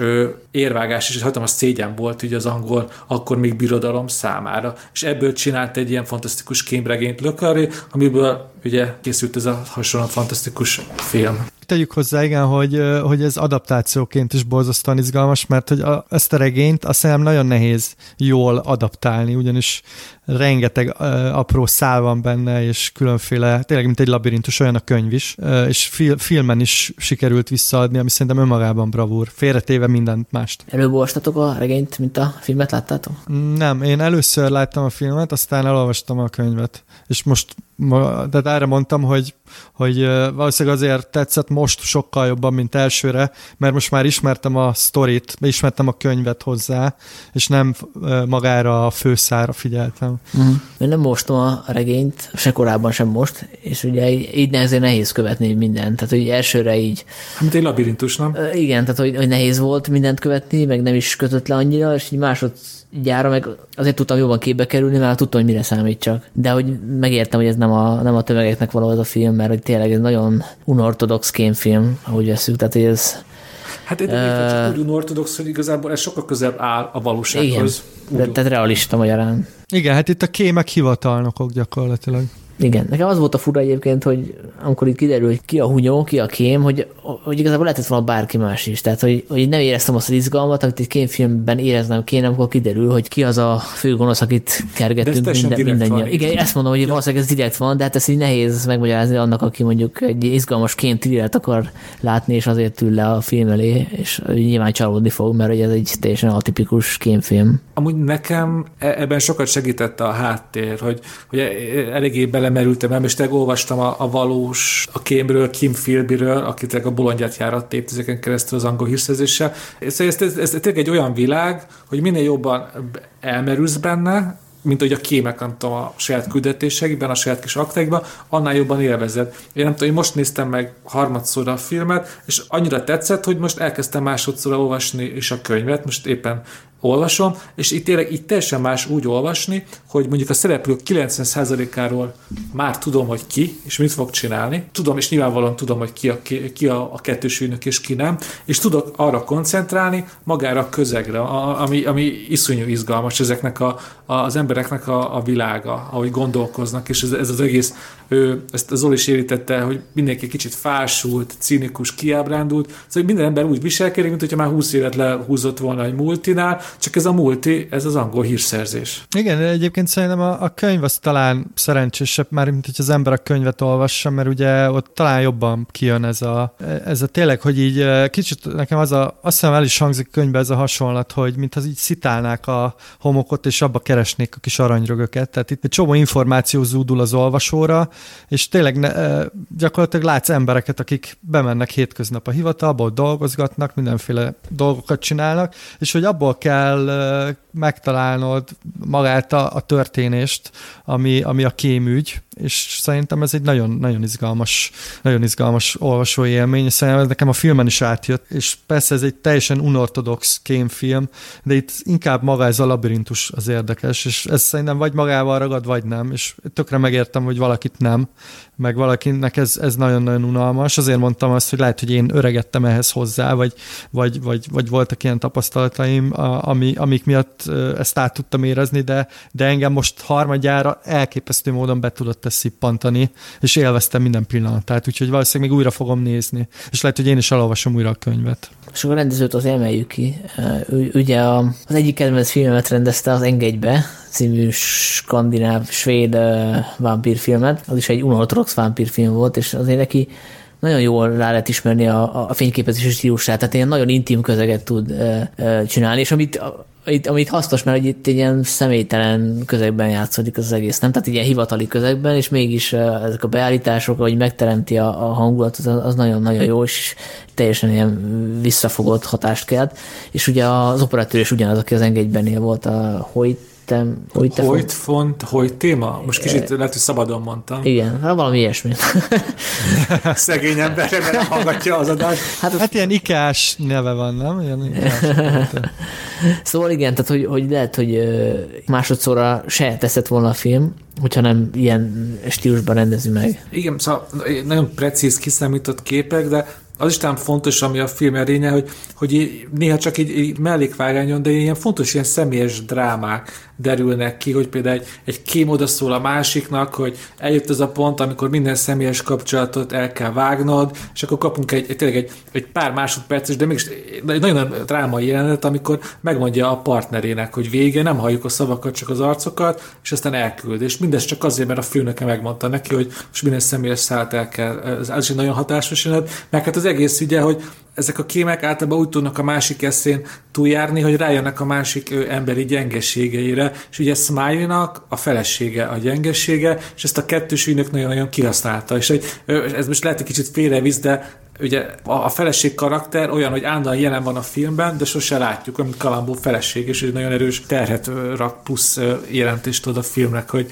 érvágás és egy hatalmas szégyen volt ugye az angol akkor még birodalom számára. És ebből csinált egy ilyen fantasztikus kémregényt Lökaré, amiből ugye készült ez a hasonló fantasztikus film tegyük hozzá, igen, hogy, hogy ez adaptációként is borzasztóan izgalmas, mert hogy a, ezt a regényt azt hiszem nagyon nehéz jól adaptálni, ugyanis rengeteg uh, apró szál van benne, és különféle, tényleg mint egy labirintus, olyan a könyv is, uh, és fil, filmen is sikerült visszaadni, ami szerintem önmagában bravúr, félretéve mindent mást. Előbb olvastatok a regényt, mint a filmet láttátok? Nem, én először láttam a filmet, aztán elolvastam a könyvet, és most tehát erre mondtam, hogy, hogy valószínűleg azért tetszett most sokkal jobban, mint elsőre, mert most már ismertem a sztorit, ismertem a könyvet hozzá, és nem magára a főszára figyeltem. Uh-huh. Én nem mostom a regényt, se korábban, sem most, és ugye így ezért nehéz követni mindent. Tehát, hogy elsőre így... Mint egy labirintus, nem? Igen, tehát, hogy, hogy nehéz volt mindent követni, meg nem is kötött le annyira, és így másod gyára meg azért tudtam jobban képbe kerülni, mert tudtam, hogy mire számít csak. De hogy megértem, hogy ez nem a, nem a tömegeknek való az a film, mert hogy tényleg ez nagyon unortodox kémfilm, ahogy veszük, tehát hogy ez Hát egy uh, csak úgy unortodox, hogy igazából ez sokkal közelebb áll a valósághoz. Igen, de, tehát realista magyarán. Igen, hát itt a kémek hivatalnokok gyakorlatilag. Igen, nekem az volt a fura egyébként, hogy amikor itt kiderül, hogy ki a hunyó, ki a kém, hogy, hogy igazából lehetett volna bárki más is. Tehát, hogy, hogy nem éreztem azt az izgalmat, amit egy kémfilmben éreznem kéne, amikor kiderül, hogy ki az a főgonosz, akit kergetünk minden, mindannyian. Igen, ezt mondom, hogy ja. valószínűleg ez direkt van, de hát ez így nehéz megmagyarázni annak, aki mondjuk egy izgalmas kém akar látni, és azért ül le a film elé, és nyilván csalódni fog, mert ez egy teljesen atipikus kémfilm. Amúgy nekem e- ebben sokat segítette a háttér, hogy, hogy eléggé bele belemerültem el, és tényleg olvastam a, a valós, a Kémről, Kim Philbyről, akit a bolondját járat évtizeken keresztül az angol hírszerzéssel. Ez, ez, ez, ez tényleg egy olyan világ, hogy minél jobban elmerülsz benne, mint hogy a kémek, nem tudom, a saját küldetéseikben, a saját kis aktáikban, annál jobban élvezed. Én nem tudom, én most néztem meg harmadszorra a filmet, és annyira tetszett, hogy most elkezdtem másodszorra olvasni is a könyvet, most éppen olvasom, és itt tényleg itt teljesen más úgy olvasni, hogy mondjuk a szereplők 90%-áról már tudom, hogy ki, és mit fog csinálni. Tudom, és nyilvánvalóan tudom, hogy ki a, ki a, a kettős ügynök, és ki nem, és tudok arra koncentrálni, magára a közegre, a, ami, ami iszonyú izgalmas ezeknek a, a, az embereknek a, a világa, ahogy gondolkoznak, és ez, ez az egész, ő, ezt az Zoli is érítette, hogy mindenki kicsit fásult, cínikus, kiábrándult, szóval minden ember úgy viselkedik, mint hogyha már 20 évet lehúzott volna egy multinál, csak ez a multi, ez az angol hírszerzés. Igen, egyébként szerintem a, a könyv az talán szerencsésebb, már mint hogy az ember a könyvet olvassa, mert ugye ott talán jobban kijön ez a, ez a tényleg, hogy így eh, kicsit nekem az a, azt hiszem el is hangzik a könyvbe ez a hasonlat, hogy mintha így szitálnák a homokot, és abba keresnék a kis aranyrögöket. Tehát itt egy csomó információ zúdul az olvasóra, és tényleg ne, eh, gyakorlatilag látsz embereket, akik bemennek hétköznap a hivatalba, dolgozgatnak, mindenféle dolgokat csinálnak, és hogy abból kell kell megtalálnod magát a, a történést, ami, ami a kémügy, és szerintem ez egy nagyon, nagyon izgalmas, nagyon izgalmas olvasói élmény, szerintem ez nekem a filmen is átjött, és persze ez egy teljesen unortodox kémfilm, de itt inkább maga ez a labirintus az érdekes, és ez szerintem vagy magával ragad, vagy nem, és tökre megértem, hogy valakit nem, meg valakinek ez, ez nagyon-nagyon unalmas, azért mondtam azt, hogy lehet, hogy én öregettem ehhez hozzá, vagy, vagy, vagy, vagy voltak ilyen tapasztalataim, ami, amik miatt ezt át tudtam érezni, de, de engem most harmadjára elképesztő módon be tudott ezt szippantani, és élveztem minden pillanatát, úgyhogy valószínűleg még újra fogom nézni, és lehet, hogy én is elolvasom újra a könyvet. És a rendezőt az emeljük ki. Ugye az egyik kedvenc filmet rendezte az Engedjbe, című skandináv, svéd vámpírfilmet. Az is egy unorthodox vámpírfilm volt, és azért neki nagyon jól rá lehet ismerni a, a fényképezési stílusát, tehát ilyen nagyon intim közeget tud e, e, csinálni, és amit itt, amit hasznos, mert itt egy ilyen személytelen közegben játszódik az egész, nem? Tehát ilyen hivatali közegben, és mégis ezek a beállítások, hogy megteremti a, a hangulatot, az, nagyon-nagyon jó, és teljesen ilyen visszafogott hatást kelt. És ugye az operatőr is ugyanaz, aki az engedjben volt a Hoyt te, hogy te hogy font, hogy téma? Most kicsit lehet, hogy szabadon mondtam. Igen, hát valami ilyesmi. [LAUGHS] Szegény ember, mert hallgatja az adást. Hát, hát ilyen ikás neve van, nem? Ilyen ikás. [LAUGHS] szóval igen, tehát hogy, hogy lehet, hogy másodszorra se teszett volna a film, hogyha nem ilyen stílusban rendezi meg. Igen, szóval nagyon precíz, kiszámított képek, de az is talán fontos, ami a film erénye, hogy, hogy néha csak így, így mellékvágányon, de ilyen fontos ilyen személyes drámák derülnek ki, hogy például egy, egy kém oda szól a másiknak, hogy eljött az a pont, amikor minden személyes kapcsolatot el kell vágnod, és akkor kapunk egy, egy tényleg egy, egy pár másodperces, de mégis egy nagyon drámai jelenet, amikor megmondja a partnerének, hogy vége, nem halljuk a szavakat, csak az arcokat, és aztán elküld. És mindez csak azért, mert a főnöke megmondta neki, hogy most minden személyes szállt el kell. Ez, ez is egy nagyon hatásos jelenet, meg hát az egész ugye, hogy ezek a kémek általában úgy tudnak a másik eszén túljárni, hogy rájönnek a másik ő, emberi gyengeségeire, és ugye Smiley-nak a felesége a gyengesége, és ezt a kettős ügynök nagyon-nagyon kihasználta, és hogy, ez most lehet egy kicsit félrevisz, de ugye a feleség karakter olyan, hogy állandóan jelen van a filmben, de sose látjuk, amit Kalambó feleség, és egy nagyon erős terhet rak plusz jelentést ad a filmnek, hogy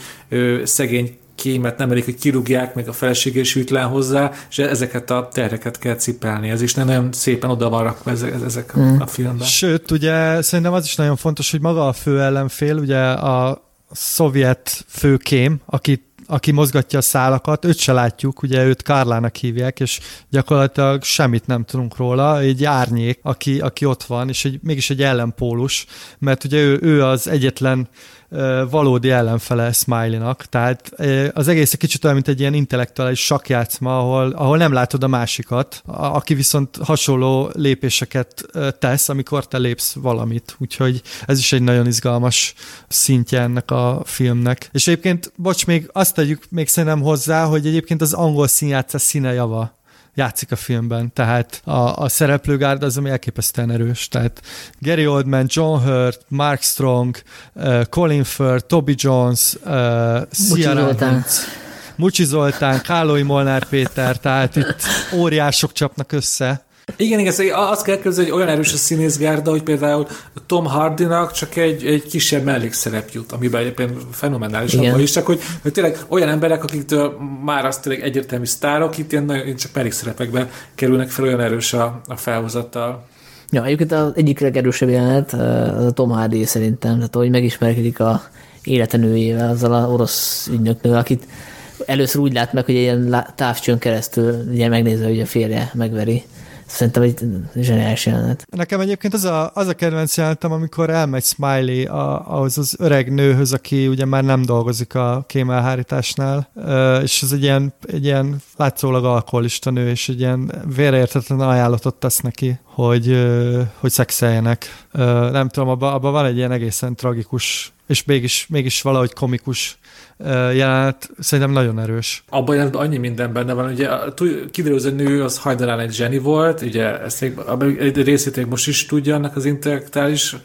szegény kémet nem elég, hogy kirúgják, meg a felesége is ütlen hozzá, és ezeket a terheket kell cipelni. Ez is nem nagyon szépen oda van rakva ezek, ezek mm. a filmben. Sőt, ugye szerintem az is nagyon fontos, hogy maga a fő ellenfél, ugye a szovjet főkém, aki aki mozgatja a szálakat, őt se látjuk, ugye őt Kárlának hívják, és gyakorlatilag semmit nem tudunk róla, egy árnyék, aki, aki ott van, és egy, mégis egy ellenpólus, mert ugye ő, ő az egyetlen valódi ellenfele Smiley-nak, tehát az egész egy kicsit olyan, mint egy ilyen intellektuális sakjátszma, ahol, ahol nem látod a másikat, aki viszont hasonló lépéseket tesz, amikor te lépsz valamit, úgyhogy ez is egy nagyon izgalmas szintje ennek a filmnek. És egyébként, bocs, még azt tegyük még szerintem hozzá, hogy egyébként az angol színjátszás színe java játszik a filmben, tehát a, a szereplőgárd az, ami elképesztően erős, tehát Gary Oldman, John Hurt, Mark Strong, uh, Colin Firth, Toby Jones, uh, Ciara Mucsi Zoltán, Kálói Molnár Péter, tehát itt óriások csapnak össze. Igen, igen, szóval azt kell képzelni, hogy olyan erős a színészgárda, hogy például Tom Hardynak csak egy, egy kisebb mellékszerep jut, amiben egyébként fenomenális abban is, csak hogy, hogy tényleg olyan emberek, akiktől már azt tényleg egyértelmű sztárok, itt ilyen nagyon, csak mellékszerepekben kerülnek fel, olyan erős a, a felhozattal. Ja, egyébként az egyik legerősebb jelenet az a Tom Hardy szerintem, tehát hogy megismerkedik a életenőjével, azzal az orosz ügynöknővel, akit először úgy lát meg, hogy ilyen távcsön keresztül ugye megnézve, hogy a férje megveri Szerintem egy zseniális jelenet. Nekem egyébként az a, az a kedvenc jelenetem, amikor elmegy Smiley a, ahhoz az öreg nőhöz, aki ugye már nem dolgozik a kémelhárításnál, és ez egy ilyen, egy ilyen látszólag alkoholista nő, és egy ilyen vérértetlen ajánlatot tesz neki, hogy, hogy szexeljenek. Nem tudom, abban abba van egy ilyen egészen tragikus és mégis, mégis valahogy komikus jelenet szerintem nagyon erős. Abban jelentben annyi minden benne van, ugye kiderül, hogy a nő az hajdanán egy zseni volt, ugye ezt még, egy részét még most is tudja annak az intellektuális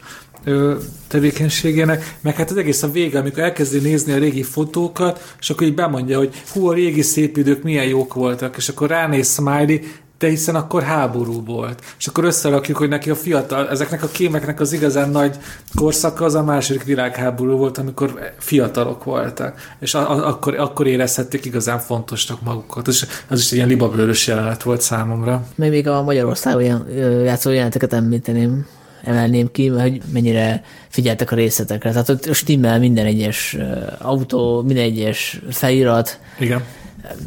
tevékenységének, meg hát az egész a vége, amikor elkezdi nézni a régi fotókat, és akkor így bemondja, hogy hú, a régi szép idők milyen jók voltak, és akkor ránéz Smiley, de hiszen akkor háború volt. És akkor összerakjuk, hogy neki a fiatal, ezeknek a kémeknek az igazán nagy korszaka az a második világháború volt, amikor fiatalok voltak. És a, a, akkor, akkor érezhették igazán fontosnak magukat. És az is egy ilyen libabőrös jelenet volt számomra. Még, még a Magyarországon játszó jeleneteket említeném emelném ki, hogy mennyire figyeltek a részletekre. Tehát ott stimmel minden egyes autó, minden egyes felirat. Igen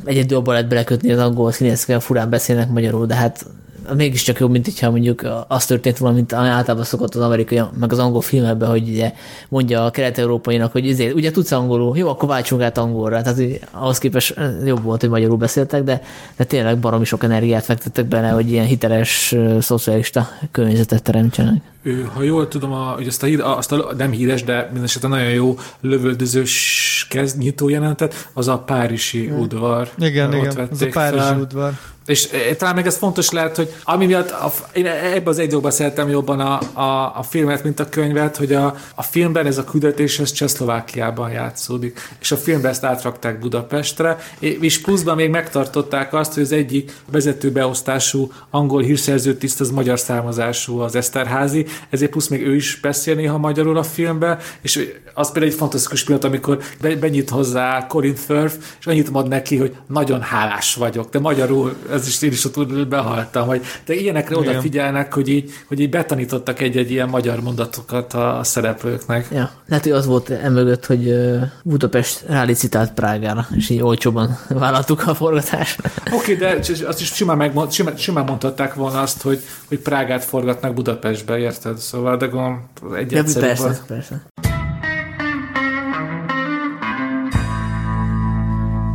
egyedül abban lehet belekötni az angol színészekkel, furán beszélnek magyarul, de hát mégiscsak jobb, mint hogyha mondjuk az történt volna, mint általában szokott az amerikai, meg az angol filmekben, hogy ugye mondja a kelet-európainak, hogy ezért, ugye tudsz angolul, jó, akkor váltsunk át angolra. Tehát ahhoz képest jobb volt, hogy magyarul beszéltek, de, de tényleg baromi sok energiát fektettek benne, hogy ilyen hiteles szocialista környezetet teremtsenek. Ő, ha jól tudom, a, hogy azt a, azt a nem híres, de mindesetre nagyon jó lövöldözős kezd, nyitó jelentet, az a Párizsi udvar. Igen, igen, az a Párizsi fel. udvar. És eh, talán meg ez fontos lehet, hogy ami miatt a, én ebben az egy dolgban szeretem jobban a, a, a filmet, mint a könyvet, hogy a, a filmben ez a küldetés ez Csehszlovákiában játszódik, és a filmben ezt átrakták Budapestre, és pluszban még megtartották azt, hogy az egyik vezető beosztású angol hírszerző tiszt az magyar származású az Eszterházi, ezért plusz még ő is beszél néha magyarul a filmbe, és az például egy fantasztikus pillanat, amikor benyit hozzá Colin Firth, és annyit mond neki, hogy nagyon hálás vagyok, de magyarul, ez is én is ott behaltam, hogy de ilyenekre Igen. odafigyelnek, hogy így, hogy így betanítottak egy-egy ilyen magyar mondatokat a szereplőknek. Ja, lehet, hogy az volt emögött, hogy Budapest rálicitált Prágára, és így olcsóban [LAUGHS] vállaltuk a forgatást. Oké, okay, de azt is simán, megmond, simán, simán mondhatták volna azt, hogy, hogy Prágát forgatnak Budapestbe, érted? Szóval, de gondolom egy ja, persze, volt. persze.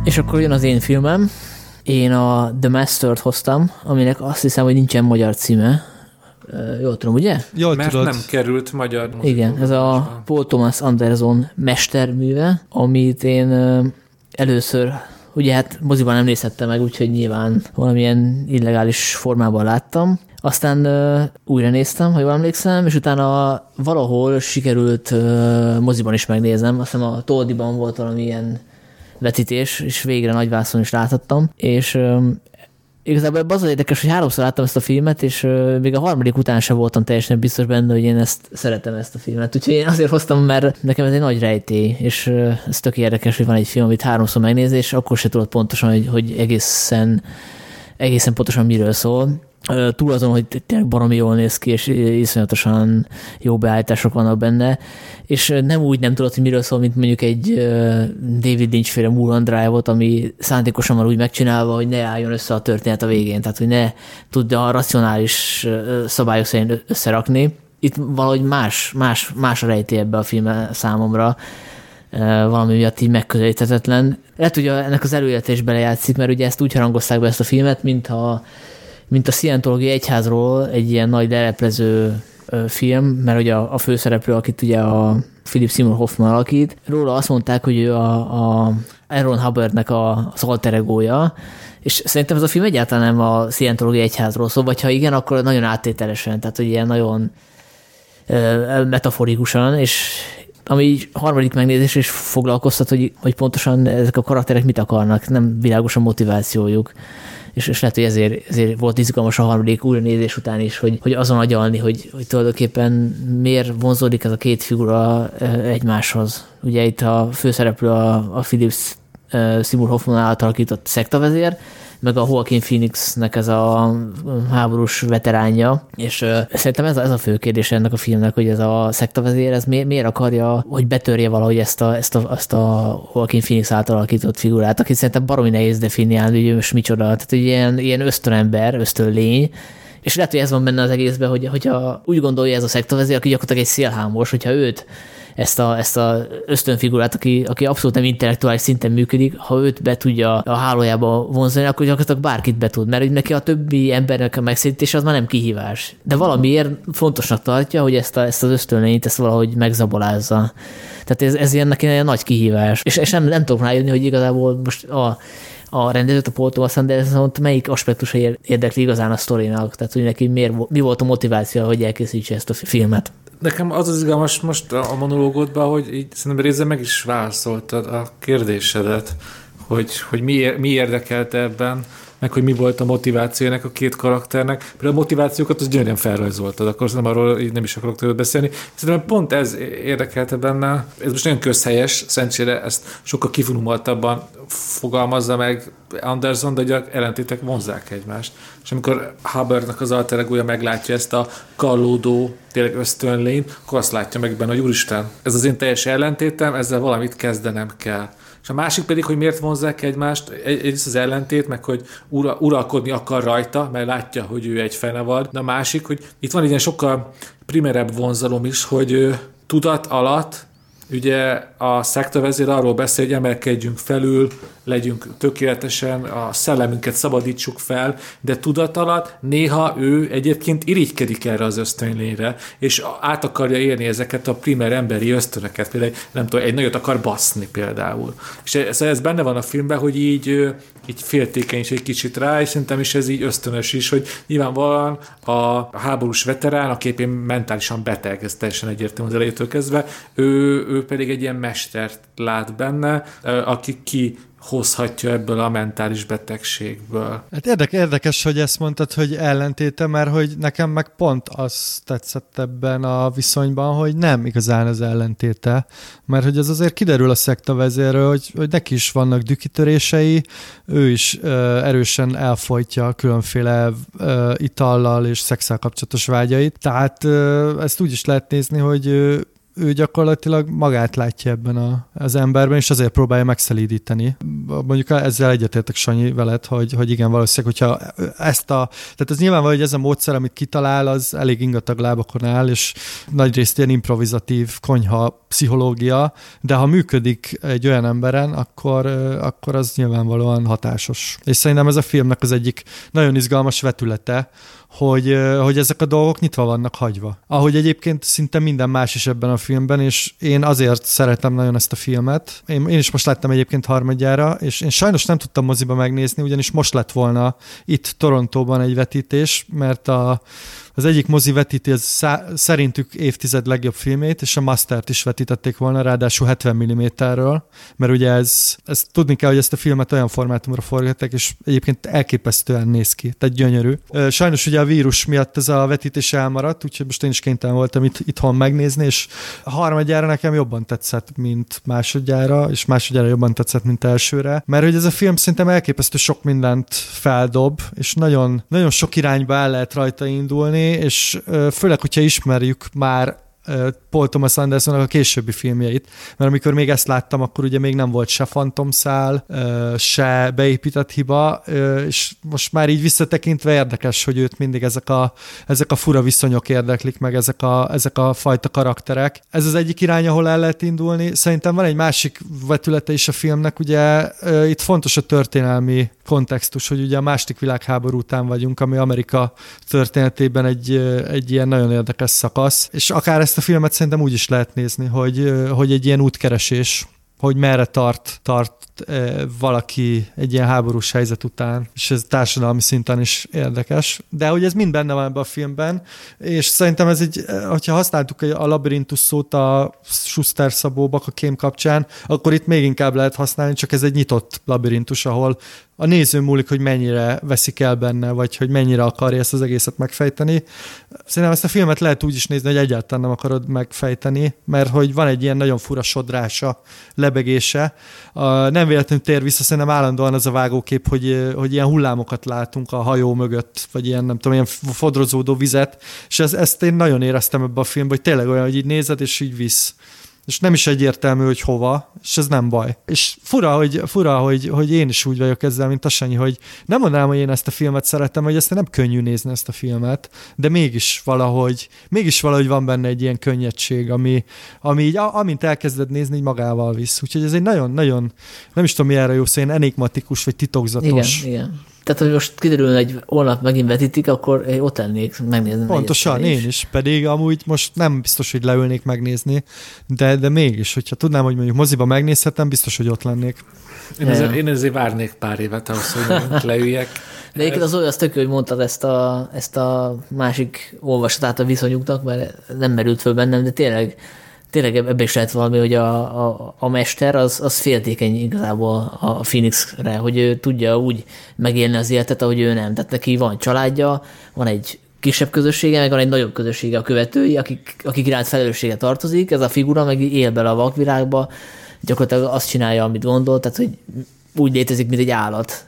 És akkor jön az én filmem. Én a The Master-t hoztam, aminek azt hiszem, hogy nincsen magyar címe. Jól tudom, ugye? Jól Mert tudod. nem került magyar Igen, ez a Paul Thomas Anderson mesterműve, amit én először ugye hát moziban nem nézhettem meg, úgyhogy nyilván valamilyen illegális formában láttam. Aztán uh, újra néztem, ha jól emlékszem, és utána valahol sikerült uh, moziban is megnézem. Azt hiszem a Toldiban volt valamilyen vetítés, és végre nagyvászon is láthattam, és igazából az az érdekes, hogy háromszor láttam ezt a filmet, és még a harmadik után sem voltam teljesen biztos benne, hogy én ezt szeretem ezt a filmet. Úgyhogy én azért hoztam, mert nekem ez egy nagy rejtély, és ez tök érdekes, hogy van egy film, amit háromszor megnézni, és akkor se tudod pontosan, hogy, hogy egészen egészen pontosan miről szól túl azon, hogy tényleg baromi jól néz ki, és iszonyatosan jó beállítások vannak benne, és nem úgy nem tudod, hogy miről szól, mint mondjuk egy David Lynch féle Mulholland Drive-ot, ami szándékosan van úgy megcsinálva, hogy ne álljon össze a történet a végén, tehát hogy ne tudja a racionális szabályok szerint összerakni. Itt valahogy más, más, más a rejtély ebbe a filme számomra, valami miatt így megközelíthetetlen. Lehet, hogy ennek az előéletés belejátszik, mert ugye ezt úgy harangozták be ezt a filmet, mintha mint a Scientology egyházról egy ilyen nagy leleplező film, mert ugye a, a főszereplő, akit ugye a Philip Seymour Hoffman alakít, róla azt mondták, hogy ő a, a Aaron Hubbardnek a, az alter egója, és szerintem ez a film egyáltalán nem a Scientology egyházról szól, vagy ha igen, akkor nagyon áttételesen, tehát hogy ilyen nagyon metaforikusan, és ami harmadik megnézés is foglalkoztat, hogy, hogy pontosan ezek a karakterek mit akarnak, nem világos a motivációjuk és, és lehet, hogy ezért, ezért volt izgalmas a harmadik újranézés után is, hogy, hogy azon agyalni, hogy, hogy tulajdonképpen miért vonzódik ez a két figura egymáshoz. Ugye itt a főszereplő a, a Philips Seymour Hoffman által alakított szektavezér, meg a Joaquin Phoenixnek ez a háborús veteránja, és szerintem ez a, ez a fő kérdés ennek a filmnek, hogy ez a szektavezér, ez mi, miért akarja, hogy betörje valahogy ezt a, ezt a, ezt a Joaquin Phoenix által alakított figurát, aki szerintem baromi nehéz definiálni, hogy most micsoda, tehát hogy ilyen, ilyen ösztönember, ösztönlény, és lehet, hogy ez van benne az egészben, hogy, hogyha úgy gondolja ez a szektavezér, aki gyakorlatilag egy szélhámos, hogyha őt ezt a, ezt a ösztönfigurát, aki, aki abszolút nem intellektuális szinten működik, ha őt be tudja a hálójába vonzani, akkor gyakorlatilag bárkit be tud, mert neki a többi embernek a megszedítése az már nem kihívás. De valamiért fontosnak tartja, hogy ezt, a, ezt az ösztönlényt ezt valahogy megzabolázza. Tehát ez, ez ilyen neki egy nagy kihívás. És, és nem, nem tudok rájönni, hogy igazából most a, a rendezőt, a Paul Thomas Anderson, melyik aspektusa érdekli igazán a sztorinak, tehát hogy neki miért, mi volt a motiváció, hogy elkészítse ezt a filmet nekem az az izgalmas most a monológodban, hogy így szerintem részben meg is válaszoltad a kérdésedet, hogy, hogy mi, mi érdekelte ebben, meg hogy mi volt a motivációnak a két karakternek. Például a motivációkat az gyönyörűen felrajzoltad, akkor nem arról így nem is akarok tőled beszélni. Szerintem pont ez érdekelte benne. Ez most nagyon közhelyes, szerencsére ezt sokkal kivonultabban fogalmazza meg Anderson, de a ellentétek vonzák egymást. És amikor Hubbardnak az alter meglátja ezt a kallódó, tényleg ösztönlényt, akkor azt látja meg benne, hogy úristen, ez az én teljes ellentétem, ezzel valamit kezdenem kell. És a másik pedig, hogy miért vonzák egymást, egyrészt az ellentét, meg hogy ura, uralkodni akar rajta, mert látja, hogy ő egy fenevad. De a másik, hogy itt van egy ilyen sokkal primerebb vonzalom is, hogy tudat alatt Ugye a szektavezér arról beszél, hogy emelkedjünk felül, legyünk tökéletesen, a szellemünket szabadítsuk fel, de tudat alatt néha ő egyébként irigykedik erre az ösztönlényre, és át akarja érni ezeket a primer emberi ösztönöket, például nem tudom, egy nagyot akar baszni például. És ez, ez benne van a filmben, hogy így, így féltékeny is egy kicsit rá, és szerintem is ez így ösztönös is, hogy nyilvánvalóan a háborús veterán, a képén mentálisan beteg, ez teljesen egyértelmű az elejétől kezdve, ő, ő pedig egy ilyen mestert lát benne, aki ki hozhatja ebből a mentális betegségből. Hát érdekes, érdekes, hogy ezt mondtad, hogy ellentéte, mert hogy nekem meg pont az tetszett ebben a viszonyban, hogy nem igazán az ellentéte, mert hogy ez azért kiderül a szekta vezérről, hogy, hogy neki is vannak dükitörései, ő is ö, erősen elfolytja különféle ö, itallal és szexel kapcsolatos vágyait, tehát ö, ezt úgy is lehet nézni, hogy ő gyakorlatilag magát látja ebben a, az emberben, és azért próbálja megszelídíteni. Mondjuk ezzel egyetértek Sanyi veled, hogy, hogy igen, valószínűleg, hogyha ezt a, tehát ez nyilvánvaló, hogy ez a módszer, amit kitalál, az elég ingatag lábakon áll, és nagyrészt ilyen improvizatív konyha pszichológia, de ha működik egy olyan emberen, akkor, akkor az nyilvánvalóan hatásos. És szerintem ez a filmnek az egyik nagyon izgalmas vetülete, hogy, hogy ezek a dolgok nyitva vannak hagyva. Ahogy egyébként szinte minden más is ebben a filmben, és én azért szeretem nagyon ezt a filmet. Én, én is most láttam egyébként harmadjára, és én sajnos nem tudtam moziba megnézni, ugyanis most lett volna itt Torontóban egy vetítés, mert a, az egyik mozi vetíti az szá- szerintük évtized legjobb filmét, és a Mastert is vetítették volna, ráadásul 70 mm-ről, mert ugye ez, ez tudni kell, hogy ezt a filmet olyan formátumra forgatták, és egyébként elképesztően néz ki, tehát gyönyörű. Sajnos ugye a vírus miatt ez a vetítés elmaradt, úgyhogy most én is kénytelen voltam itt, itthon megnézni, és harmadjára nekem jobban tetszett, mint másodjára, és másodjára jobban tetszett, mint elsőre, mert hogy ez a film szerintem elképesztő sok mindent feldob, és nagyon, nagyon sok irányba el lehet rajta indulni, és főleg, hogyha ismerjük már Paul Thomas Andersonnak a későbbi filmjeit, mert amikor még ezt láttam, akkor ugye még nem volt se fantomszál, se beépített hiba, és most már így visszatekintve érdekes, hogy őt mindig ezek a, ezek a fura viszonyok érdeklik, meg ezek a, ezek a fajta karakterek. Ez az egyik irány, ahol el lehet indulni. Szerintem van egy másik vetülete is a filmnek, ugye itt fontos a történelmi kontextus, hogy ugye a második világháború után vagyunk, ami Amerika történetében egy, egy ilyen nagyon érdekes szakasz, és akár ezt a filmet szerintem úgy is lehet nézni, hogy, hogy egy ilyen útkeresés, hogy merre tart, tart valaki egy ilyen háborús helyzet után, és ez társadalmi szinten is érdekes. De hogy ez mind benne van ebben a filmben, és szerintem ez egy, hogyha használtuk a labirintus szót a Schuster Baka kém kapcsán, akkor itt még inkább lehet használni, csak ez egy nyitott labirintus, ahol a néző múlik, hogy mennyire veszik el benne, vagy hogy mennyire akarja ezt az egészet megfejteni. Szerintem ezt a filmet lehet úgy is nézni, hogy egyáltalán nem akarod megfejteni, mert hogy van egy ilyen nagyon fura sodrása, lebegése. Nem véletlenül tér vissza, szerintem állandóan az a vágókép, hogy, hogy ilyen hullámokat látunk a hajó mögött, vagy ilyen, nem tudom, ilyen fodrozódó vizet, és ez, ezt én nagyon éreztem ebbe a filmben, hogy tényleg olyan, hogy így nézed, és így visz és nem is egyértelmű, hogy hova, és ez nem baj. És fura, hogy, fura hogy, hogy én is úgy vagyok ezzel, mint a Sanyi, hogy nem mondanám, hogy én ezt a filmet szeretem, hogy ezt nem könnyű nézni ezt a filmet, de mégis valahogy, mégis valahogy van benne egy ilyen könnyedség, ami, ami így, amint elkezded nézni, így magával visz. Úgyhogy ez egy nagyon-nagyon, nem is tudom, mi erre jó szó, enigmatikus, vagy titokzatos. Igen, igen. Tehát, hogy most kiderülne, egy holnap megint vetítik, akkor ott lennék megnézni. Pontosan, én is. Pedig amúgy most nem biztos, hogy leülnék megnézni, de, de mégis, hogyha tudnám, hogy mondjuk moziba megnézhetem, biztos, hogy ott lennék. Én, ezért, én ezért várnék pár évet ahhoz, hogy leüljek. [LAUGHS] De egyébként az olyan az tök, hogy mondtad ezt a, ezt a másik olvasatát a viszonyuknak, mert nem merült föl bennem, de tényleg tényleg ebbe is lehet valami, hogy a, a, a mester az, az féltékeny igazából a Phoenixre, hogy ő tudja úgy megélni az életet, ahogy ő nem. Tehát neki van családja, van egy kisebb közössége, meg van egy nagyobb közössége a követői, akik, akik iránt felelőssége tartozik, ez a figura meg él bele a vakvilágba, gyakorlatilag azt csinálja, amit gondol, tehát hogy úgy létezik, mint egy állat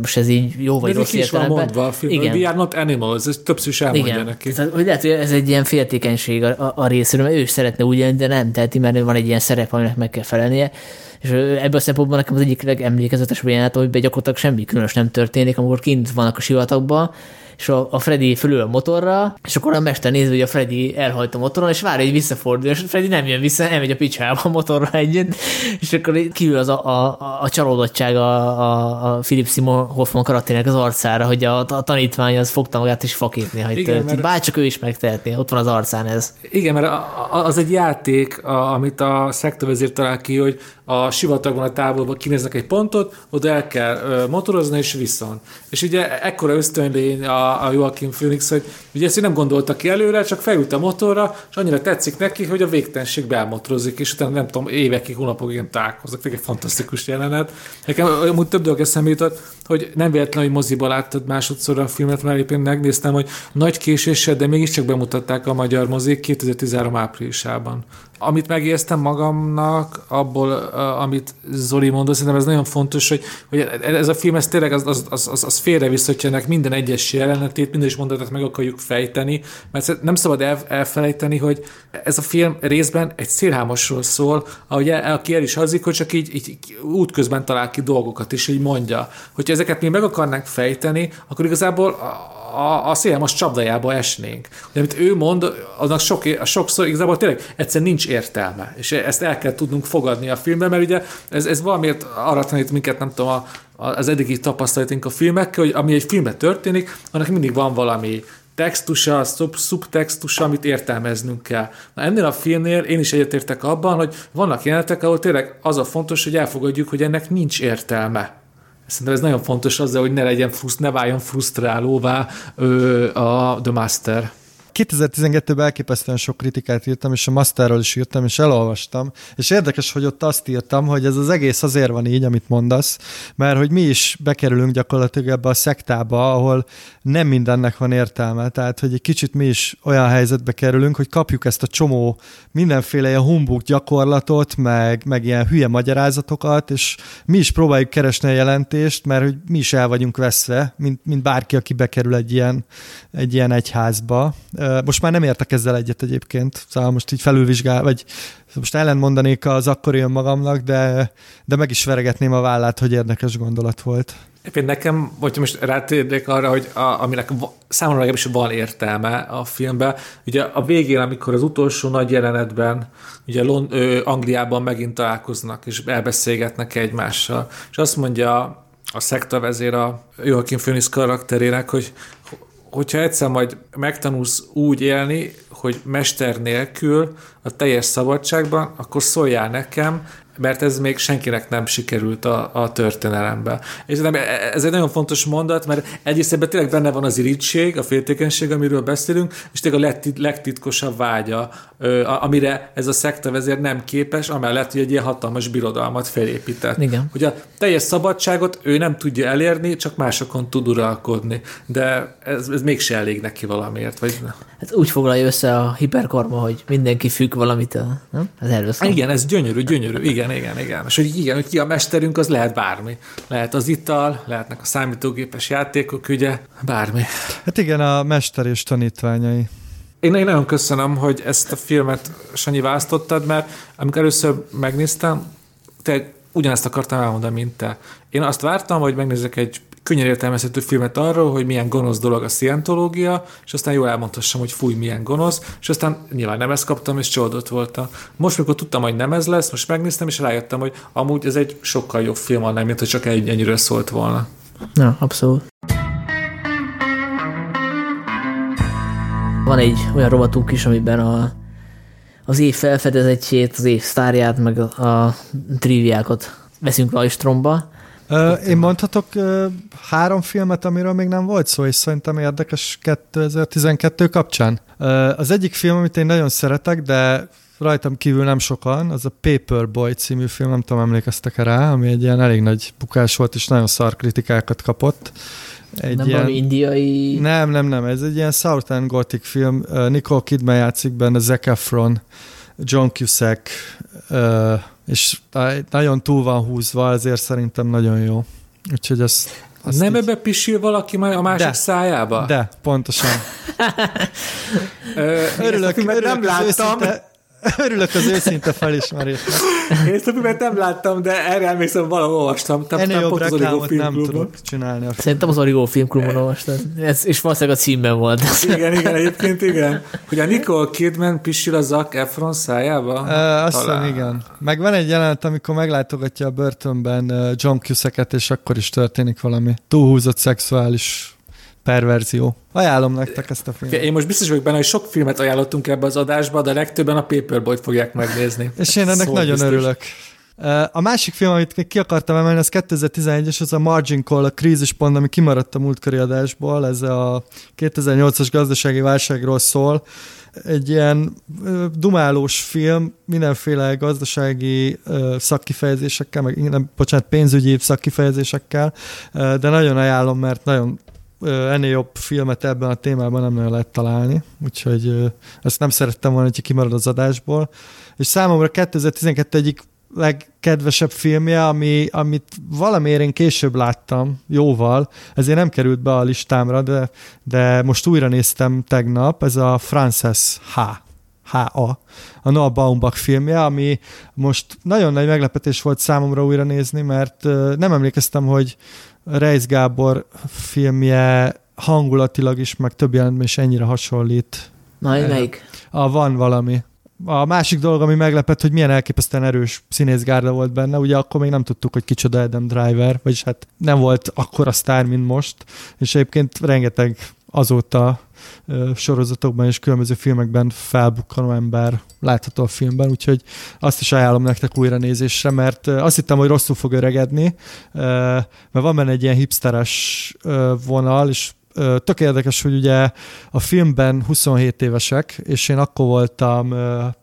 most ez így jó vagy De rossz is van mondva a film, Igen. we are not animals, ez többször is elmondja Igen. neki. Tehát, hogy lehet, hogy ez egy ilyen féltékenység a, a, a részéről, mert ő is szeretne úgy de nem teheti, mert van egy ilyen szerep, aminek meg kell felelnie. És ebből a szempontból nekem az egyik legemlékezetes jelenet, hogy gyakorlatilag semmi különös nem történik, amikor kint vannak a sivatagban, és a, a Freddy fölül a motorra, és akkor a mester nézve, hogy a Freddy elhajt a motoron, és várja, hogy visszafordul, és a Freddy nem jön vissza, elmegy a picsába a motorra egyet, és akkor kiül az a, a, a csalódottság a, a, a Philip Simon Hoffman karakterének az arcára, hogy a, a tanítvány az fogta magát és faképni, hogy Igen, mert... bárcsak ő is megtehetné, ott van az arcán ez. Igen, mert az egy játék, amit a szektorvezér talál ki, hogy a sivatagban a távolban kinéznek egy pontot, oda el kell motorozni, és viszont. És ugye ekkora ösztönlény a, a Joaquin Phoenix, hogy ugye ezt nem gondolta ki előre, csak felült a motorra, és annyira tetszik neki, hogy a végtelenség belmotorozik, és utána nem tudom, évekig, hónapokig találkoznak. Egy fantasztikus jelenet. Nekem amúgy több dolog eszembe jutott, hogy nem véletlen, hogy moziba láttad másodszor a filmet, mert éppen megnéztem, hogy nagy késéssel, de mégiscsak bemutatták a magyar mozik 2013 áprilisában amit megéreztem magamnak abból, amit Zoli mondott, szerintem ez nagyon fontos, hogy, hogy ez a film, ez tényleg az, az, az, az, az félrevisz, hogyha ennek minden egyes jelenetét, minden is mondatot meg akarjuk fejteni, mert nem szabad el, elfelejteni, hogy ez a film részben egy szélhámosról szól, ahogy el, aki el is hazik, hogy csak így, így útközben talál ki dolgokat, és így mondja. Hogyha ezeket mi meg akarnánk fejteni, akkor igazából a, a szélhámos csapdájába esnénk. De amit ő mond, annak sok, sokszor igazából tényleg egyszer nincs értelme, és ezt el kell tudnunk fogadni a filmben, mert ugye ez, ez valamiért arra tanít minket, nem tudom, a, az eddigi tapasztalatunk a filmekkel, hogy ami egy filmben történik, annak mindig van valami textusa, szub, szubtextusa, amit értelmeznünk kell. Na ennél a filmnél én is egyetértek abban, hogy vannak jelenetek, ahol tényleg az a fontos, hogy elfogadjuk, hogy ennek nincs értelme. Szerintem ez nagyon fontos azzal, hogy ne legyen fruszt, ne váljon frusztrálóvá ö, a The Master. 2012-ben elképesztően sok kritikát írtam, és a Masterről is írtam, és elolvastam, és érdekes, hogy ott azt írtam, hogy ez az egész azért van így, amit mondasz, mert hogy mi is bekerülünk gyakorlatilag ebbe a szektába, ahol nem mindennek van értelme, tehát hogy egy kicsit mi is olyan helyzetbe kerülünk, hogy kapjuk ezt a csomó mindenféle ilyen humbug gyakorlatot, meg, meg ilyen hülye magyarázatokat, és mi is próbáljuk keresni a jelentést, mert hogy mi is el vagyunk veszve, mint, mint bárki, aki bekerül egy ilyen, egy ilyen egyházba. Most már nem értek ezzel egyet egyébként, szóval most így felülvizsgál, vagy most ellentmondanék az akkori önmagamnak, de, de meg is veregetném a vállát, hogy érdekes gondolat volt. Éppen nekem, vagy most rátérnék arra, hogy a, aminek számomra legalábbis van értelme a filmben. Ugye a végén, amikor az utolsó nagy jelenetben ugye Lond- ö, Angliában megint találkoznak, és elbeszélgetnek egymással, és azt mondja a szektavezér a Joachim Phoenix karakterének, hogy hogyha egyszer majd megtanulsz úgy élni, hogy mester nélkül a teljes szabadságban, akkor szóljál nekem, mert ez még senkinek nem sikerült a, a történelemben. És nem, ez egy nagyon fontos mondat, mert egyrészt ebben tényleg benne van az irítség, a féltékenység, amiről beszélünk, és tényleg a legtit, legtitkosabb vágya, amire ez a szekta vezér nem képes, amellett, hogy egy ilyen hatalmas birodalmat felépített. Igen. Hogy a teljes szabadságot ő nem tudja elérni, csak másokon tud uralkodni. De ez, ez mégse elég neki valamiért. Vagy... Hát úgy foglalja össze a hiperkorma, hogy mindenki függ valamitől, nem? Ez erről szól. Igen, ez gyönyörű, gyönyörű. Igen, igen, igen. És hogy igen, hogy ki a mesterünk, az lehet bármi. Lehet az ital, lehetnek a számítógépes játékok, ugye, bármi. Hát igen, a mester és tanítványai. Én, én nagyon köszönöm, hogy ezt a filmet Sanyi választottad, mert amikor először megnéztem, te ugyanezt akartam elmondani, mint te. Én azt vártam, hogy megnézek egy könnyen értelmezhető filmet arról, hogy milyen gonosz dolog a szientológia, és aztán jól elmondhassam, hogy fúj, milyen gonosz, és aztán nyilván nem ezt kaptam, és csoldott voltam. Most, mikor tudtam, hogy nem ez lesz, most megnéztem, és rájöttem, hogy amúgy ez egy sokkal jobb film annál, mint hogy csak egy ennyire szólt volna. Na, abszolút. Van egy olyan robotunk is, amiben a, az év felfedezettjét, az év sztárját, meg a, a triviákat veszünk a stromba, Uh, én mondhatok uh, három filmet, amiről még nem volt szó, és szerintem érdekes 2012 kapcsán. Uh, az egyik film, amit én nagyon szeretek, de rajtam kívül nem sokan, az a Paperboy című film, nem tudom, emlékeztek-e rá, ami egy ilyen elég nagy bukás volt, és nagyon szar kritikákat kapott. Egy nem ilyen, indiai... Nem, nem, nem, ez egy ilyen Southern Gothic film, Nicole Kidman játszik benne, Zac Efron, John Cusack, és nagyon túl van húzva, ezért szerintem nagyon jó. Úgyhogy ez... Nem így... ebbe pisil valaki a másik de, szájába? De, pontosan. Örülök, örülök, nem láttam. Őszinte, [LAUGHS] Örülök az őszinte felismerésnek. Én ezt a filmet nem láttam, de erre emlékszem, valahol olvastam. Ennél jobb reklámot nem tudok csinálni. A Szerintem az Origo filmklubon olvastad. Ez, és valószínűleg a címben volt. igen, igen, [LAUGHS] egyébként igen. Hogy a Nicole Kidman pisil a Zac Efron szájába? Uh, azt hiszem, igen. Meg van egy jelenet, amikor meglátogatja a börtönben John Cusack-et, és akkor is történik valami túlhúzott szexuális perverzió. Ajánlom nektek ezt a filmet. Én most biztos vagyok benne, hogy sok filmet ajánlottunk ebbe az adásba, de legtöbben a Paperboy-t fogják megnézni. [LAUGHS] És én ennek szóval nagyon biztos. örülök. A másik film, amit még ki akartam emelni, az 2011-es, az a Margin Call, a krízispont, ami kimaradt a múltkori adásból, ez a 2008-as gazdasági válságról szól. Egy ilyen dumálós film, mindenféle gazdasági szakkifejezésekkel, meg nem, bocsánat, pénzügyi szakkifejezésekkel, de nagyon ajánlom, mert nagyon ennél jobb filmet ebben a témában nem nagyon lehet találni, úgyhogy ezt nem szerettem volna, hogy kimarad az adásból. És számomra 2012 egyik legkedvesebb filmje, ami, amit valamiért én később láttam, jóval, ezért nem került be a listámra, de, de most újra néztem tegnap, ez a Frances H. H.A. a Noah Baumbach filmje, ami most nagyon nagy meglepetés volt számomra újra nézni, mert nem emlékeztem, hogy Reis Gábor filmje hangulatilag is, meg több jelentben is ennyire hasonlít. Na, melyik? A van valami. A másik dolog, ami meglepett, hogy milyen elképesztően erős színészgárda volt benne, ugye akkor még nem tudtuk, hogy kicsoda Adam Driver, vagyis hát nem volt akkora sztár, mint most, és egyébként rengeteg azóta sorozatokban és különböző filmekben felbukkanó ember látható a filmben, úgyhogy azt is ajánlom nektek újra nézésre, mert azt hittem, hogy rosszul fog öregedni, mert van benne egy ilyen hipsteres vonal, és tök érdekes, hogy ugye a filmben 27 évesek, és én akkor voltam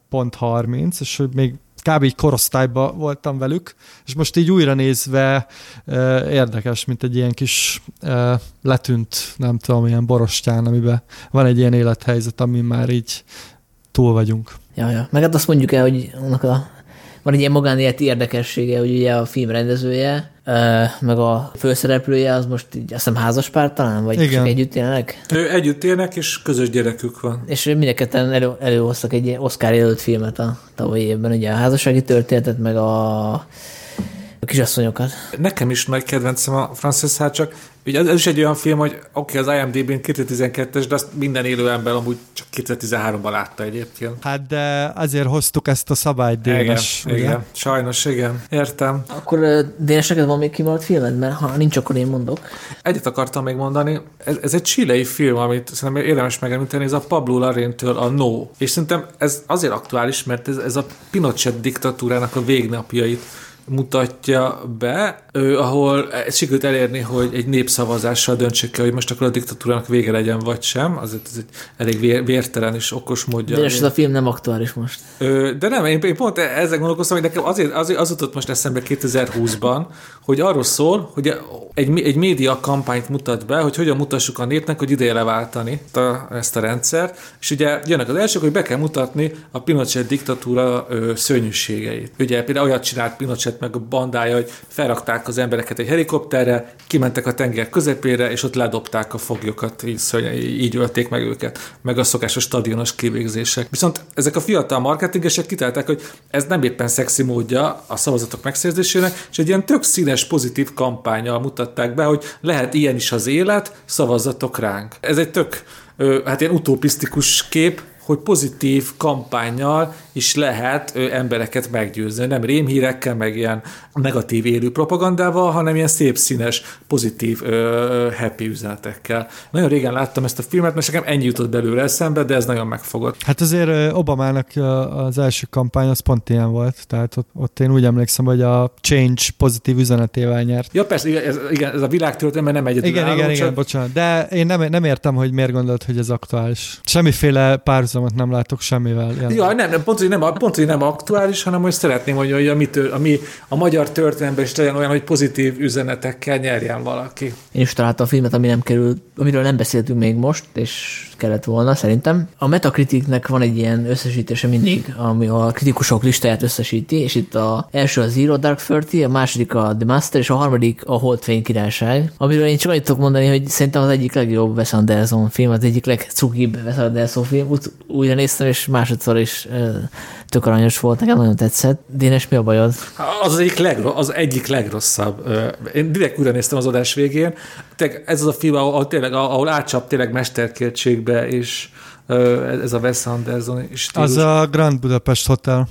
pont 30, és hogy még kb. így korosztályban voltam velük, és most így újra nézve érdekes, mint egy ilyen kis letűnt, nem tudom, ilyen borostyán, amiben van egy ilyen élethelyzet, amin már így túl vagyunk. Ja, ja. Meg hát azt mondjuk el, hogy annak a van egy ilyen magánéleti érdekessége, hogy ugye a film rendezője, meg a főszereplője az most így azt hiszem házaspár talán, vagy Igen. csak együtt élnek? Ő együtt élnek, és közös gyerekük van. És mindenketten elő, előhoztak egy Oscar jelölt filmet a tavalyi évben, ugye a házassági történetet, meg a a kisasszonyokat. Nekem is nagy kedvencem a Frances H. csak ugye ez, ez is egy olyan film, hogy oké, okay, az IMDb-n 2012-es, de azt minden élő ember amúgy csak 2013-ban látta egyébként. Hát de azért hoztuk ezt a szabályt dénes. Igen, igen, sajnos, igen. Értem. Akkor dénes neked van még kimaradt filmed? Mert ha nincs, akkor én mondok. Egyet akartam még mondani, ez, ez egy chilei film, amit szerintem érdemes megemlíteni, ez a Pablo Larraín-től a No. És szerintem ez azért aktuális, mert ez, ez a Pinochet diktatúrának a végnapjait mutatja be, ő, ahol sikerült elérni, hogy egy népszavazással döntsék el, hogy most akkor a diktatúrának vége legyen, vagy sem. Azért ez egy elég vér, vértelen és okos módja. De ez a film nem aktuális most. Ö, de nem, én, én pont ezzel gondolkoztam, hogy nekem azért, azért az jutott most eszembe 2020-ban, hogy arról szól, hogy egy, egy média kampányt mutat be, hogy hogyan mutassuk a népnek, hogy ideje leváltani a, ezt a rendszert, és ugye jönnek az elsők, hogy be kell mutatni a Pinochet diktatúra ö, szörnyűségeit. Ugye például olyat csinált Pinochet meg a bandája, hogy felrakták az embereket egy helikopterre, kimentek a tenger közepére, és ott ledobták a foglyokat, így, így ölték meg őket, meg a szokásos stadionos kivégzések. Viszont ezek a fiatal marketingesek kitalálták, hogy ez nem éppen szexi módja a szavazatok megszerzésének, és egy ilyen tök színes, pozitív kampányal mutatták be, hogy lehet ilyen is az élet, szavazatok ránk. Ez egy tök hát ilyen utopisztikus kép, hogy pozitív kampányjal is lehet ö, embereket meggyőzni. Nem rémhírekkel, meg ilyen negatív élő propagandával, hanem ilyen szép színes, pozitív, ö, happy üzenetekkel. Nagyon régen láttam ezt a filmet, mert nekem ennyi jutott belőle eszembe, de ez nagyon megfogott. Hát azért Obamának az első kampány az pont ilyen volt, tehát ott, ott én úgy emlékszem, hogy a change pozitív üzenetével nyert. Ja persze, ez, igen, ez a világtörténelem nem egyedül Igen, igen, igen, bocsánat. De én nem, nem értem, hogy miért gondolt, hogy ez aktuális. Semmiféle párhuzamot nem látok semmivel. Ja, nem, nem, pont, hogy nem, pont, hogy nem aktuális, hanem hogy szeretném, hogy, hogy a, mi, a, mi, a magyar történelemben is legyen olyan, hogy pozitív üzenetekkel nyerjen valaki. Én is találtam a filmet, ami nem kerül, amiről nem beszéltünk még most, és kellett volna szerintem. A Metacriticnek van egy ilyen összesítése mindig, ami a kritikusok listáját összesíti, és itt a első a Zero Dark Thirty, a második a The Master, és a harmadik a Holdfény királyság, amiről én csak annyit tudok mondani, hogy szerintem az egyik legjobb Wes Anderson film, az egyik legcukibb Wes Anderson film, Ut- újra néztem, és másodszor is tök aranyos volt, nekem nagyon tetszett. Dénes, mi a bajod? Az, az egyik, legro- az egyik legrosszabb. Én direkt újra néztem az adás végén. Tényleg ez az a film, ahol, tényleg, ahol átcsap tényleg mesterkértségbe, és ez a Wes Anderson stílus. Az a Grand Budapest Hotel.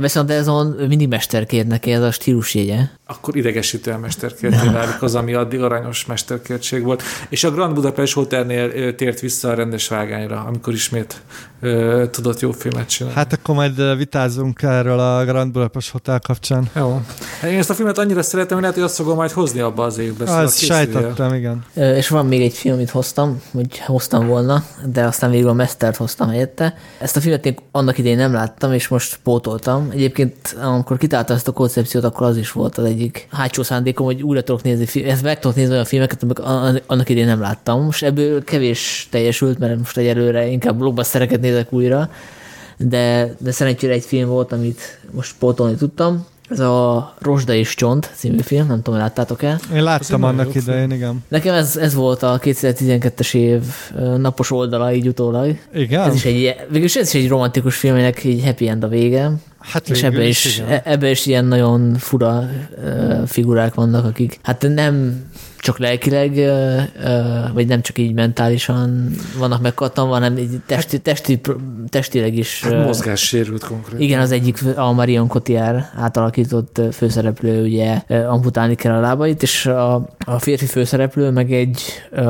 Viszont ez on mindig mesterkért neki ez a stílusjegye. Akkor idegesítően mesterkérté válik az, ami addig aranyos mesterkértség volt. És a Grand Budapest Hotelnél tért vissza a rendes vágányra, amikor ismét ö, tudott jó filmet csinálni. Hát akkor majd vitázunk erről a Grand Budapest Hotel kapcsán. Jó. Hát én ezt a filmet annyira szeretem, hogy lehet, hogy azt fogom majd hozni abba az évbe. Szóval azt sejtettem, igen. És van még egy film, amit hoztam, hogy hoztam volna, de aztán végül a Mestert hoztam helyette. Ezt a filmet én annak idején nem láttam, és most pótoltam. Egyébként, amikor kitáltam ezt a koncepciót, akkor az is volt az egyik hátsó szándékom, hogy újra tudok nézni, ezt meg tudok nézni olyan filmeket, amik annak idején nem láttam. Most ebből kevés teljesült, mert most egyelőre inkább blockbustereket nézek újra, de, de szerencsére egy film volt, amit most pótolni tudtam. Ez a Rosda és Csont című film, nem tudom, hogy láttátok el. Én láttam annak idején, igen. Nekem ez, ez volt a 2012-es év napos oldala, így utólag. Igen? Ez is egy, végülis ez is egy romantikus film, aminek egy happy end a vége. Hát és ebbe is, is ebbe is ilyen nagyon fura uh, figurák vannak, akik hát nem csak lelkileg, vagy nem csak így mentálisan vannak megkattam, hanem így testi, hát- testi, testileg is. Hát mozgássérült konkrétan. Igen, az egyik a Marion Cotillard átalakított főszereplő, ugye amputálni kell a lábait, és a, a férfi főszereplő meg egy a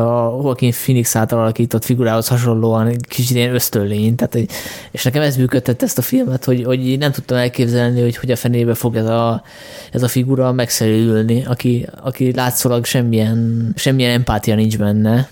Joaquin Phoenix átalakított figurához hasonlóan egy kicsit ilyen ösztönlény, tehát, és nekem ez működtett ezt a filmet, hogy, hogy nem tudtam elképzelni, hogy hogy a fenébe fog ez a, ez a figura megszerülni, aki, aki látszólag semmi semmilyen, semmilyen empátia nincs benne,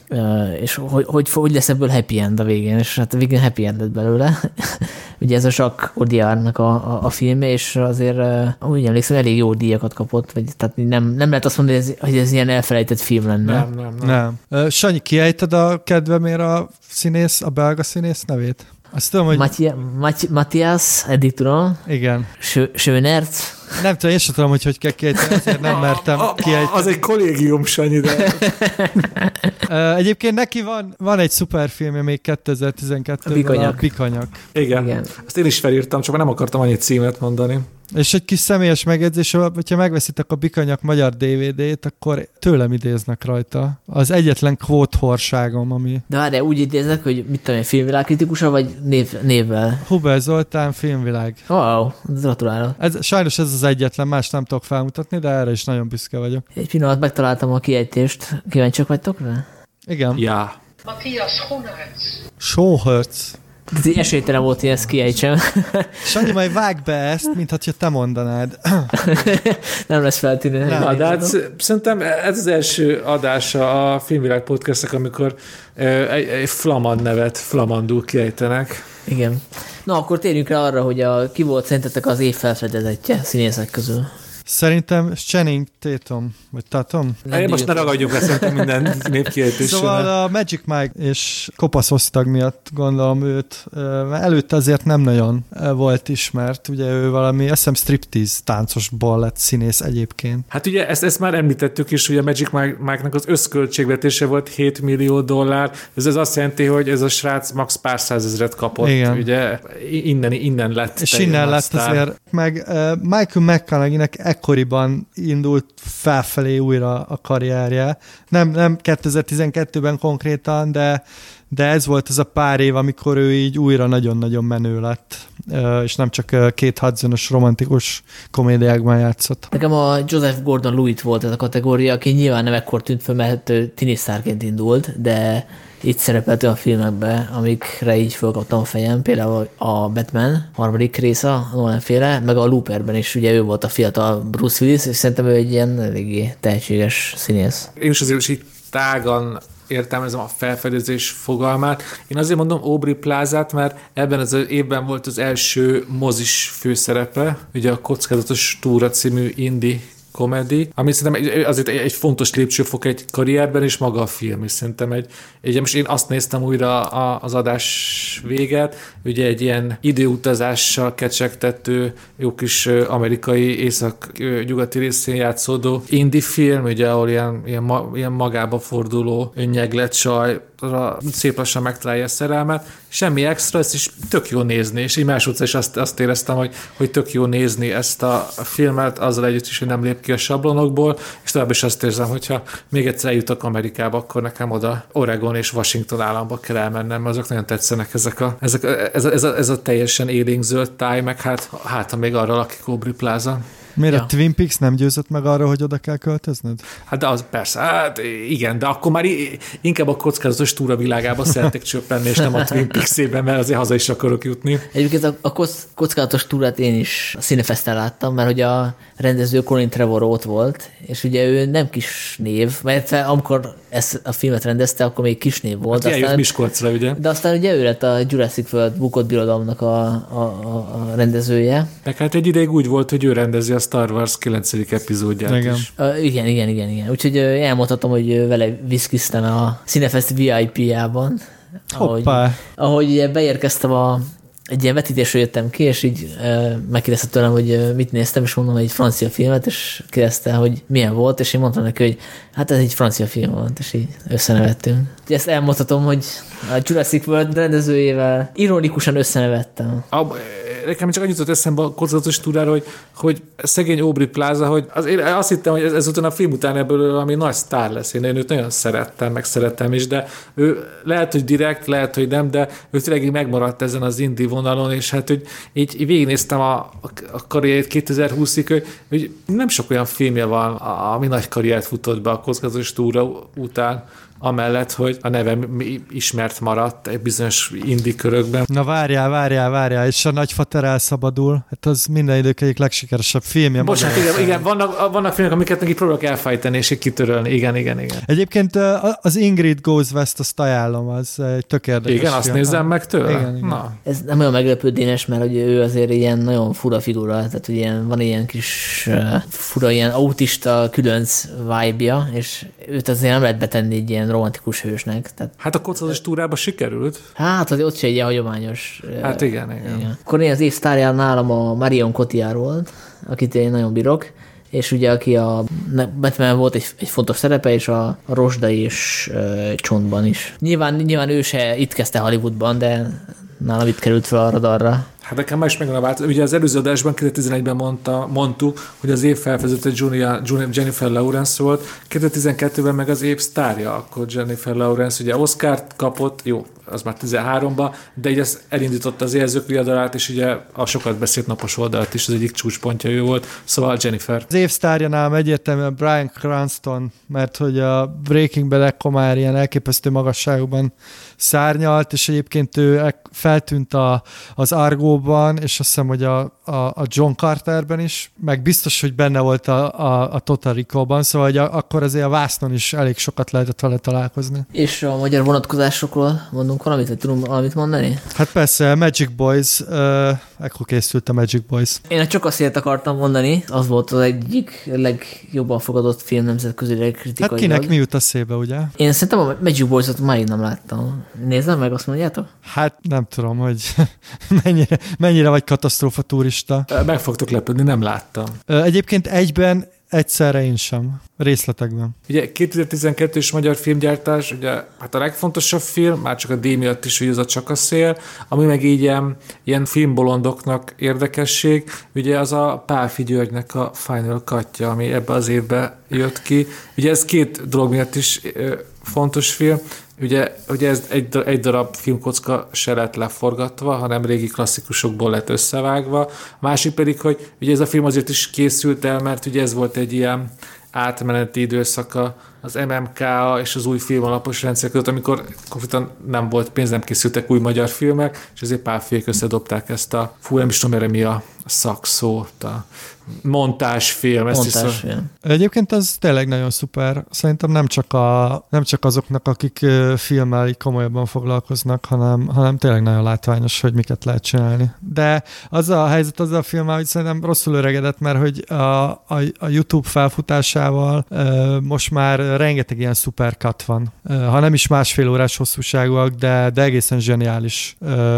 és hogy, hogy, hogy lesz ebből happy end a végén, és hát a végén happy end lett belőle. [LAUGHS] Ugye ez a Jacques Audiardnak a, a, a filmje, és azért úgy emlékszem, elég jó díjakat kapott, vagy tehát nem, nem lehet azt mondani, hogy ez, hogy ez ilyen elfelejtett film lenne. Nem, nem, nem. nem. Sanyi, kiejted a kedvemért a színész, a belga színész nevét? Azt tudom, hogy... Matthias, eddig tudom. Igen. Schönertz. Nem tudom, én sem tudom, hogy hogy kell kiejteni, ezért nem mertem kiejteni. Az egy kollégium, Sanyi, de... [LAUGHS] Egyébként neki van, van egy szuperfilmje még 2012-ben. A Bikanyak. Igen. Igen. Azt én is felírtam, csak nem akartam annyi címet mondani. És egy kis személyes megjegyzés, hogyha megveszitek a Bikanyak magyar DVD-t, akkor tőlem idéznek rajta. Az egyetlen kvóthorságom, ami... De várj, úgy idéznek, hogy mit tudom, filmvilágkritikusa, vagy név, névvel? Huber Zoltán, filmvilág. Wow, gratulálok. Ez, sajnos ez az egyetlen, más nem tudok felmutatni, de erre is nagyon büszke vagyok. Egy pillanat, megtaláltam a kiejtést. Kíváncsiak vagytok rá? Igen. Ja. Matthias Schonertz. Schonertz. Ez esélytelen volt, hogy ezt kiejtsem. Sanyi, majd vág be ezt, mintha te mondanád. [LAUGHS] nem lesz feltűnő. Nem. Na, de hát szerintem ez az első adása a Filmvilág podcastnak, amikor egy, egy flamand nevet flamandul kiejtenek. Igen. Na, akkor térjünk rá arra, hogy a, ki volt szerintetek az év felfedezetje színészek közül. Szerintem Channing Tatum, vagy Tatum? Nem Én most ne ragadjuk le szerintem minden népkiejtésre. Szóval a Magic Mike és kopasz osztag miatt gondolom őt, mert előtte azért nem nagyon volt ismert, ugye ő valami, azt hiszem striptease táncosból lett színész egyébként. Hát ugye ezt, ezt már említettük is, hogy a Magic Mike-nak az összköltségvetése volt 7 millió dollár, ez, ez azt jelenti, hogy ez a srác max pár százezret kapott, Igen. ugye innen, innen lett. És innen lett azért, meg uh, Michael McConaughey-nek ekkoriban indult felfelé újra a karrierje. Nem, nem 2012-ben konkrétan, de, de ez volt az a pár év, amikor ő így újra nagyon-nagyon menő lett, és nem csak két hadzonos romantikus komédiákban játszott. Nekem a Joseph Gordon-Lewitt volt ez a kategória, aki nyilván nem ekkor tűnt fel, mert tinisztárként indult, de itt szerepelt a filmekben, amikre így fölkaptam a fejem, például a Batman harmadik része, a Nolan féle, meg a Looperben is, ugye ő volt a fiatal Bruce Willis, és szerintem ő egy ilyen eléggé tehetséges színész. Én is azért is így tágan értelmezem a felfedezés fogalmát. Én azért mondom Aubrey Plázát, mert ebben az évben volt az első mozis főszerepe, ugye a Kockázatos Túra című indie komedi, ami szerintem azért egy, fontos lépcsőfok egy karrierben, és maga a film is szerintem egy, egy most én azt néztem újra az adás véget, ugye egy ilyen időutazással kecsegtető, jó kis amerikai észak-nyugati részén játszódó indie film, ugye ahol ilyen, ilyen, ma, ilyen magába forduló önnyeglet csaj szép lassan megtalálja a szerelmet, semmi extra, ezt is tök jó nézni, és így másodszor is azt, azt éreztem, hogy, hogy tök jó nézni ezt a filmet, azzal együtt is, hogy nem lép ki a sablonokból, és tovább is azt érzem, hogyha még egyszer eljutok Amerikába, akkor nekem oda Oregon és Washington államba kell elmennem, azok nagyon tetszenek ezek a, ezek ez, a, ez, a, ez a teljesen élénk zöld táj, meg hát, hát ha még arra lakik Aubrey Plaza. Miért Ja. a Twin Peaks nem győzött meg arra, hogy oda kell költöznöd? Hát de az persze, hát igen, de akkor már inkább a kockázatos túra világába szeretek [LAUGHS] csöppenni, és nem a Twin Peaks-ében, mert azért haza is akarok jutni. Egyébként a, a kock- kockázatos túrát én is a Cinefesten láttam, mert hogy a rendező Colin Trevorrow ott volt, és ugye ő nem kis név, mert amikor ezt a filmet rendezte, akkor még kis név volt. Hát aztán, Miskolcra, ugye? de aztán ugye ő lett a Jurassic World bukott birodalomnak a, a, a, a rendezője. Meg hát egy ideig úgy volt, hogy ő rendezi a Star Wars 9. epizódját Igen. is. Uh, igen, igen, igen, igen. Úgyhogy ö, elmondhatom, hogy vele viszkiztem a Cinefest VIP-jában. Ahogy, Hoppá. ahogy ugye beérkeztem a egy ilyen vetítésről jöttem ki, és így uh, megkérdezte tőlem, hogy uh, mit néztem, és mondom, hogy egy francia filmet, és kérdezte, hogy milyen volt, és én mondtam neki, hogy hát ez egy francia film volt, és így összenevettünk. Úgyhogy ezt elmondhatom, hogy a Jurassic World rendezőjével ironikusan összenevettem. A, nekem csak annyit jutott eszembe a kockázatos túrára, hogy, hogy szegény Aubrey Plaza, hogy az, én azt hittem, hogy ez, ezután a film után ebből valami nagy sztár lesz. Én, én őt nagyon szerettem, meg szeretem is, de ő lehet, hogy direkt, lehet, hogy nem, de ő tényleg így megmaradt ezen az indie vonalon, és hát hogy így, így végignéztem a, a, karrierét 2020-ig, hogy, hogy nem sok olyan filmje van, ami nagy karriert futott be a kockázatos túra után, amellett, hogy a neve mi- ismert maradt egy bizonyos indie körökben. Na várjál, várjál, várjál, és a nagyfater elszabadul. Hát az minden idők egyik legsikeresebb filmje. Bocsánat, igen, igen vannak, vannak filmek, amiket neki próbálok elfejteni, és így kitörölni. Igen, igen, igen. Egyébként az Ingrid Goes West, azt ajánlom, az egy tök érdekes Igen, azt film. nézzem meg tőle. Igen, igen. Na, Ez nem olyan meglepő Dénes, mert hogy ő azért ilyen nagyon fura figura, tehát ilyen, van ilyen kis fura, ilyen autista különc vibe és őt azért nem lehet betenni egy ilyen romantikus hősnek. Tehát, hát a kockázatos túrába sikerült. hát azért ott se egy ilyen hagyományos. Hát igen, igen. igen. Akkor én az év sztárján nálam a Marion Cotillard volt, akit én nagyon bírok, és ugye aki a Batman volt egy, egy fontos szerepe, és a, a Rosda és uh, Csontban is. Nyilván, nyilván ő se itt kezdte Hollywoodban, de nálam itt került fel a radarra. Hát nekem már is megvan a változás. Ugye az előző adásban 2011-ben mondta, mondtuk, hogy az év felfedezete Julia, Jennifer Lawrence volt, 2012-ben meg az év sztárja, akkor Jennifer Lawrence ugye Oscar-t kapott, jó, az már 13-ban, de így ez elindította az érzők viadalát, és ugye a sokat beszélt napos oldalt is az egyik csúcspontja ő volt, szóval Jennifer. Az év sztárja nálam egyértelműen Brian Cranston, mert hogy a Breaking bad ekkor ilyen elképesztő magasságokban szárnyalt, és egyébként ő ek- feltűnt a, az Argóban, és azt hiszem, hogy a, a, a John Carterben is, meg biztos, hogy benne volt a, a, a Total Recall-ban, szóval hogy a, akkor azért a vásznon is elég sokat lehetett vele találkozni. És a magyar vonatkozásokról mondunk valamit, vagy tudunk valamit mondani? Hát persze, Magic Boys, uh, ekkor készült a Magic Boys. Én csak azt akartam mondani, az volt az egyik legjobban fogadott film nemzetközileg Hát kritikailag. kinek mi jut eszébe, ugye? Én szerintem a Magic Boys-ot máig nem láttam. Nézzem meg, azt mondjátok? Hát nem tudom, hogy [LAUGHS] mennyire, mennyire vagy katasztrófa turista. Meg fogtok lepődni, nem láttam. Egyébként egyben egyszerre én sem, részletekben. Ugye 2012-es magyar filmgyártás, ugye hát a legfontosabb film, már csak a D miatt is, hogy ez a Csak a szél, ami meg így ilyen, ilyen filmbolondoknak érdekesség, ugye az a Pálfi Györgynek a Final Katja, ami ebbe az évbe jött ki. Ugye ez két dolog miatt is fontos film, Ugye, ugye ez egy, egy darab filmkocka se lett leforgatva, hanem régi klasszikusokból lett összevágva. Másik pedig, hogy ugye ez a film azért is készült el, mert ugye ez volt egy ilyen átmeneti időszaka az MMK és az új filmalapos rendszer között, amikor konkrétan nem volt pénz, nem készültek új magyar filmek, és ezért párfék összedobták ezt a, fú, nem is tudom mi a szakszót, a montásfilm. Ezt hiszem- Montásfilm. Egyébként az tényleg nagyon szuper. Szerintem nem csak, a, nem csak azoknak, akik filmmel komolyabban foglalkoznak, hanem, hanem tényleg nagyon látványos, hogy miket lehet csinálni. De az a helyzet az a filmmel, hogy szerintem rosszul öregedett, mert hogy a, a, a YouTube felfutásával most már rengeteg ilyen supercut van. Ha nem is másfél órás hosszúságúak, de, de egészen zseniális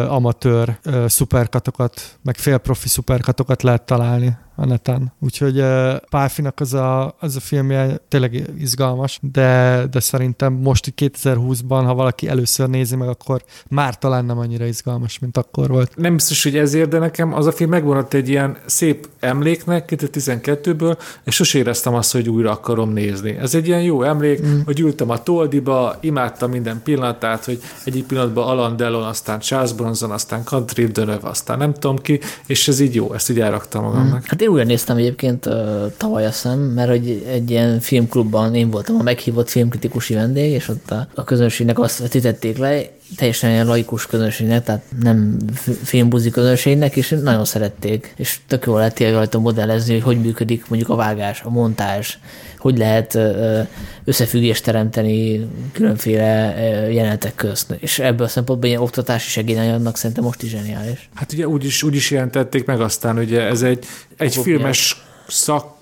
amatőr ö, superkatokat, meg félprofi superkatokat lehet találni a neten. Úgyhogy uh, Pálfinak az a, az a filmje tényleg izgalmas, de, de szerintem most itt 2020-ban, ha valaki először nézi meg, akkor már talán nem annyira izgalmas, mint akkor volt. Nem biztos, hogy ezért, de nekem az a film megvonatt egy ilyen szép emléknek 2012-ből, és sose éreztem azt, hogy újra akarom nézni. Ez egy ilyen jó emlék, mm. hogy ültem a Toldiba, imádtam minden pillanatát, hogy egyik pillanatban Alan Delon, aztán Charles Bronson, aztán Country Dönöv, aztán nem tudom ki, és ez így jó, ezt így elraktam magamnak. Mm. Hát én újra néztem egyébként uh, tavaly a szem, mert hogy egy ilyen filmklubban én voltam a meghívott filmkritikusi vendég, és ott a, a közönségnek azt vetítették le, teljesen ilyen laikus közönségnek, tehát nem filmbuzi közönségnek, és nagyon szerették, és tök jól lehet rajta modellezni, hogy hogy működik mondjuk a vágás, a montázs, hogy lehet összefüggést teremteni különféle jelenetek közt. És ebből a szempontból ilyen oktatási segélyanyagnak szerintem most is zseniális. Hát ugye úgy is, úgy is jelentették meg aztán, ugye ez egy, egy filmes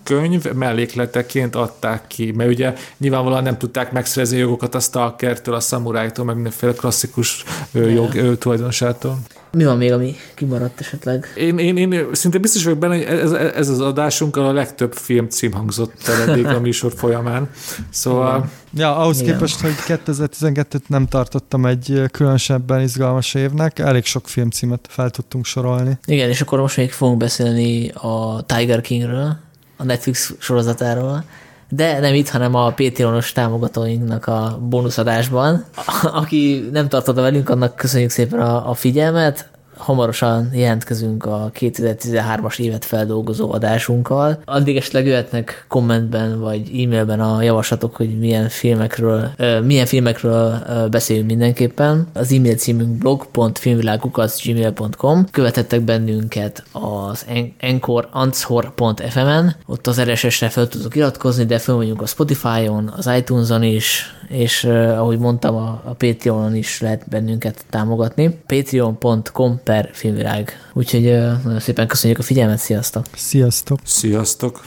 szakkönyv mellékleteként adták ki, mert ugye nyilvánvalóan nem tudták megszerezni jogokat a Stalkertől, a Samurájtól, meg mindenféle klasszikus jog tulajdonosától. Mi van még, ami kimaradt esetleg? Én, én, én szinte biztos vagyok benne, hogy ez, ez az adásunk a legtöbb film cím hangzott el eddig a műsor folyamán. Szóval... Igen. Ja, ahhoz Igen. képest, hogy 2012-t nem tartottam egy különösebben izgalmas évnek, elég sok filmcímet fel tudtunk sorolni. Igen, és akkor most még fogunk beszélni a Tiger Kingről, a Netflix sorozatáról, de nem itt, hanem a Patreonos támogatóinknak a bónuszadásban. Aki nem tartotta velünk, annak köszönjük szépen a, a figyelmet hamarosan jelentkezünk a 2013-as évet feldolgozó adásunkkal. Addig esetleg jöhetnek kommentben vagy e-mailben a javaslatok, hogy milyen filmekről, milyen filmekről beszéljünk mindenképpen. Az e-mail címünk blog.filmvilágukacgmail.com Követettek bennünket az encore.anchor.fm-en, ott az RSS-re fel tudok iratkozni, de fel a Spotify-on, az iTunes-on is, és ahogy mondtam, a, a Patreon-on is lehet bennünket támogatni. patreon.com per filmvilág. Úgyhogy nagyon szépen köszönjük a figyelmet, sziasztok! Sziasztok! Sziasztok!